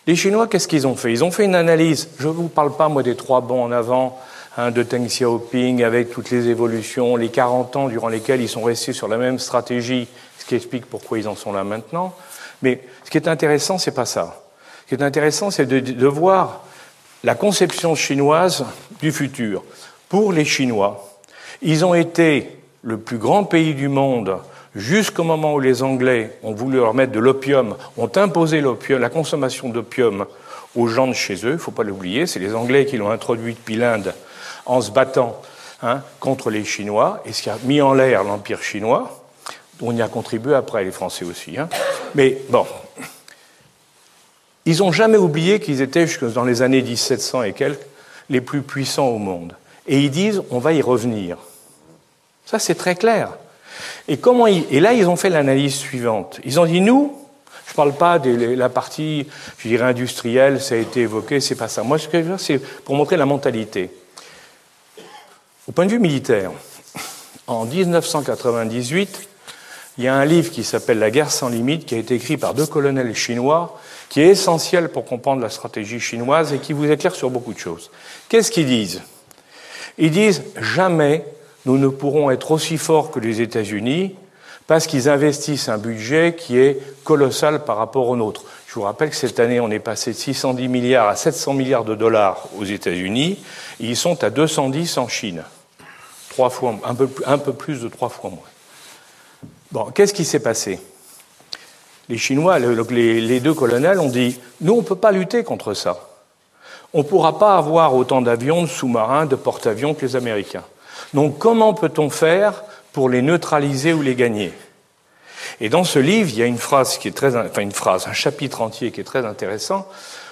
Les Chinois, qu'est-ce qu'ils ont fait? Ils ont fait une analyse. Je ne vous parle pas, moi, des trois bons en avant Hein, de Deng Xiaoping avec toutes les évolutions, les 40 ans durant lesquels ils sont restés sur la même stratégie, ce qui explique pourquoi ils en sont là maintenant. Mais ce qui est intéressant, c'est pas ça. Ce qui est intéressant, c'est de, voir la conception chinoise du futur. Pour les Chinois, ils ont été le plus grand pays du monde jusqu'au moment où les Anglais ont voulu leur mettre de l'opium, ont imposé la consommation d'opium aux gens de chez eux, il ne faut pas l'oublier, c'est les Anglais qui l'ont introduit depuis l'Inde en se battant hein, contre les Chinois, et ce qui a mis en l'air l'Empire chinois. On y a contribué après, les Français aussi. Hein. Mais bon, ils n'ont jamais oublié qu'ils étaient, jusque dans les années 1700 et quelques, les plus puissants au monde. Et ils disent, on va y revenir. Ça, c'est très clair. Et, comment et là, ils ont fait l'analyse suivante. Ils ont dit, nous, je ne parle pas de la partie, je dirais, industrielle, ça a été évoqué, c'est pas ça. Moi, ce que je veux dire, c'est pour montrer la mentalité. Au point de vue militaire, en 1998, il y a un livre qui s'appelle La guerre sans limite, qui a été écrit par deux colonels chinois, qui est essentiel pour comprendre la stratégie chinoise et qui vous éclaire sur beaucoup de choses. Qu'est-ce qu'ils disent? Ils disent jamais nous ne pourrons être aussi forts que les États-Unis parce qu'ils investissent un budget qui est colossal par rapport au nôtre. Je vous rappelle que cette année, on est passé de 610 milliards à 700 milliards de dollars aux États-Unis. Ils sont à 210 en Chine. Un, peu, plus de trois fois moins. Bon, qu'est-ce qui s'est passé? Les Chinois, les, les deux colonels ont dit Nous, on ne peut pas lutter contre ça. On ne pourra pas avoir autant d'avions, de sous-marins, de porte-avions que les Américains. Donc, comment peut-on faire pour les neutraliser ou les gagner? Et dans ce livre, il y a une phrase qui est très, enfin une phrase, un chapitre entier qui est très intéressant,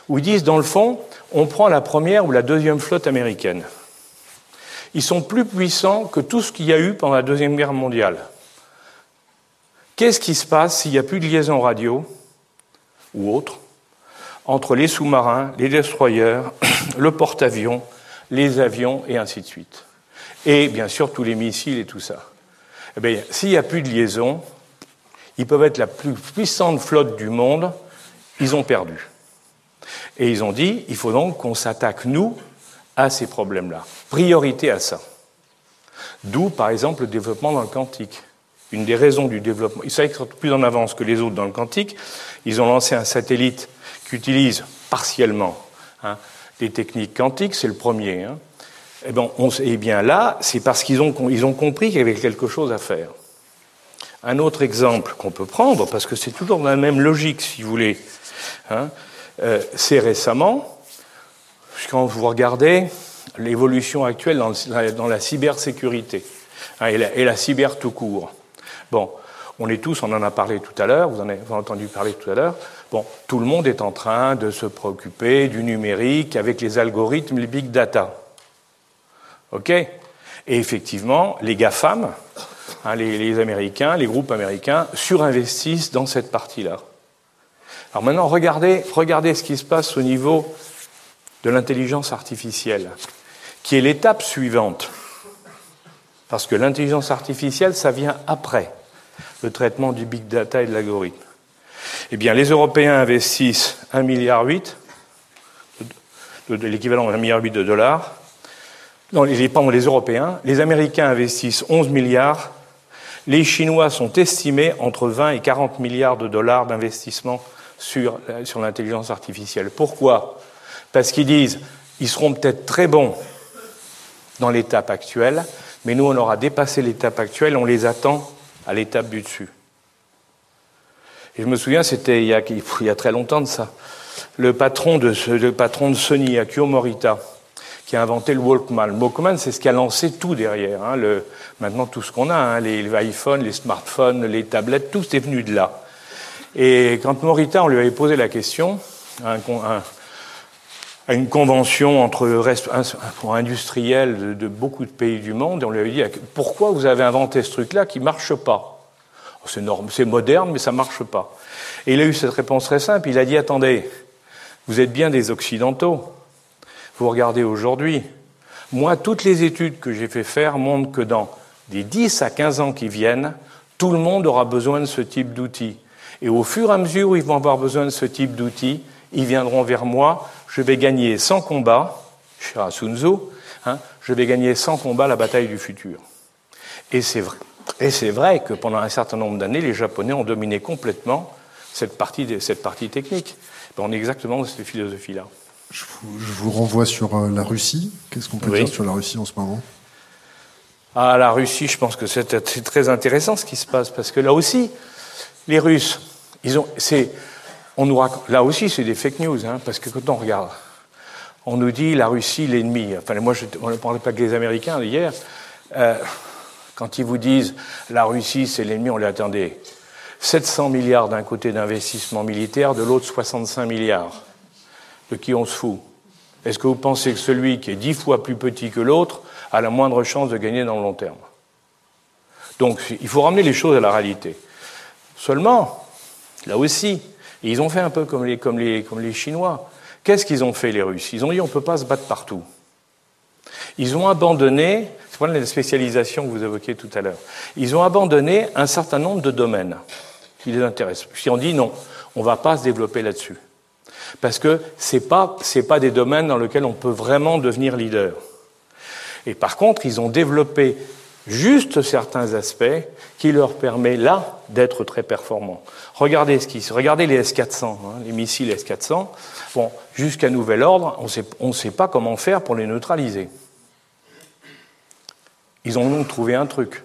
où ils disent, dans le fond, on prend la première ou la deuxième flotte américaine. Ils sont plus puissants que tout ce qu'il y a eu pendant la Deuxième Guerre mondiale. Qu'est-ce qui se passe s'il n'y a plus de liaison radio ou autre entre les sous-marins, les destroyers, le porte-avions, les avions et ainsi de suite? Et bien sûr tous les missiles et tout ça. Eh bien, s'il n'y a plus de liaison, ils peuvent être la plus puissante flotte du monde, ils ont perdu. Et ils ont dit, il faut donc qu'on s'attaque, nous, à ces problèmes-là. Priorité à ça. D'où, par exemple, le développement dans le quantique. Une des raisons du développement, ils savaient être plus en avance que les autres dans le quantique, ils ont lancé un satellite qui utilise partiellement hein, des techniques quantiques, c'est le premier. Hein. Et, eh ben, eh bien là, c'est parce qu'ils ont, ils ont compris qu'il y avait quelque chose à faire. Un autre exemple qu'on peut prendre, parce que c'est toujours dans la même logique, si vous voulez, hein, euh, c'est récemment, quand vous regardez l'évolution actuelle dans, la cybersécurité hein, et, la, cyber tout court. Bon, on est tous, on en a parlé tout à l'heure, vous en avez entendu parler tout à l'heure. Bon, tout le monde est en train de se préoccuper du numérique avec les algorithmes, les big data. OK? Et effectivement, les GAFAM, Hein, les, Américains, les groupes américains surinvestissent dans cette partie-là. Alors maintenant, regardez, regardez ce qui se passe au niveau de l'intelligence artificielle, qui est l'étape suivante. Parce que l'intelligence artificielle, ça vient après le traitement du big data et de l'algorithme. Eh bien, les Européens investissent 1,8 milliard, de, l'équivalent d'un milliard de dollars. Non, les, les Européens. Les Américains investissent 11 milliards les Chinois sont estimés entre 20 et 40 milliards de dollars d'investissement sur, sur l'intelligence artificielle. Pourquoi? Parce qu'ils disent ils seront peut-être très bons dans l'étape actuelle, mais nous, on aura dépassé l'étape actuelle, on les attend à l'étape du dessus. Et je me souviens, c'était il, y a très longtemps de ça, le patron de, Sony, Akio Morita, qui a inventé le Walkman. Le Walkman, c'est ce qui a lancé tout derrière. Hein, maintenant, tout ce qu'on a, hein, les, iPhones, les smartphones, les tablettes, tout est venu de là. Et quand Morita, on lui avait posé la question, à, une convention entre industriels de, beaucoup de pays du monde, on lui avait dit pourquoi vous avez inventé ce truc-là qui marche pas? C'est c'est moderne, mais ça marche pas. Et il a eu cette réponse très simple. Il a dit attendez, vous êtes bien des occidentaux. Vous regardez aujourd'hui, moi, toutes les études que j'ai fait faire montrent que dans les 10 à 15 ans qui viennent, tout le monde aura besoin de ce type d'outils. Et au fur et à mesure où ils vont avoir besoin de ce type d'outils, ils viendront vers moi, je vais gagner sans combat, cher Sun Tzu, hein, je vais gagner sans combat la bataille du futur. Et c'est vrai. Et c'est vrai que pendant un certain nombre d'années, les Japonais ont dominé complètement cette partie, cette partie technique. On est exactement dans cette philosophie-là. Je vous, renvoie sur euh, la Russie. Qu'est-ce qu'on peut dire sur la Russie en ce moment? Ah, la Russie, je pense que c'est très intéressant ce qui se passe, parce que là aussi, les Russes, ils ont, c'est, on nous là aussi, c'est des fake news, hein, parce que quand on regarde, on nous dit la Russie, l'ennemi. Enfin, moi, je, on ne parlait pas que les Américains hier. Euh, quand ils vous disent la Russie, c'est l'ennemi, on les attendait. 700 milliards d'un côté d'investissement militaire, de l'autre 65 milliards de qui on se fout? Est-ce que vous pensez que celui qui est dix fois plus petit que l'autre a la moindre chance de gagner dans le long terme? Donc il faut ramener les choses à la réalité. Seulement, là aussi, ils ont fait un peu comme les, comme les, comme les Chinois. Qu'est-ce qu'ils ont fait les Russes? Ils ont dit on ne peut pas se battre partout. Ils ont abandonné, c'est pour la spécialisation que vous évoquiez tout à l'heure, ils ont abandonné un certain nombre de domaines qui les intéressent. Puis on dit non, on ne va pas se développer là-dessus parce que ce pas, pas des domaines dans lesquels on peut vraiment devenir leader. Et par contre, ils ont développé juste certains aspects qui leur permettent là d'être très performants. Regardez, ce qui, regardez les S-400, hein, les missiles S-400. Bon, jusqu'à nouvel ordre, on ne sait pas comment faire pour les neutraliser. Ils ont donc trouvé un truc.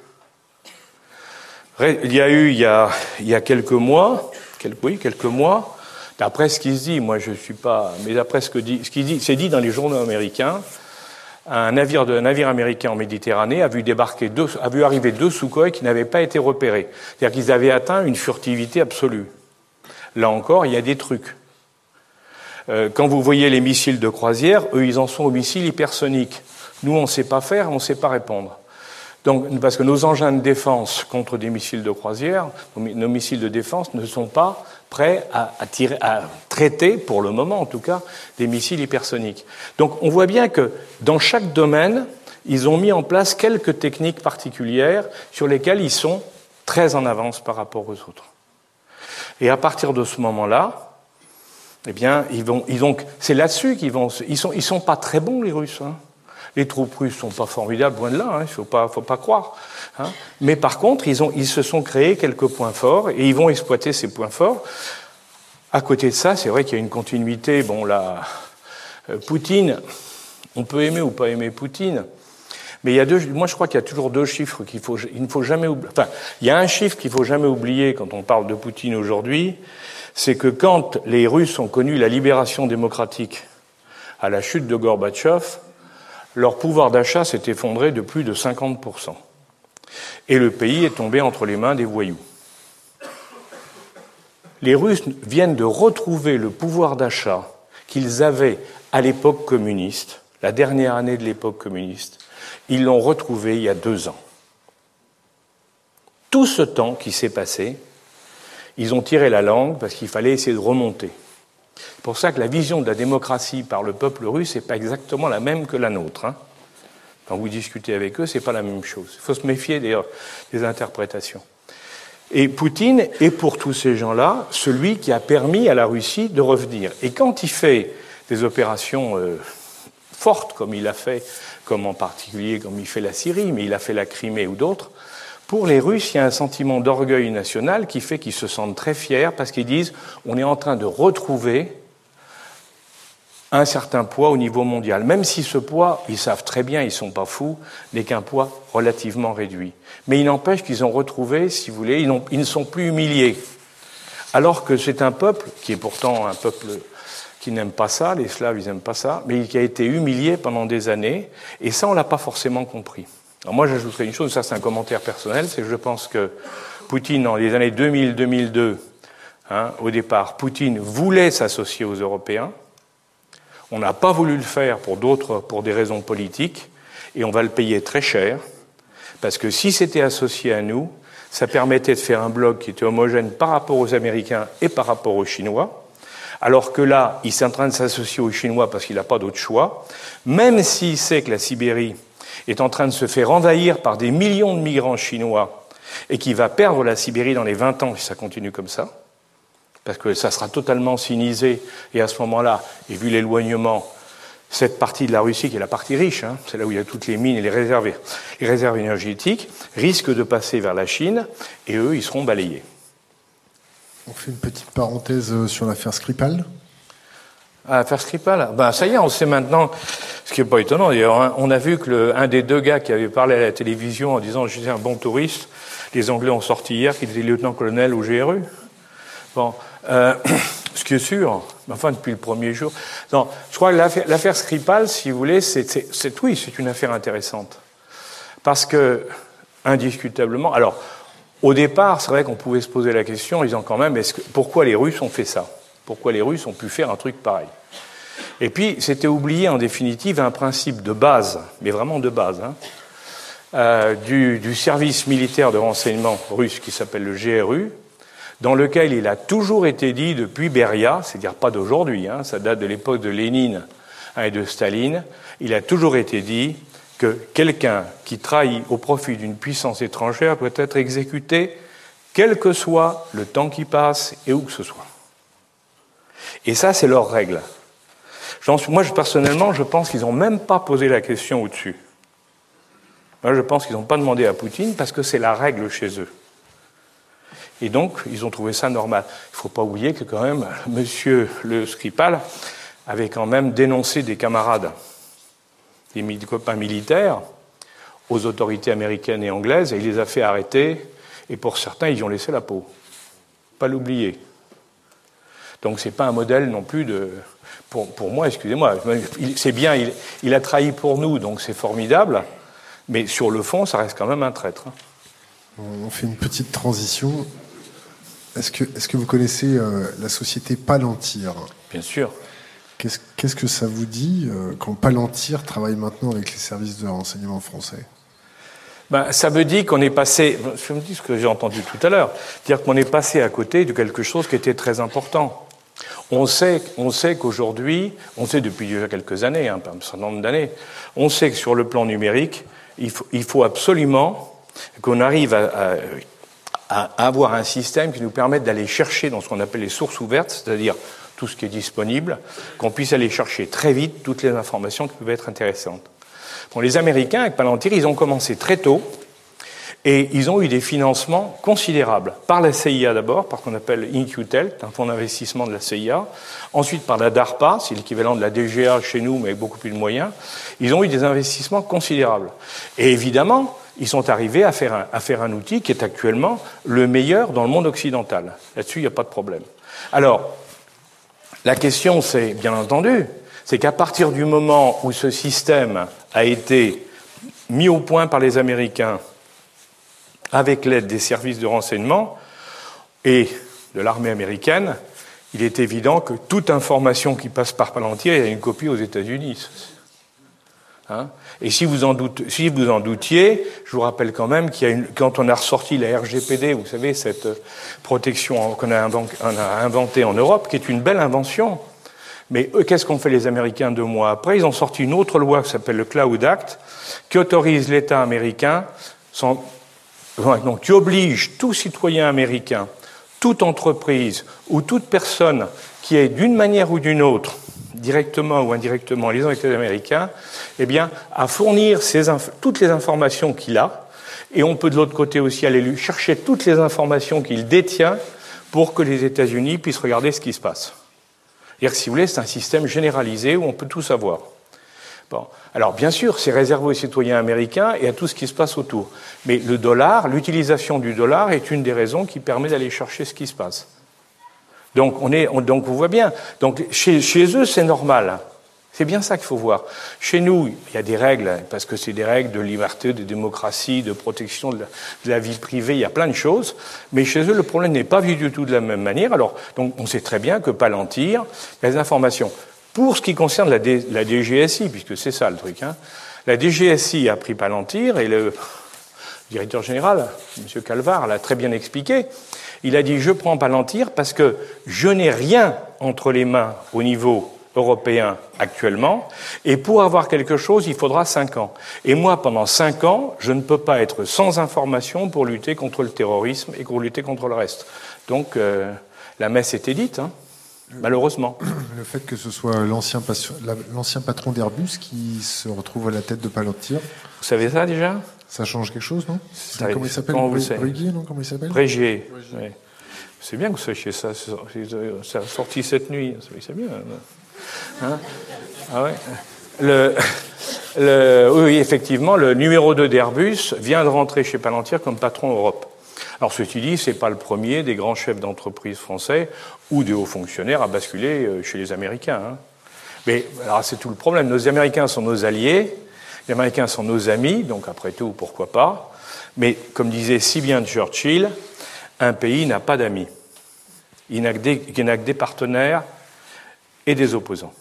Il y a eu, il y a, il y a quelques mois, quelques, oui, quelques mois, d'après ce qui se dit, moi je ne suis pas, mais d'après ce que dit, ce qui dit, c'est dit dans les journaux américains, un navire, américain en Méditerranée a vu débarquer deux, a vu arriver deux Sukhoi qui n'avaient pas été repérés. C'est-à-dire qu'ils avaient atteint une furtivité absolue. Là encore, il y a des trucs. Euh, quand vous voyez les missiles de croisière, eux, ils en sont aux missiles hypersoniques. Nous, on ne sait pas faire, on ne sait pas répondre. Donc, parce que nos engins de défense contre des missiles de croisière, nos missiles de défense ne sont pas prêts à, traiter, pour le moment en tout cas, des missiles hypersoniques. Donc on voit bien que dans chaque domaine, ils ont mis en place quelques techniques particulières sur lesquelles ils sont très en avance par rapport aux autres. Et à partir de ce moment-là, eh bien, ils vont, ils donc, c'est là-dessus qu'ils vont, ils sont, ils sont pas très bons les Russes. Hein. Les troupes russes sont pas formidables, loin de là, hein, il faut pas, faut pas croire. Hein. Mais par contre, ils, ont, ils se sont créés quelques points forts et ils vont exploiter ces points forts. À côté de ça, c'est vrai qu'il y a une continuité. Bon, là, euh, Poutine, on peut aimer ou pas aimer Poutine, mais il y a deux, moi je crois qu'il y a toujours deux chiffres qu'il faut, il ne faut jamais oublier. Enfin, il y a un chiffre qu'il faut jamais oublier quand on parle de Poutine aujourd'hui, c'est que quand les Russes ont connu la libération démocratique à la chute de Gorbatchev, leur pouvoir d'achat s'est effondré de plus de 50%. Et le pays est tombé entre les mains des voyous. Les Russes viennent de retrouver le pouvoir d'achat qu'ils avaient à l'époque communiste, la dernière année de l'époque communiste. Ils l'ont retrouvé il y a deux ans. Tout ce temps qui s'est passé, ils ont tiré la langue parce qu'il fallait essayer de remonter. C'est pour ça que la vision de la démocratie par le peuple russe n'est pas exactement la même que la nôtre. Hein. Quand vous discutez avec eux, ce n'est pas la même chose. Il faut se méfier d'ailleurs des interprétations. Et Poutine est pour tous ces gens-là celui qui a permis à la Russie de revenir. Et quand il fait des opérations euh, fortes, comme il a fait, comme en particulier comme il fait la Syrie, mais il a fait la Crimée ou d'autres, pour les Russes, il y a un sentiment d'orgueil national qui fait qu'ils se sentent très fiers parce qu'ils disent on est en train de retrouver un certain poids au niveau mondial, même si ce poids, ils savent très bien, ils ne sont pas fous, n'est qu'un poids relativement réduit. Mais il n'empêche qu'ils ont retrouvé, si vous voulez, ils, ils, ne sont plus humiliés. Alors que c'est un peuple, qui est pourtant un peuple qui n'aime pas ça, les Slaves, ils n'aiment pas ça, mais qui a été humilié pendant des années, et ça, on ne l'a pas forcément compris. Alors moi, j'ajouterais une chose, ça c'est un commentaire personnel, c'est que je pense que Poutine, dans les années 2000-2002, hein, au départ, Poutine voulait s'associer aux Européens, on n'a pas voulu le faire pour d'autres, pour des raisons politiques, et on va le payer très cher, parce que si c'était associé à nous, ça permettait de faire un bloc qui était homogène par rapport aux Américains et par rapport aux Chinois, alors que là, il est en train de s'associer aux Chinois parce qu'il n'a pas d'autre choix, même s'il sait que la Sibérie est en train de se faire envahir par des millions de migrants chinois et qu'il va perdre la Sibérie dans les 20 ans si ça continue comme ça, parce que ça sera totalement sinisé, et à ce moment-là, et vu l'éloignement, cette partie de la Russie, qui est la partie riche, hein, c'est là où il y a toutes les mines et les réserves, les réserves énergétiques, risque de passer vers la Chine, et eux, ils seront balayés. On fait une petite parenthèse euh, sur l'affaire Skripal. Ah, l'affaire Skripal ben, Ça y est, on sait maintenant, ce qui n'est pas étonnant d'ailleurs, hein, on a vu que le, un des deux gars qui avait parlé à la télévision en disant « je suis un bon touriste », les Anglais ont sorti hier qu'il était lieutenant-colonel au GRU. Bon, euh, ce qui est sûr, enfin depuis le premier jour. Non, je crois que l'affaire Skripal, si vous voulez, c'est oui, c'est une affaire intéressante. Parce que, indiscutablement, alors, au départ, c'est vrai qu'on pouvait se poser la question disant quand même, est-ce pourquoi les Russes ont fait ça? Pourquoi les Russes ont pu faire un truc pareil Et puis, c'était oublié en définitive un principe de base, mais vraiment de base, hein, euh, du, service militaire de renseignement russe qui s'appelle le GRU, dans lequel il a toujours été dit depuis Beria, c'est-à-dire pas d'aujourd'hui, hein, ça date de l'époque de Lénine hein, et de Staline, il a toujours été dit que quelqu'un qui trahit au profit d'une puissance étrangère doit être exécuté quel que soit le temps qui passe et où que ce soit. Et ça, c'est leur règle. Moi, personnellement, je pense qu'ils n'ont même pas posé la question au-dessus. Moi, je pense qu'ils n'ont pas demandé à Poutine parce que c'est la règle chez eux. Et donc, ils ont trouvé ça normal. Il ne faut pas oublier que quand même, Monsieur le Skripal avait quand même dénoncé des camarades, des copains militaires, aux autorités américaines et anglaises, et il les a fait arrêter, et pour certains, ils y ont laissé la peau. Pas l'oublier. Donc ce n'est pas un modèle non plus de... Pour, pour moi, excusez-moi, c'est bien, il, il, a trahi pour nous, donc c'est formidable, mais sur le fond, ça reste quand même un traître. On fait une petite transition. Est-ce que, est que, vous connaissez euh, la société Palantir? Bien sûr. Qu'est-ce que ça vous dit euh, quand Palantir travaille maintenant avec les services de renseignement français? Ben, ça me dit qu'on est passé, je me dis ce que j'ai entendu tout à l'heure, dire qu'on est passé à côté de quelque chose qui était très important. On sait, qu'aujourd'hui, on sait depuis déjà quelques années, hein, un certain nombre d'années, on sait que sur le plan numérique, il faut, absolument qu'on arrive à, avoir un système qui nous permette d'aller chercher dans ce qu'on appelle les sources ouvertes, c'est-à-dire tout ce qui est disponible, qu'on puisse aller chercher très vite toutes les informations qui peuvent être intéressantes. Bon, les Américains, avec Palantir, ils ont commencé très tôt et ils ont eu des financements considérables. Par la CIA d'abord, par ce qu'on appelle InQtel, un fonds d'investissement de la CIA. Ensuite par la DARPA, c'est l'équivalent de la DGA chez nous, mais avec beaucoup plus de moyens. Ils ont eu des investissements considérables. Et évidemment, ils sont arrivés à faire un, à faire un outil qui est actuellement le meilleur dans le monde occidental. Là-dessus, il n'y a pas de problème. Alors, la question, c'est, bien entendu, c'est qu'à partir du moment où ce système a été mis au point par les Américains avec l'aide des services de renseignement et de l'armée américaine, il est évident que toute information qui passe par Palantir, il y a une copie aux États-Unis. Hein? Et si vous, en doutiez, je vous rappelle quand même qu'il y a une, quand on a ressorti la RGPD, vous savez, cette protection qu'on a, inventée en Europe, qui est une belle invention, mais qu'est-ce qu'ont fait les Américains deux mois après? Ils ont sorti une autre loi qui s'appelle le Cloud Act, qui autorise l'État américain, sans, donc qui oblige tout citoyen américain, toute entreprise ou toute personne qui est d'une manière ou d'une autre, directement ou indirectement liée avec les Américains, eh bien, à fournir toutes les informations qu'il a, et on peut de l'autre côté aussi aller chercher toutes les informations qu'il détient pour que les États-Unis puissent regarder ce qui se passe. C'est-à-dire si vous voulez, c'est un système généralisé où on peut tout savoir. Alors, bien sûr, c'est réservé aux citoyens américains et à tout ce qui se passe autour. Mais le dollar, l'utilisation du dollar est une des raisons qui permet d'aller chercher ce qui se passe. Donc, on est, on, donc vous voyez bien. Donc, chez, eux, c'est normal. C'est bien ça qu'il faut voir. Chez nous, il y a des règles, parce que c'est des règles de liberté, de démocratie, de protection de la, de la, vie privée, il y a plein de choses. Mais chez eux, le problème n'est pas vu du tout de la même manière. Alors, donc, on sait très bien que Palantir, les informations. Pour ce qui concerne la, DGSI, puisque c'est ça le truc, hein, la DGSI a pris Palantir et le directeur général, M. Calvar, l'a très bien expliqué. Il a dit Je prends Palantir parce que je n'ai rien entre les mains au niveau européen actuellement, et pour avoir quelque chose, il faudra cinq ans. Et moi, pendant cinq ans, je ne peux pas être sans information pour lutter contre le terrorisme et pour lutter contre le reste. Donc, euh, la messe était dite, hein, malheureusement. Le fait que ce soit l'ancien patron d'Airbus qui se retrouve à la tête de Palantir. Vous savez ça déjà? Ça change quelque chose, non? Comment il s'appelle Brégier, non? Comment il s'appelle? Brégier. Oui. C'est bien que vous sachiez ça. Ça a sorti cette nuit. C'est bien. Hein ah ouais. le, le, oui, effectivement, le numéro 2 d'Airbus vient de rentrer chez Palantir comme patron Europe. Alors, ceci dit, ce n'est pas le premier des grands chefs d'entreprise français ou des hauts fonctionnaires à basculer euh, chez les Américains. Hein. Mais alors, c'est tout le problème. Nos Américains sont nos alliés, les Américains sont nos amis, donc après tout, pourquoi pas. Mais comme disait si bien Churchill, un pays n'a pas d'amis. Il n'a que, que des partenaires et des opposants.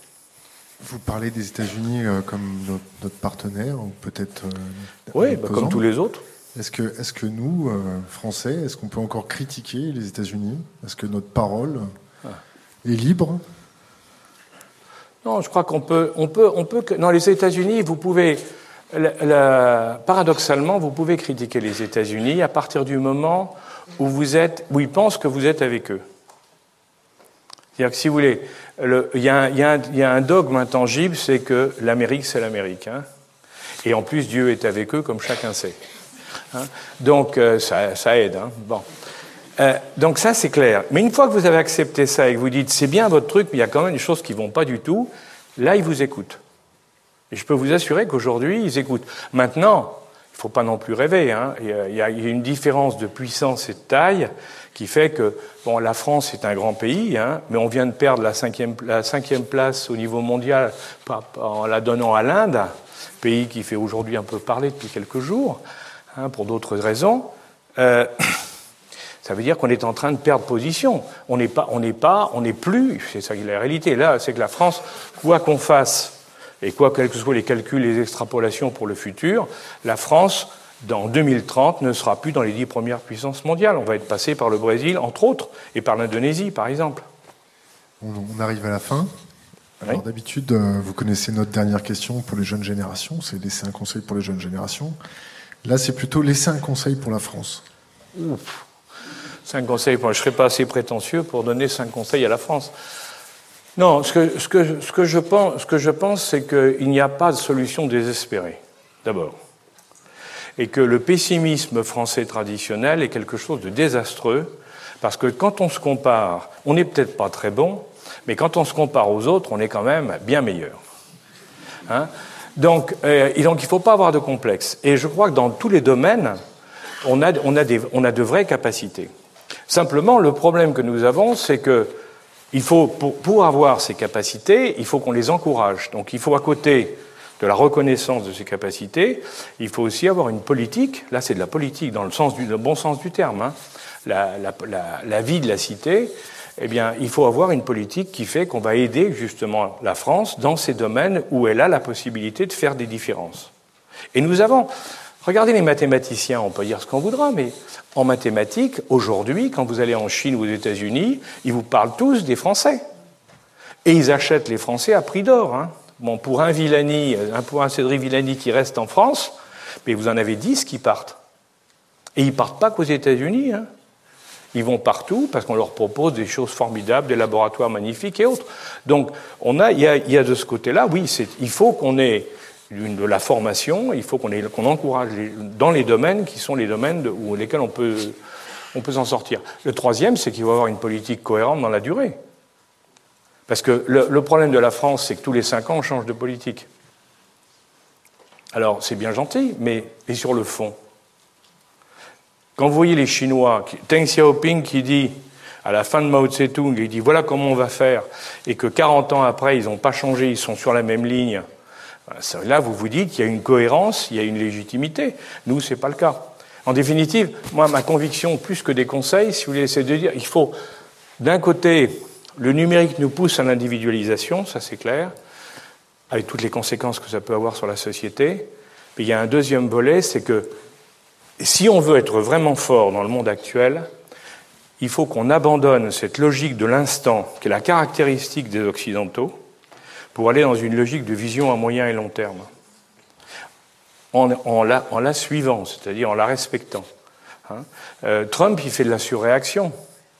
Vous parlez des États-Unis euh, comme notre, notre, partenaire, ou peut-être. Euh, oui, bah comme tous les autres. Est-ce que, nous, euh, Français, est-ce qu'on peut encore critiquer les États-Unis? Est-ce que notre parole ah. est libre? Non, je crois qu'on peut, on peut, on peut. Dans les États-Unis, vous pouvez. Paradoxalement, vous pouvez critiquer les États-Unis à partir du moment où vous êtes, où ils pensent que vous êtes avec eux. C'est-à-dire que si vous voulez, il, y a un, dogme intangible, c'est que l'Amérique, c'est l'Amérique. Hein. Et en plus, Dieu est avec eux, comme chacun sait. Hein. donc, euh, ça, aide. Hein. Bon. Euh, donc ça, c'est clair. Mais une fois que vous avez accepté ça et que vous dites, c'est bien votre truc, mais il y a quand même des choses qui ne vont pas du tout, là, ils vous écoutent. Et je peux vous assurer qu'aujourd'hui, ils écoutent. Maintenant, il ne faut pas non plus rêver. Hein. Il, y a, une différence de puissance et de taille qui fait que bon, la France est un grand pays, mais on vient de perdre la cinquième, la cinquième place au niveau mondial en la donnant à l'Inde, pays qui fait aujourd'hui un peu parler depuis quelques jours, hein, pour d'autres raisons. Euh, ça veut dire qu'on est en train de perdre position. On n'est pas, on n'est pas, on n'est plus. C'est ça qui est la réalité. Là, c'est que la France, quoi qu'on fasse, et quoi quels que soient les calculs, les extrapolations pour le futur, la France, dans 2030, ne sera plus dans les dix premières puissances mondiales. On va être passé par le Brésil, entre autres, et par l'Indonésie, par exemple. On arrive à la fin. Alors d'habitude, euh, vous connaissez notre dernière question pour les jeunes générations, c'est laisser un conseil pour les jeunes générations. Là, c'est plutôt laisser un conseil pour la France. Ouf. Cinq conseils, je ne serais pas assez prétentieux pour donner cinq conseils à la France. Non, ce que, je pense, ce que je pense, c'est qu'il n'y a pas de solution désespérée, d'abord. Et que le pessimisme français traditionnel est quelque chose de désastreux, parce que quand on se compare, on n'est peut-être pas très bon, mais quand on se compare aux autres, on est quand même bien meilleur. Hein? Donc, euh, donc, il ne faut pas avoir de complexe. Et je crois que dans tous les domaines, on a, de vraies capacités. Simplement, le problème que nous avons, c'est que faut, pour, avoir ces capacités, il faut qu'on les encourage. Donc il faut à côté de la reconnaissance de ces capacités, il faut aussi avoir une politique, là c'est de la politique dans le, sens du, bon sens du terme, hein. la, vie de la cité, eh bien il faut avoir une politique qui fait qu'on va aider justement la France dans ces domaines où elle a la possibilité de faire des différences. Et nous avons, regardez les mathématiciens, on peut dire ce qu'on voudra, mais en mathématiques, aujourd'hui, quand vous allez en Chine ou aux États-Unis, ils vous parlent tous des Français. Et ils achètent les Français à prix d'or. Hein. Bon, pour un Villani, pour un Cédric Villani qui reste en France, mais vous en avez dix qui partent. Et ils partent pas qu'aux États-Unis. Hein. Ils vont partout parce qu'on leur propose des choses formidables, des laboratoires magnifiques et autres. Donc, on a, il, y a, de ce côté-là, oui, il faut qu'on ait de la formation, il faut qu'on encourage dans les domaines qui sont les domaines où lesquels on peut, on peut s'en sortir. Le troisième, c'est qu'il faut avoir une politique cohérente dans la durée. Parce que le, problème de la France, c'est que tous les cinq ans, on change de politique. Alors, c'est bien gentil, mais sur le fond Quand vous voyez les Chinois, Deng Xiaoping qui dit, à la fin de Mao Tse-tung, il dit voilà comment on va faire, et que 40 ans après, ils n'ont pas changé, ils sont sur la même ligne, Là, vous vous dites qu'il y a une cohérence, il y a une légitimité. Nous, ce n'est pas le cas. En définitive, moi, ma conviction, plus que des conseils, si vous voulez, c'est de dire il faut, d'un côté, le numérique nous pousse à l'individualisation, ça c'est clair, avec toutes les conséquences que ça peut avoir sur la société. Mais il y a un deuxième volet, c'est que si on veut être vraiment fort dans le monde actuel, il faut qu'on abandonne cette logique de l'instant, qui est la caractéristique des Occidentaux, pour aller dans une logique de vision à moyen et long terme, en, la, suivant, c'est-à-dire en la respectant. Hein. Euh, Trump, il fait de la surréaction.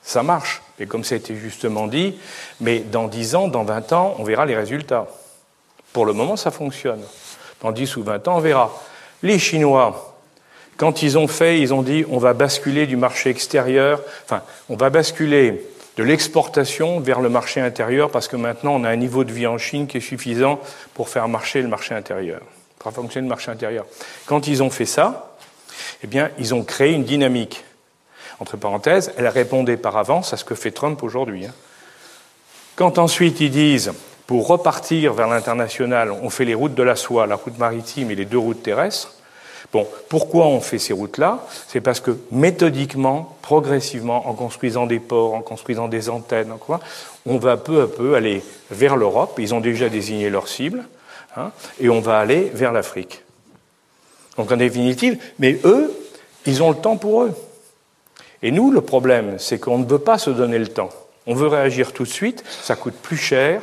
Ça marche. Et comme ça a été justement dit, mais dans 10 ans, dans 20 ans, on verra les résultats. Pour le moment, ça fonctionne. Dans 10 ou 20 ans, on verra. Les Chinois, quand ils ont fait, ils ont dit on va basculer du marché extérieur, enfin, on va basculer de l'exportation vers le marché intérieur parce que maintenant on a un niveau de vie en Chine qui est suffisant pour faire marcher le marché intérieur, fonctionner le marché intérieur. Quand ils ont fait ça, eh bien, ils ont créé une dynamique. Entre parenthèses, elle répondait par avance à ce que fait Trump aujourd'hui. Hein. Quand ensuite ils disent, pour repartir vers l'international, on fait les routes de la soie, la route maritime et les deux routes terrestres, Bon, pourquoi on fait ces routes-là? C'est parce que méthodiquement, progressivement, en construisant des ports, en construisant des antennes, quoi, on va peu à peu aller vers l'Europe. Ils ont déjà désigné leur cible, hein, et on va aller vers l'Afrique. Donc en définitive, mais eux, ils ont le temps pour eux. Et nous, le problème, c'est qu'on ne veut pas se donner le temps. On veut réagir tout de suite, ça coûte plus cher,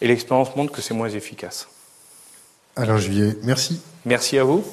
et l'expérience montre que c'est moins efficace. Alors Juillet, merci. Merci à vous.